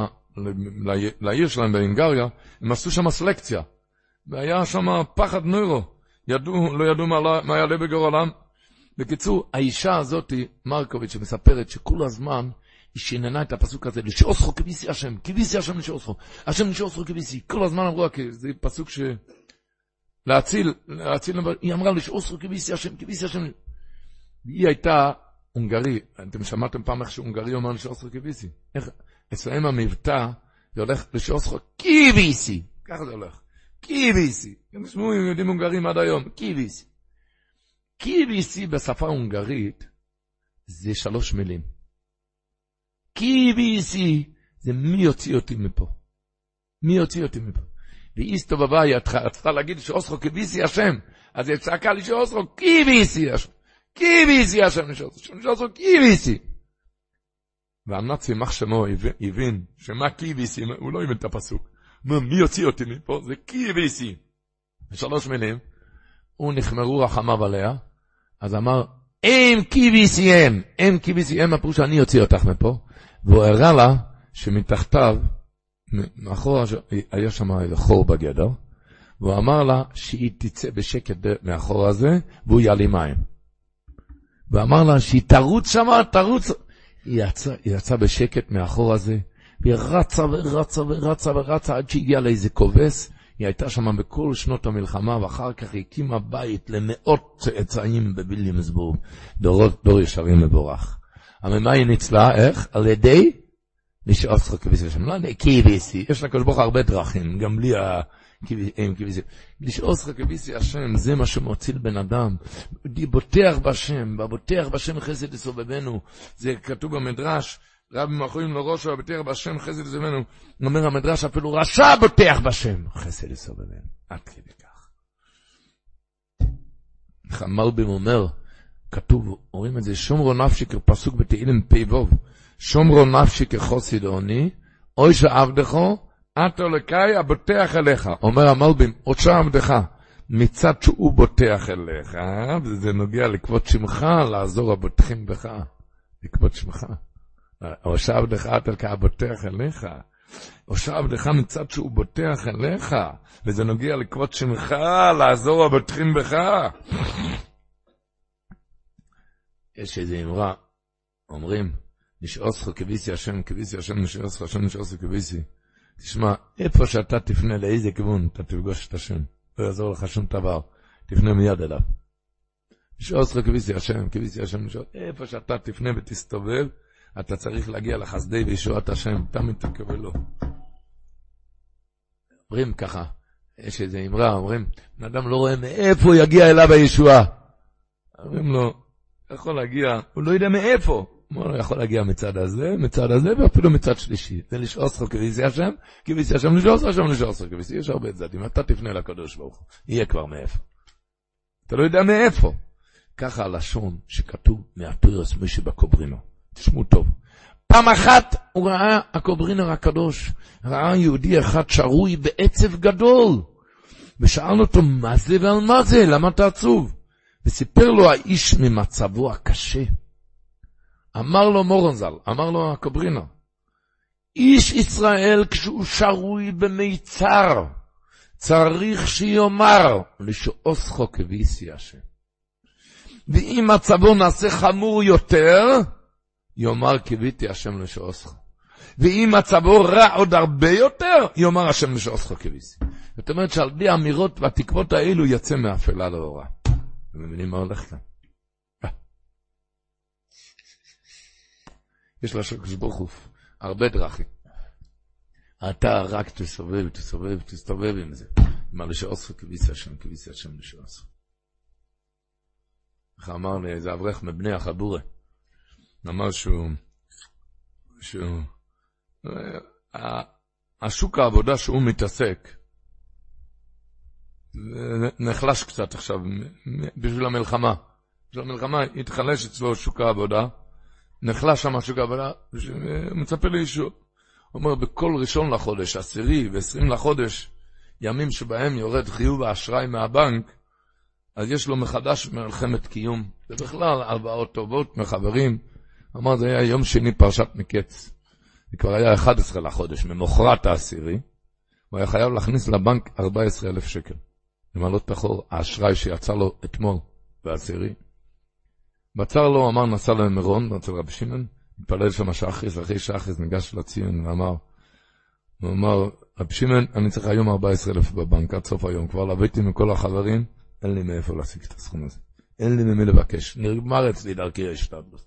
לעיר שלהם בהונגריה, הם עשו שם סלקציה, והיה שם פחד נוירו, ידעו, לא ידעו מה, מה יעלה בגורלם. בקיצור, האישה הזאת, מרקוביץ', שמספרת שכל הזמן היא שיננה את הפסוק הזה, לשאוסכו כביסי השם, כביסי השם לשאוסכו, השם לשאוסכו כביסי. כל הזמן אמרו, זה פסוק ש... להציל, להציל, היא אמרה לשאוסכו כביסי השם, כביסי השם. היא הייתה הונגרי, אתם שמעתם פעם איך שהונגרי אומר לשאוסכו כביסי. איך, אצלם המבטא, זה הולך לשאוסכו כביסי, ככה זה הולך. כביסי. תשמעו, יהודים הונגרים עד היום, כביסי. כביסי בשפה ההונגרית זה שלוש מילים. קיביסי, זה מי יוציא אותי מפה? מי יוציא אותי מפה? והיא הסתובבה, היא רצתה להגיד שאוסרו קיביסי השם, אז היא צעקה לי שאוסרו קיביסי השם, קיביסי השם, שאוסרו קיביסי. והנאצי מח שמו הבין שמה קיביסי, הוא לא הבין את הפסוק. מי יוציא אותי מפה? זה קיביסי. בשלוש מילים, הוא נחמרו רחמיו עליה, אז אמר, אם קיביסי הם, אם קיביסי הם, הפירוש שאני אוציא אותך מפה. והוא הראה לה שמתחתיו, מאחורה, היה שם איזה חור בגדר, והוא אמר לה שהיא תצא בשקט מאחור הזה, והוא יעלים מים. והוא אמר לה שהיא תרוץ שמה, תרוץ. היא יצאה יצא בשקט מאחור הזה, והיא רצה ורצה ורצה ורצה עד שהגיעה לאיזה כובס. היא הייתה שם בכל שנות המלחמה, ואחר כך היא הקימה בית למאות צאצאים בוויליאמסבורג, דורות דור ישרים מבורך. אבל מה היא ניצלה? איך? על ידי לשאוף שחוק כביסי השם. לא קיביסי, יש לקדוש ברוך הרבה דרכים, גם בלי הקיביסי. לשאוף שחוק כביסי השם, זה מה שמציל בן אדם. בוטח בשם, בבוטח בשם חסד יסובבנו. זה כתוב במדרש. רבי מחויים לראשו, הבוטח בשם חסד יסובבנו. אומר המדרש אפילו רשע בוטח בשם חסד יסובבנו. עד כדי כך. חמלבים אומר, כתוב, אומרים את זה, שומרו נפשי כפסוק בתהילים פ"ו, שומרו נפשי כחוסיד עוני, אוי שעבדכו, עתו לקאי הבוטח אליך. אומר המלבים, עוד שעבדך, מצד שהוא בוטח אליך, וזה נוגע לכבוד שמך, לעזור הבוטחים בך, לכבוד שמך. או שעבדך עתו לקאי הבוטח אליך. או שעבדך מצד שהוא בוטח אליך, וזה נוגע לכבוד שמך, לעזור הבוטחים בך. יש איזו אמרה, אומרים, נשאוסך כביסי השם, כביסי השם, נשאוסך השם, נשאוסך כביסי. תשמע, איפה שאתה תפנה, לאיזה כיוון, אתה תפגוש את השם. לא יעזור לך שום דבר, תפנה מיד אליו. נשאוסך כביסי השם, כביסי השם, נשאוסך, איפה שאתה תפנה ותסתובב, אתה צריך להגיע לחסדי וישועת השם, תמיד תקבל לו. אומרים ככה, יש איזו אמרה, אומרים, בן אדם לא רואה מאיפה יגיע אליו הישועה. אומרים לו, יכול להגיע, הוא לא יודע מאיפה. הוא יכול להגיע מצד הזה, מצד הזה, ואפילו מצד שלישי. זה לשאוס לך כביסי השם, כביסי השם לשאוס השם לשאוס לך כביסי. יש הרבה צדדים, אתה תפנה לקדוש ברוך הוא, יהיה כבר מאיפה. אתה לא יודע מאיפה. ככה הלשון שכתוב מהטוירס מי שבקוברינו. תשמעו טוב. פעם אחת הוא ראה הקוברינר הקדוש, ראה יהודי אחד שרוי בעצב גדול, ושאל אותו מה זה ועל מה זה, למה אתה עצוב? וסיפר לו האיש ממצבו הקשה. אמר לו מורנזל, אמר לו הקוברינה, איש ישראל כשהוא שרוי במיצר, צריך שיאמר לשאוסכו כביסי השם. ואם מצבו נעשה חמור יותר, יאמר קיוויתי השם לשעוסך. ואם מצבו רע עוד הרבה יותר, יאמר השם לשעוסך קיוויתי. זאת אומרת שעל פי האמירות והתקוות האלו יצא מאפלה לאורה. אתם מבינים מה הולך כאן? יש לקדוש ברוך הוא הרבה דרכים. אתה רק תסובב, תסובב, תסתובב עם זה. מה לשעוסך כביסי השם, כביסי השם לשעוסך. איך אמר לי איזה אברך מבני החבורה, אמר שהוא, שהוא, השוק העבודה שהוא מתעסק, נחלש קצת עכשיו, בשביל המלחמה. בשביל המלחמה התחלש אצלו שוק העבודה, נחלש שם שוק העבודה, מצפה לאישור. אומר, בכל ראשון לחודש, עשירי ועשרים לחודש, ימים שבהם יורד חיוב האשראי מהבנק, אז יש לו מחדש מלחמת קיום. ובכלל, הלוואות טובות מחברים. אמר, זה היה יום שני פרשת מקץ. זה כבר היה 11 לחודש, ממוחרת העשירי. הוא היה חייב להכניס לבנק 14,000 שקל. למלא פחור האשראי שיצא לו אתמול בעשירי. בצר לו, אמר, נסע למירון, אצל רבי שמעון, התפלל שם שחריס, אחרי שחריס ניגש לציון ואמר, הוא אמר, רבי שמעון, אני צריך היום 14,000 בבנק עד סוף היום, כבר לוויתי מכל החברים, אין לי מאיפה להשיג את הסכום הזה. אין לי ממי לבקש. נגמר אצלי דרכי השתדלות.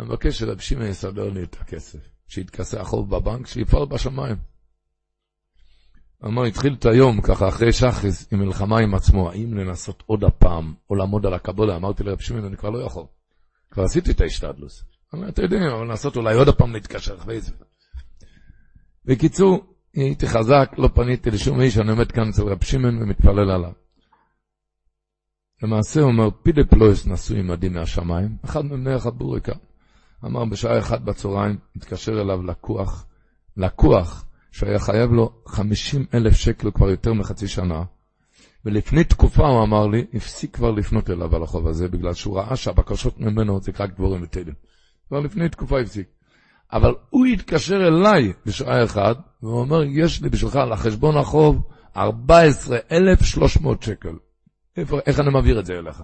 אני מבקש שרבי שמעון יסדר לי את הכסף, שיתכסה החוב בבנק, שיפעל בשמיים. אמר, התחיל את היום, ככה, אחרי שחריס, עם מלחמה עם עצמו, האם לנסות עוד הפעם, או לעמוד על הקבולה? אמרתי לרב שמעון, אני כבר לא יכול. כבר עשיתי את ההשתדלוס. אמר, אתה יודע, אבל לנסות אולי עוד הפעם להתקשר אחרי זה. בקיצור, הייתי חזק, לא פניתי לשום איש, אני עומד כאן אצל רב שמעון ומתפלל עליו. למעשה הוא אומר, פידה פלויס נשוי עמדי מהשמיים, אחד מבני אחד בוריקה. אמר, בשעה אחת בצהריים, התקשר אליו לקוח, לקוח, שהיה חייב לו 50 אלף שקל כבר יותר מחצי שנה, ולפני תקופה, הוא אמר לי, הפסיק כבר לפנות אליו על החוב הזה, בגלל שהוא ראה שהבקשות ממנו זה רק דבורים ותלים. כבר לפני תקופה הפסיק. אבל הוא התקשר אליי בשעה אחת, והוא אומר, יש לי בשבילך לחשבון החוב 14,300 שקל. איפה, איך אני מעביר את זה אליך?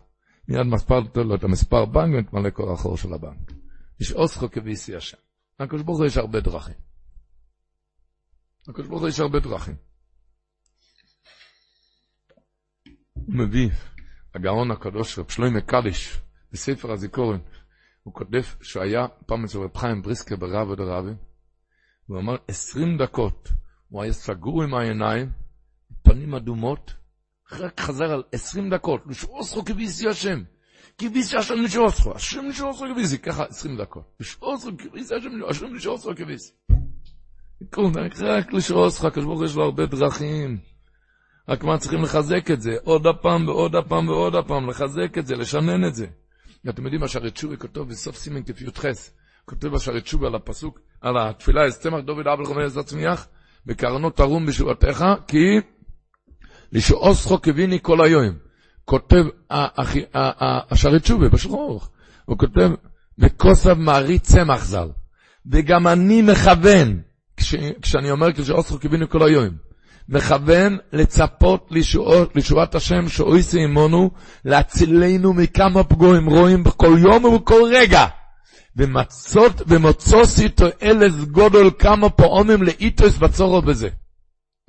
מיד מספר לו את המספר בנק ומתמלא כל החור של הבנק. יש אוסכו כביסי השם. לקדוש ברוך הוא יש הרבה דרכים. לקדוש ברוך הוא יש הרבה דרכים. הוא מביא, הגאון הקדוש, רב שלוימי קדיש, בספר הזיכורן, הוא כותב שהיה פעם אצל רב חיים בריסקר ברב עוד רבי, הוא אמר עשרים דקות, הוא היה סגור עם העיניים, פנים אדומות, רק חזר על עשרים דקות, לשעוסכו כביסי השם. כביסי השם לשעוסכו, השם לשעוסכו כביסי, ככה עשרים דקות. לשעוסכו כביסי השם, השם לשעוסכו כביסי. רק לשעוסכו, הקדוש ברוך יש לו הרבה דרכים. רק מה צריכים לחזק את זה, עוד הפעם ועוד הפעם ועוד הפעם, לחזק את זה, לשנן את זה. אתם יודעים מה שהרצ'ובי כותב בסוף סימן כ"ח, כותב השרצ'ובי על הפסוק, על התפילה, אז צמח דוד אבל חומר עזר צמיח, בקרנו תרום בשורתך, כי לשעוסכו כביני כל היום. כותב השערי תשובה, בשולחן ערוך, הוא כותב, וכוסב מעריץ צמח ז"ל. וגם אני מכוון, כש, כשאני אומר כשעוסכו כביני כל היום, מכוון לצפות לישועות, לישועת השם שאויסי עמנו, להצילנו מכמה פגועים רואים בכל יום ובכל רגע. ומצות, ומוצוסי תועלת גודל כמה פעמים לאיתוס בצורו בזה.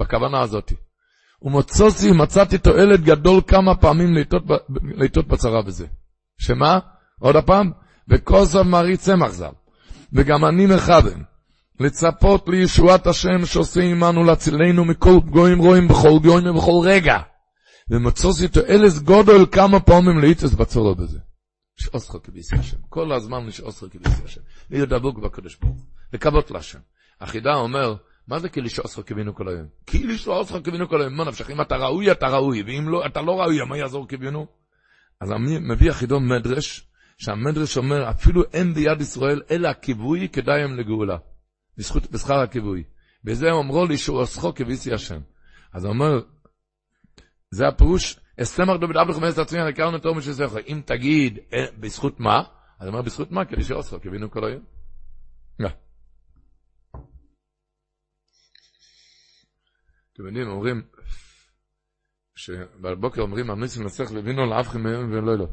בכוונה הזאתי. ומוצוסי מצאתי תועלת גדול כמה פעמים לעיתות בצרה בזה. שמה? עוד הפעם? וכוסף מרי צמח ז"ל. וגם אני מכוון לצפות לישועת השם שעושה עמנו להצילנו מכל פגועים רואים בכל יום ובכל רגע. ומצוסי תועלת גודל כמה פעמים לעיתוס בצרה בזה. שאוסך כביסי השם. כל הזמן שאוסך כביסי השם. להיות דבוק בקדוש ברוך הוא. לקוות להשם. החידה אומר, מה זה כאילו שעושך קיווינו כל היום? כאילו שעושך קיווינו כל היום, מה נפשך? אם אתה ראוי, אתה ראוי, ואם לא, אתה לא ראוי, מה יעזור קיווינו? אז מביא החידון מדרש, שהמדרש אומר, אפילו אין ביד ישראל, אלא הכיווי כדאי לגאולה. בזכות, בשכר הכיווי. בזה אומרו לי שהוא עושכו כביסי השם. אז הוא אומר, זה הפירוש, אסתמר דוד אבלך מעשת עצמי, הכרנו תור משזכר. אם תגיד, בזכות מה? אז הוא אומר, בזכות מה? כדי שעושכו קיווינו כל היום. אתם יודעים, אומרים, שבבוקר אומרים, הניסים לצליח לבינו מהם ולא לא.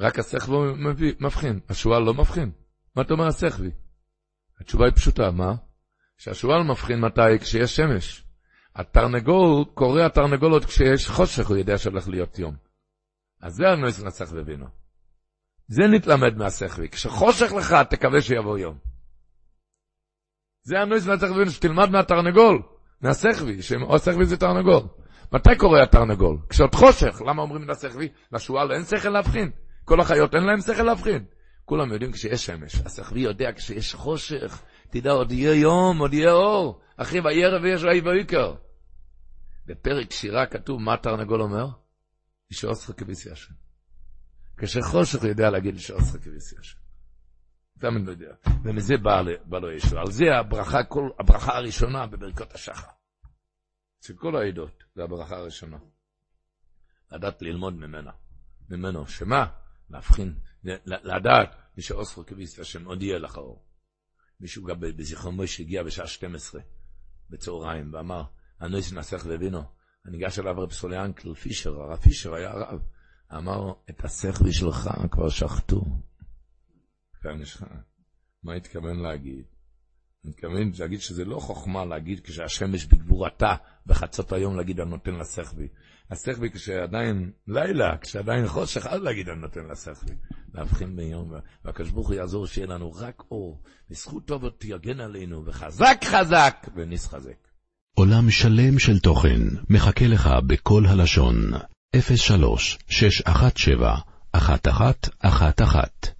רק השכל מבחין, השועל לא מבחין. מה אתה אומר השכבי? התשובה היא פשוטה, מה? שהשועל מבחין מתי? כשיש שמש. התרנגול, קורא התרנגולות כשיש חושך, הוא יודע שהולך להיות יום. אז זה הנויס נסח ובינו. זה נתלמד מהשכבי. כשחושך לך, תקווה שיבוא יום. זה הנויס נסח ובינו, שתלמד מהתרנגול, מהשכבי, שהשכבי זה תרנגול. מתי קורה התרנגול? כשעוד חושך. למה אומרים לשכבי? לשועל אין שכל להבחין. כל החיות אין להם שכל להבחין. כולם יודעים כשיש שמש. השכבי יודע כשיש חושך. תדע, עוד יהיה יום, עוד יהיה אור. אחי, וירא ויש ראי ויקר. בפרק שירה כתוב מה התרנגול אומר? ישעוסך כביסי השם. כשחושך הוא יודע להגיד ישעוסך כביסי השם. תמיד לא יודע. ומזה בא, בא לו ישוע. על זה הברכה, כל, הברכה הראשונה בברכות השחר. של כל העדות, זה הברכה הראשונה. לדעת ללמוד ממנה. ממנו, שמה? להבחין, לדעת, מי שאוספו כביס השם, יהיה לך אור. מישהו גם בזיכרון מוישה הגיע בשעה 12 בצהריים ואמר, הנוי שנסך והבינו, אני ניגש אליו רב סוליאנקל פישר, הרב פישר היה הרב, אמר, את השכל שלך כבר שחטו. מה התכוון להגיד? מתכוון להגיד שזה לא חוכמה להגיד כשהשמש בגבורתה בחצות היום להגיד אני נותן השכבי כשעדיין לילה, כשעדיין חושך, אז להגיד אני נותן לשכבי. להבחין ביום, והקדוש ברוך הוא יעזור שיהיה לנו רק אור, וזכות טוב תגן עלינו, וחזק חזק, ונסחזק. עולם שלם של תוכן מחכה לך בכל הלשון, 03 617 1111